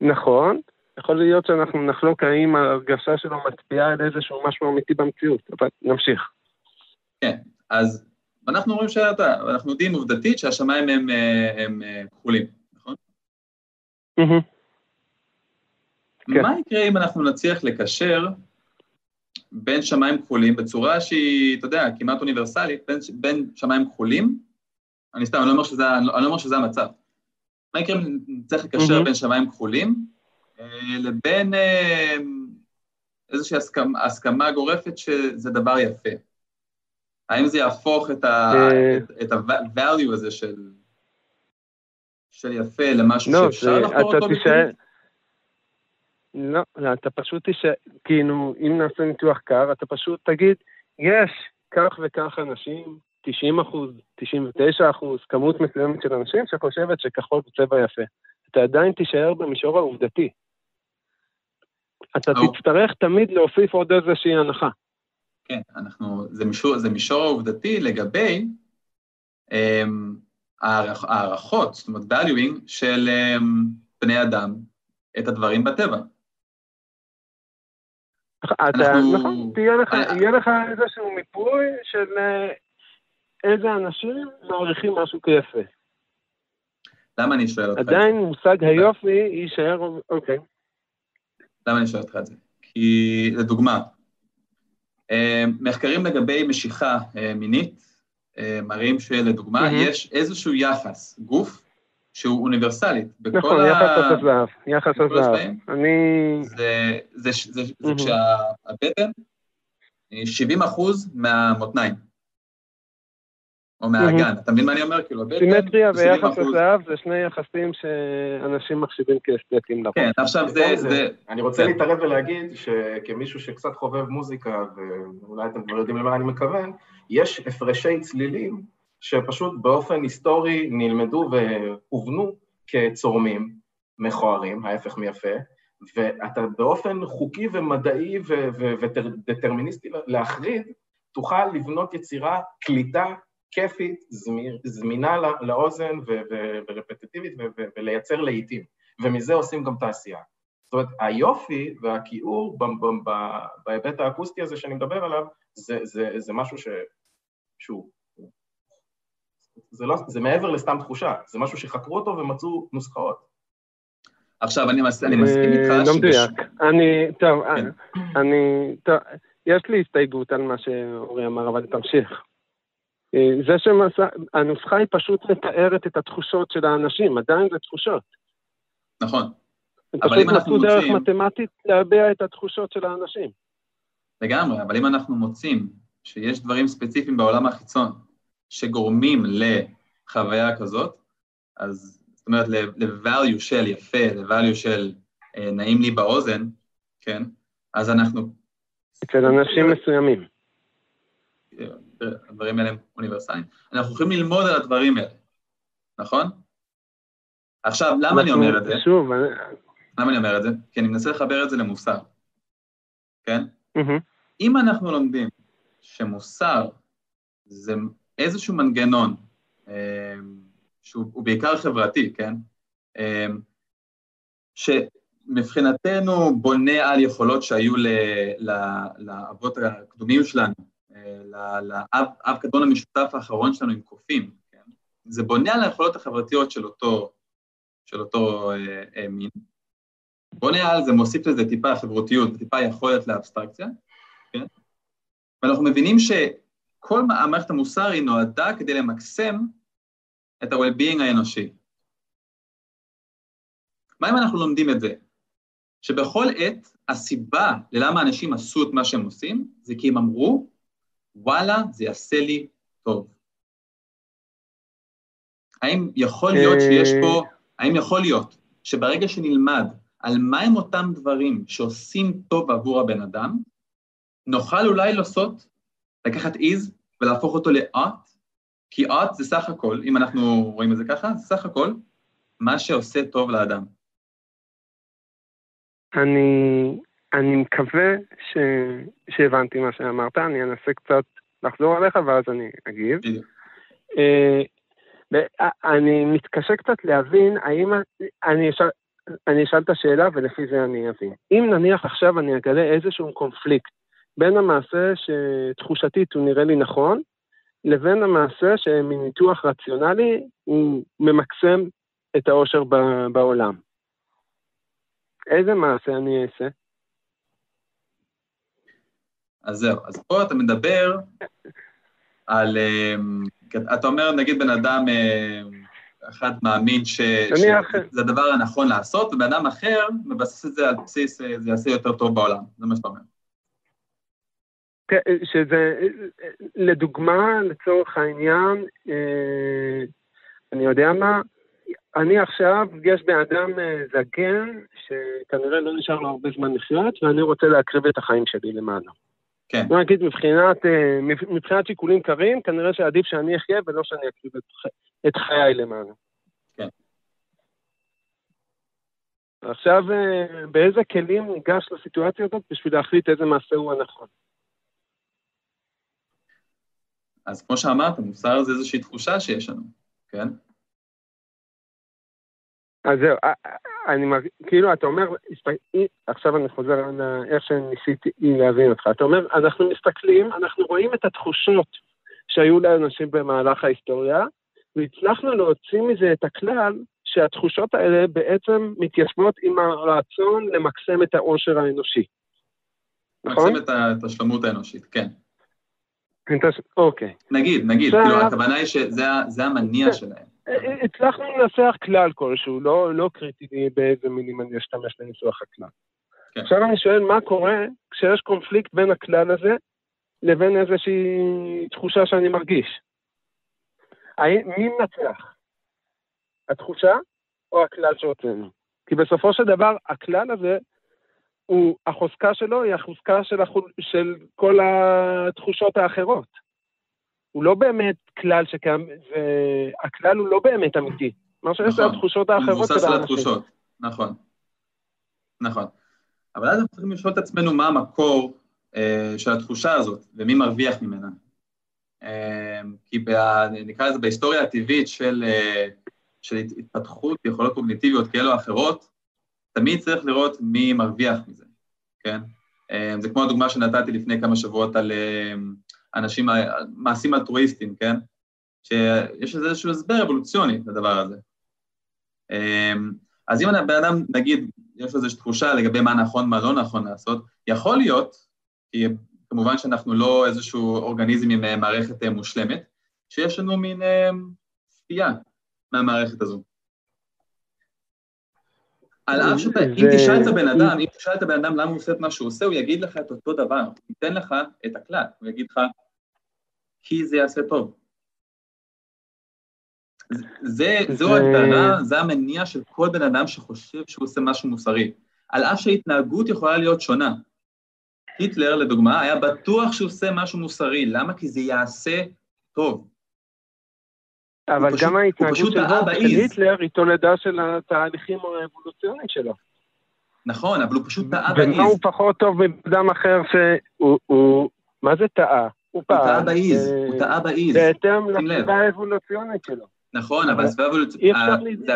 נכון. יכול להיות שאנחנו נחלוק האם ההרגשה שלו מצביעה על איזשהו משהו אמיתי במציאות, אבל נמשיך. כן, אז ואנחנו אומרים שאתה, אנחנו יודעים עובדתית שהשמיים הם, אה, הם, הם כחולים, נכון? Mm-hmm. מה יקרה אם אנחנו נצליח לקשר בין שמיים כחולים בצורה שהיא, אתה יודע, כמעט אוניברסלית, בין, בין שמיים כחולים, אני סתם, אני לא אומר שזה, אני לא אומר שזה המצב. מה יקרה אם נצטרך לקשר mm-hmm. בין שמיים כחולים אה, לבין אה, איזושהי הסכמה, הסכמה גורפת שזה דבר יפה? האם זה יהפוך את ה-value אה, הזה של, של יפה למשהו לא, שאפשר לחקור אותו תשאר... לא, אתה פשוט תשאר, כאילו, אם נעשה ניתוח קר, אתה פשוט תגיד, יש כך וכך אנשים, 90 אחוז, 99 אחוז, כמות מסוימת של אנשים שחושבת שכחול זה צבע יפה. אתה עדיין תישאר במישור העובדתי. אתה או. תצטרך תמיד להוסיף עוד איזושהי הנחה. כן, אנחנו, זה מישור, זה מישור העובדתי לגבי הערכ, הערכות, זאת אומרת, valuing של um, בני אדם את הדברים בטבע. אתה, נכון, תהיה לך, אני- יהיה לך איזשהו מיפוי של אה, איזה אנשים מעריכים משהו כיפה. למה אני שואל אותך את זה? עדיין מושג היופי יישאר, אוקיי. למה אני שואל אותך את זה? כי, לדוגמה, אה, מחקרים לגבי משיכה אה, מינית אה, מראים שלדוגמה, מהמם. יש איזשהו יחס, גוף, שהוא אוניברסלית. בכל נכון, ה- יחס הזהב, יחס בכל הזהב. הספרים? אני... זה, זה, זה, זה, זה מהמם. כשהבטן היא 70 אחוז מהמותניים, או מהאגן. אתה מבין מה אני אומר? כאילו, הבטן... סימטריה זה 70%. ויחס הזהב זה שני יחסים שאנשים מחשיבים כאסתטיים לרוב. כן, עכשיו זה... מזה, זה אני רוצה כן. להתערב ולהגיד שכמישהו שקצת חובב מוזיקה, ואולי אתם כבר יודעים למה אני מכוון, יש הפרשי צלילים שפשוט באופן היסטורי נלמדו והובנו כצורמים מכוערים, ההפך מיפה, ואתה באופן חוקי ומדעי ודטרמיניסטי להחריד, תוכל לבנות יצירה קליטה כיפית, זמי- זמינה לא- לאוזן ורפטטיבית ולייצר לעיתים, ומזה עושים גם תעשייה. זאת אומרת, היופי והכיעור בהיבט האקוסטי הזה שאני מדבר עליו, זה, זה, זה משהו ש... שהוא... זה, לא, זה מעבר לסתם תחושה, זה משהו שחקרו אותו ומצאו נוסחאות. עכשיו, אני, מס, אני מסכים איתך לא מדויק. אני, טוב, כן. אני, טוב, יש לי הסתייגות על מה שאורי אמר, אבל תמשיך. אה, זה שהנוסחה היא פשוט מתארת את התחושות של האנשים, עדיין זה תחושות. נכון. הם אבל פשוט אם אנחנו מצאו דרך מוצאים- מתמטית להביע את התחושות של האנשים. לגמרי, אבל אם אנחנו מוצאים שיש דברים ספציפיים בעולם החיצון שגורמים לחוויה כזאת, אז זאת אומרת, ל-value של יפה, ל-value של אה, נעים לי באוזן, כן? אז אנחנו, אצל אנשים מסוימים. אה, הדברים האלה הם אוניברסליים. אנחנו יכולים ללמוד על הדברים האלה, נכון? עכשיו, למה אני אומר את זה? שוב, למה אני אומר את זה? כי אני מנסה לחבר את זה למוסר, כן? מהמם. אם אנחנו לומדים שמוסר זה איזשהו מנגנון אה, שהוא הוא בעיקר חברתי, כן? אה, שמבחינתנו בונה על יכולות שהיו לאבות הקדומים שלנו, אה, לאב אב קדמון המשותף האחרון שלנו עם קופים, כן? זה בונה על היכולות החברתיות של אותו, של אותו מין. בונה על זה, מוסיף לזה טיפה חברותיות וטיפה יכולת לאבסטרקציה, כן? ואנחנו מבינים שכל המערכת המוסר היא נועדה כדי למקסם את ה-well-being האנושי. מה אם אנחנו לומדים את זה? שבכל עת הסיבה ללמה אנשים עשו את מה שהם עושים, זה כי הם אמרו, וואלה, זה יעשה לי טוב. האם יכול להיות שיש פה, האם יכול להיות שברגע שנלמד על מהם אותם דברים שעושים טוב עבור הבן אדם, נוכל אולי לעשות, לקחת איז ולהפוך אותו לאט, כי אט זה סך הכל, אם אנחנו רואים את זה ככה, זה סך הכל מה שעושה טוב לאדם. אני, אני מקווה ש, שהבנתי מה שאמרת, אני אנסה קצת לחזור עליך ואז אני אגיב. בדיוק. אה, ו- אני מתקשה קצת להבין האם... אני אשאל, אני אשאל את השאלה ולפי זה אני אבין. אם נניח עכשיו אני אגלה איזשהו קונפליקט בין המעשה שתחושתית הוא נראה לי נכון, לבין המעשה שמניתוח רציונלי הוא ממקסם את האושר ב- בעולם. איזה מעשה אני אעשה? אז זהו, אז פה אתה מדבר על, אמ, אתה אומר, נגיד בן אדם אמ, אחד מאמין ש- נניח- שזה הדבר הנכון לעשות, ובן אדם אחר מבסס את זה על בסיס, אה, זה יעשה יותר טוב בעולם, זה מה שאתה אומר. כן, שזה, לדוגמה, לצורך העניין, אה, אני יודע מה, אני עכשיו, יש בן אדם אה, זקן, שכנראה לא נשאר לו הרבה זמן לחיות, ואני רוצה להקריב את החיים שלי למענו. כן. בוא נגיד, מבחינת, אה, מבחינת שיקולים קרים, כנראה שעדיף שאני אחיה ולא שאני אקריב את, ח- את חיי למענו. כן. עכשיו, אה, באיזה כלים ניגש לסיטואציה הזאת בשביל להחליט איזה מעשה הוא הנכון? אז כמו שאמרת, מוסר זה איזושהי תחושה שיש לנו, כן? אז זהו, אה, אה, אני מרגיש, כאילו, אתה אומר, עכשיו אני חוזר לאיך שניסיתי להבין אותך. אתה אומר, אנחנו מסתכלים, אנחנו רואים את התחושות שהיו לאנשים במהלך ההיסטוריה, והצלחנו להוציא מזה את הכלל שהתחושות האלה בעצם מתיישבות עם הרצון למקסם את העושר האנושי. נכון? למקסם את השלמות האנושית, כן. אוקיי. נגיד, נגיד, כאילו, הכוונה היא שזה המניע שלהם. הצלחנו לנסח כלל כלשהו, לא, לא קריטי באיזה מילים אני אשתמש לניסוח הכלל. כן. עכשיו אני שואל, מה קורה כשיש קונפליקט בין הכלל הזה לבין איזושהי תחושה שאני מרגיש? מי מנצח? התחושה או הכלל שהוצאנו? כי בסופו של דבר, הכלל הזה, הוא, החוזקה שלו היא החוזקה של, החול, של כל התחושות האחרות. הוא לא באמת כלל שקיים, והכלל הוא לא באמת אמיתי. מה שיש נכון, זה התחושות האחרות של האנשים. מבוסס נכון. נכון. אבל אז אנחנו צריכים לשאול את עצמנו מה המקור אה, של התחושה הזאת, ומי מרוויח ממנה. אה, כי בה, נקרא לזה בהיסטוריה הטבעית של, אה, של התפתחות יכולות קוגניטיביות כאלו או אחרות, תמיד צריך לראות מי מרוויח מזה, כן? אה, זה כמו הדוגמה שנתתי לפני כמה שבועות על... אה, אנשים, מעשים אלטרואיסטיים, כן? שיש לזה איזשהו הסבר אבולוציוני לדבר הזה. אמ, אז אם הבן אדם, נגיד, יש לו איזושהי תחושה לגבי מה נכון, מה לא נכון לעשות, יכול להיות, כי כמובן שאנחנו לא איזשהו אורגניזם עם אה, מערכת אה, מושלמת, שיש לנו מין אה, סטייה מהמערכת הזו. על אף שאתה, אם תשאל את הבן אדם, אם תשאל את הבן אדם למה הוא עושה את מה שהוא עושה, הוא יגיד לך את אותו דבר, הוא ייתן לך את הכלל, הוא יגיד לך, כי זה יעשה טוב. זה, זו הגדרה, זה המניע של כל בן אדם שחושב שהוא עושה משהו מוסרי. על אף שההתנהגות יכולה להיות שונה. היטלר, לדוגמה, היה בטוח שהוא עושה משהו מוסרי. למה? כי זה יעשה טוב. אבל גם ההתנהגות של היטלר היא תולדה של התהליכים האבולוציוניים שלו. נכון, אבל הוא פשוט טעה באיז. ומה הוא פחות טוב מבן אחר שהוא... מה זה טעה? הוא טעה באיז, הוא טעה באיז. בהתאם לסביבה האבולוציונית שלו. נכון, אבל הסביבה האבולוציונית,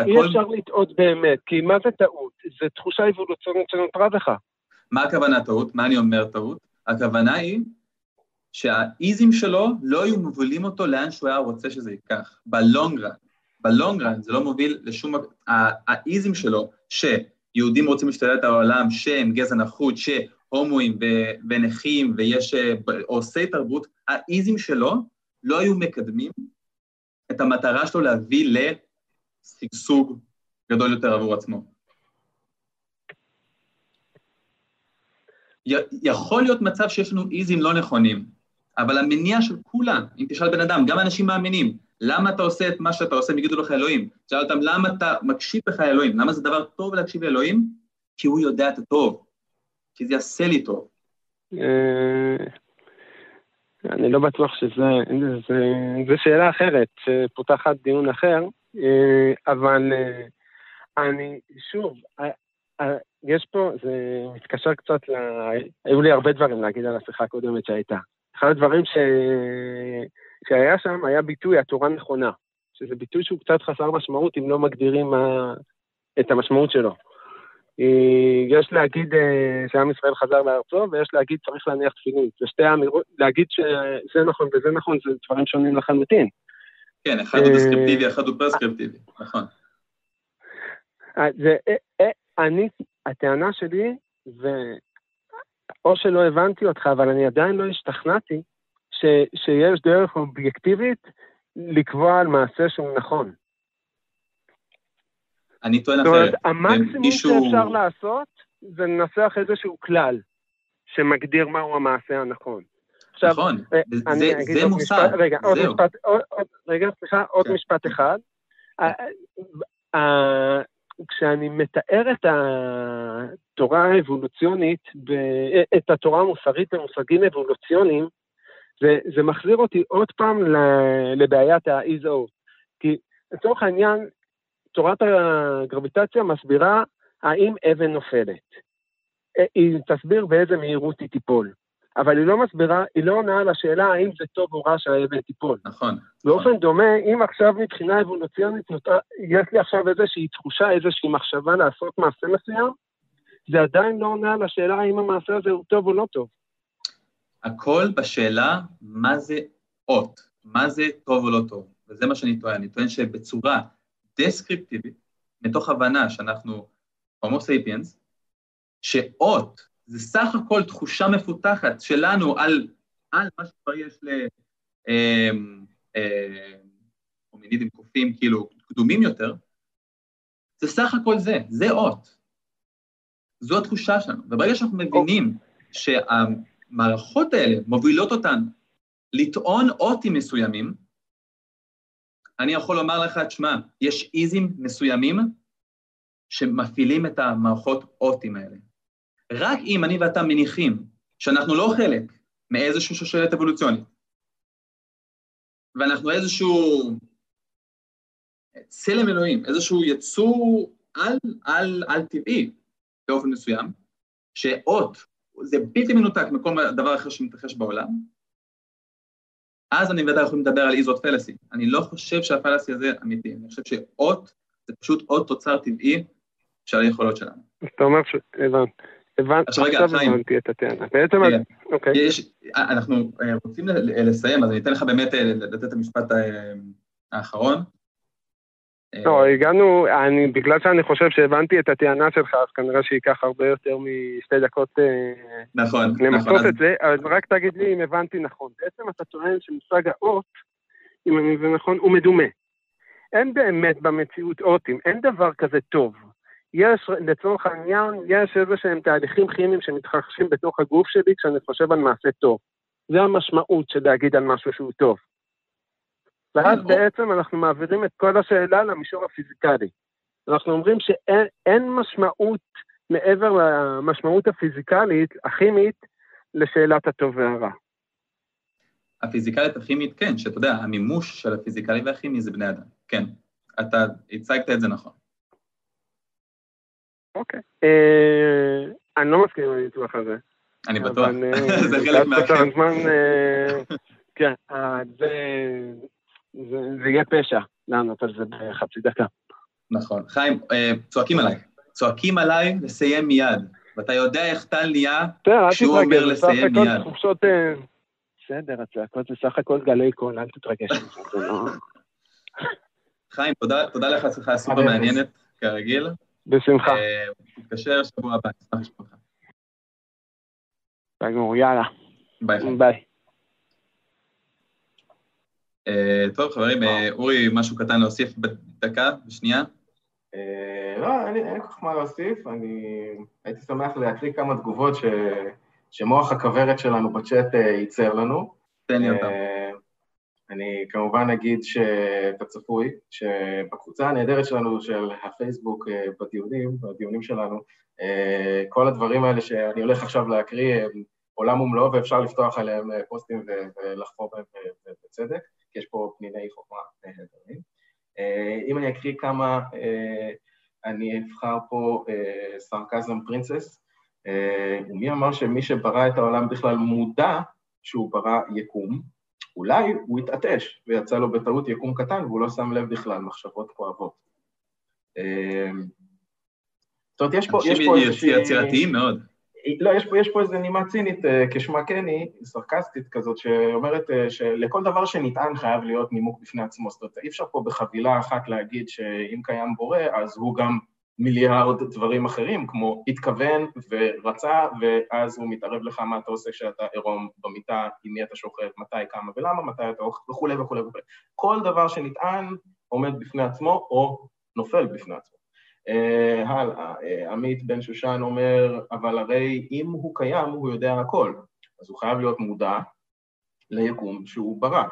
אי אפשר לטעות באמת, כי מה זה טעות? זו תחושה אבולוציונית שנותרה בך. מה הכוונה טעות? מה אני אומר טעות? הכוונה היא שהאיזים שלו לא היו מובילים אותו לאן שהוא היה רוצה שזה ייקח, בלונגרן. בלונגרן זה לא מוביל לשום... האיזים שלו, שיהודים רוצים להשתלט על העולם, שהם גזע נחות, הומואים ונכים ויש אה, עושי תרבות, האיזים שלו לא היו מקדמים את המטרה שלו להביא לשגשוג גדול יותר עבור עצמו. יכול להיות מצב שיש לנו איזים לא נכונים, אבל המניע של כולם, אם תשאל בן אדם, גם אנשים מאמינים, למה אתה עושה את מה שאתה עושה, הם יגידו לך אלוהים. תשאל אותם, למה אתה מקשיב לך אלוהים? למה זה דבר טוב להקשיב לאלוהים? כי הוא יודע את הטוב. כי זה יעשה לי טוב. אה, אני לא בטוח שזה, זו שאלה אחרת שפותחת דיון אחר, אה, אבל אה, אני, שוב, יש פה, זה מתקשר קצת ל... היו לי הרבה דברים להגיד על השיחה הקודמת שהייתה. אחד הדברים ש... שהיה שם היה ביטוי התורה נכונה, שזה ביטוי שהוא קצת חסר משמעות אם לא מגדירים מה... את המשמעות שלו. אה, יש להגיד אה, שעם ישראל חזר לארצו, ויש להגיד צריך להניח תפילין. זה שתי האמירות, להגיד שזה נכון וזה נכון, זה דברים שונים לחלוטין. כן, אחד הוא דסקריפטיבי, אחד הוא פרסקריפטיבי, נכון. אה, אני, הטענה שלי, ואו שלא הבנתי אותך, אבל אני עדיין לא השתכנעתי, ש, שיש דרך אובייקטיבית לקבוע על מעשה שהוא נכון. אני טוען אחרת. זאת אומרת, המקסימום מישהו... שאפשר לעשות זה לנסח איזשהו כלל שמגדיר מהו המעשה הנכון. עכשיו, נכון, אה, זה, זה מוסר, רגע, זהו. עוד משפט, עוד, עוד, רגע, סליחה, עוד כן. משפט אחד. כשאני מתאר את התורה האבולוציונית, את התורה המוסרית במושגים אבולוציוניים, זה, זה מחזיר אותי עוד פעם לבעיית ה-ISO. כי לצורך העניין, תורת הגרביטציה מסבירה האם אבן נופלת. היא תסביר באיזה מהירות היא תיפול. אבל היא לא מסבירה, היא לא עונה על השאלה האם זה טוב או רע שהאבן תיפול. נכון. באופן נכון. דומה, אם עכשיו מבחינה אבולוציונית יש לי עכשיו איזושהי תחושה, איזושהי מחשבה לעשות מעשה מסוים, זה עדיין לא עונה על השאלה האם המעשה הזה הוא טוב או לא טוב. הכל בשאלה מה זה אות, מה זה טוב או לא טוב, וזה מה שאני טוען. אני טוען שבצורה דסקריפטיבית, מתוך הבנה שאנחנו הומו סייפיאנס, שאות זה סך הכל תחושה מפותחת שלנו על, על מה שכבר יש ל... אמ, אה, הומינידים קופים כאילו קדומים יותר, זה סך הכל זה, זה אות. זו התחושה שלנו. וברגע שאנחנו מבינים שהמערכות האלה מובילות אותן לטעון אותים מסוימים, אני יכול לומר לך, תשמע, יש איזים מסוימים שמפעילים את המערכות אותים האלה. רק אם אני ואתה מניחים שאנחנו לא חלק מאיזושהי שושלת אבולוציונית, ואנחנו איזשהו צלם אלוהים, איזשהו יצור על, על, על טבעי באופן מסוים, שאות זה בלתי מנותק מכל דבר אחר שמתרחש בעולם, אז אני ואתה יכולים לדבר על איזות פלסי. אני לא חושב שהפלסי הזה אמיתי, אני חושב שאות זה פשוט עוד תוצר טבעי של היכולות שלנו. אתה אומר ש... הבנתי. הבנתי, עכשיו רגע, חיים. הבנתי את הטענה. בעצם, אוקיי. יש, אנחנו אה, רוצים לסיים, אז אני אתן לך באמת אה, לתת את המשפט אה, האחרון. לא, הגענו, אני, בגלל שאני חושב שהבנתי את הטענה שלך, אז כנראה שייקח הרבה יותר משתי דקות נכון, למצות נכון, את זה, אבל רק תגיד לי אם הבנתי נכון. בעצם אתה טוען שמושג האות, אם אני מבין נכון, הוא מדומה. אין באמת במציאות אותים, אין דבר כזה טוב. יש, לצורך העניין, יש איזה שהם תהליכים כימיים שמתרחשים בתוך הגוף שלי כשאני חושב על מעשה טוב. זה המשמעות של להגיד על משהו שהוא טוב. ואז כן, בעצם אנחנו מעבירים את כל השאלה למישור הפיזיקלי. אנחנו אומרים שאין משמעות מעבר למשמעות הפיזיקלית, הכימית, לשאלת הטוב והרע. הפיזיקלית הכימית, כן, שאתה יודע, המימוש של הפיזיקלי והכימי זה בני אדם, כן. אתה הצגת את זה נכון. אוקיי. אה, אני לא מסכים עם הניתוח הזה. אני בטוח, אה, (laughs) זה חלק מהקטע. אה, כן, זה יהיה פשע לענות על זה בחצי דקה. נכון. חיים, צועקים עליי. צועקים עליי לסיים מיד. ואתה יודע איך טל נהיה כשהוא אומר לסיים מיד. בסדר, הצעקות זה סך הכל גלי קול, אל תתרגש לא- חיים, תודה לך, שיחה סופר מעניינת, כרגיל. בשמחה. תתקשר שבוע הבא. ביי גמור, יאללה. ביי. ביי. טוב, חברים, אה, אורי, משהו קטן להוסיף בדקה, בשנייה? אה, לא, אין לי כל כך מה להוסיף, אני הייתי שמח להקריא כמה תגובות שמוח הכוורת שלנו בצ'אט אה, ייצר לנו. תן לי אותם. אני כמובן אגיד שאתה צפוי, שבקבוצה הנהדרת שלנו של הפייסבוק אה, בדיונים, בדיונים שלנו, אה, כל הדברים האלה שאני הולך עכשיו להקריא הם עולם ומלואו ואפשר לפתוח עליהם אה, פוסטים ולחפור בהם בצדק, כי יש פה פניני חוכמה נהדרים. אם אני אקריא כמה, אני אבחר פה סרקזם פרינסס, ומי אמר שמי שברא את העולם בכלל מודע שהוא ברא יקום, אולי הוא התעטש ויצא לו בטעות יקום קטן והוא לא שם לב בכלל, מחשבות כואבות. אמ, זאת אומרת, יש פה, איזושהי... אנשים יצירתיים מאוד. לא, יש פה, יש פה איזו נימה צינית, אה, כשמה כן היא, סרקסטית כזאת, שאומרת אה, שלכל דבר שנטען חייב להיות נימוק בפני עצמו. זאת אומרת, אי אפשר פה בחבילה אחת להגיד שאם קיים בורא, אז הוא גם מיליארד דברים אחרים, כמו התכוון ורצה, ואז הוא מתערב לך מה אתה עושה כשאתה עירום במיטה, עם מי אתה שוחט, מתי, כמה ולמה, מתי אתה אוכל, וכולי וכולי וכולי. כל דבר שנטען עומד בפני עצמו או נופל בפני עצמו. Uh, הלאה, uh, עמית בן שושן אומר, אבל הרי אם הוא קיים, הוא יודע הכל. אז הוא חייב להיות מודע ליקום שהוא ברא,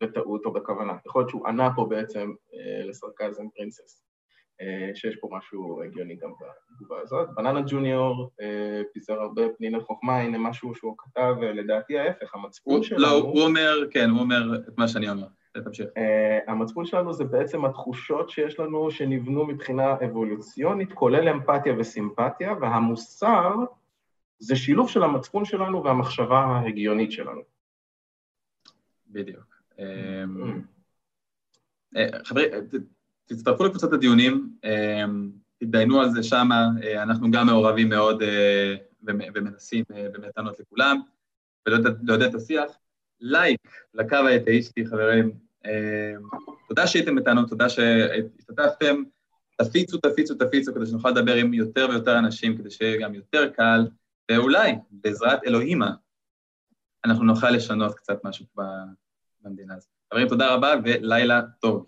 בטעות או בכוונה. יכול להיות שהוא ענה פה בעצם uh, לסרקזם פרינסס. אה, שיש פה משהו הגיוני גם בתגובה הזאת. בננה ג'וניור אה, פיזר הרבה פניני חוכמה, הנה משהו שהוא כתב, לדעתי ההפך, המצפון שלנו... לא, הוא אומר, כן, הוא אומר את מה שאני אומר. תמשיך. המצפון שלנו זה בעצם התחושות שיש לנו שנבנו מבחינה אבולוציונית, כולל אמפתיה וסימפתיה, והמוסר זה שילוב של המצפון שלנו והמחשבה ההגיונית שלנו. בדיוק. אמ, אה, חברים, תצטרפו לקבוצת הדיונים, אמ, תתדיינו על זה שמה, אה, אנחנו גם מעורבים מאוד אה, ומנסים באמת לענות לכולם, ולעודד את השיח. לייק לקו האתאיסטי, חברים. אמ, תודה שהייתם איתנו, תודה שהשתתפתם. תפיצו, תפיצו, תפיצו, כדי שנוכל לדבר עם יותר ויותר אנשים, כדי שיהיה גם יותר קל, ואולי, בעזרת אלוהימה, אנחנו נוכל לשנות קצת משהו במדינה הזאת. חברים, תודה רבה ולילה טוב.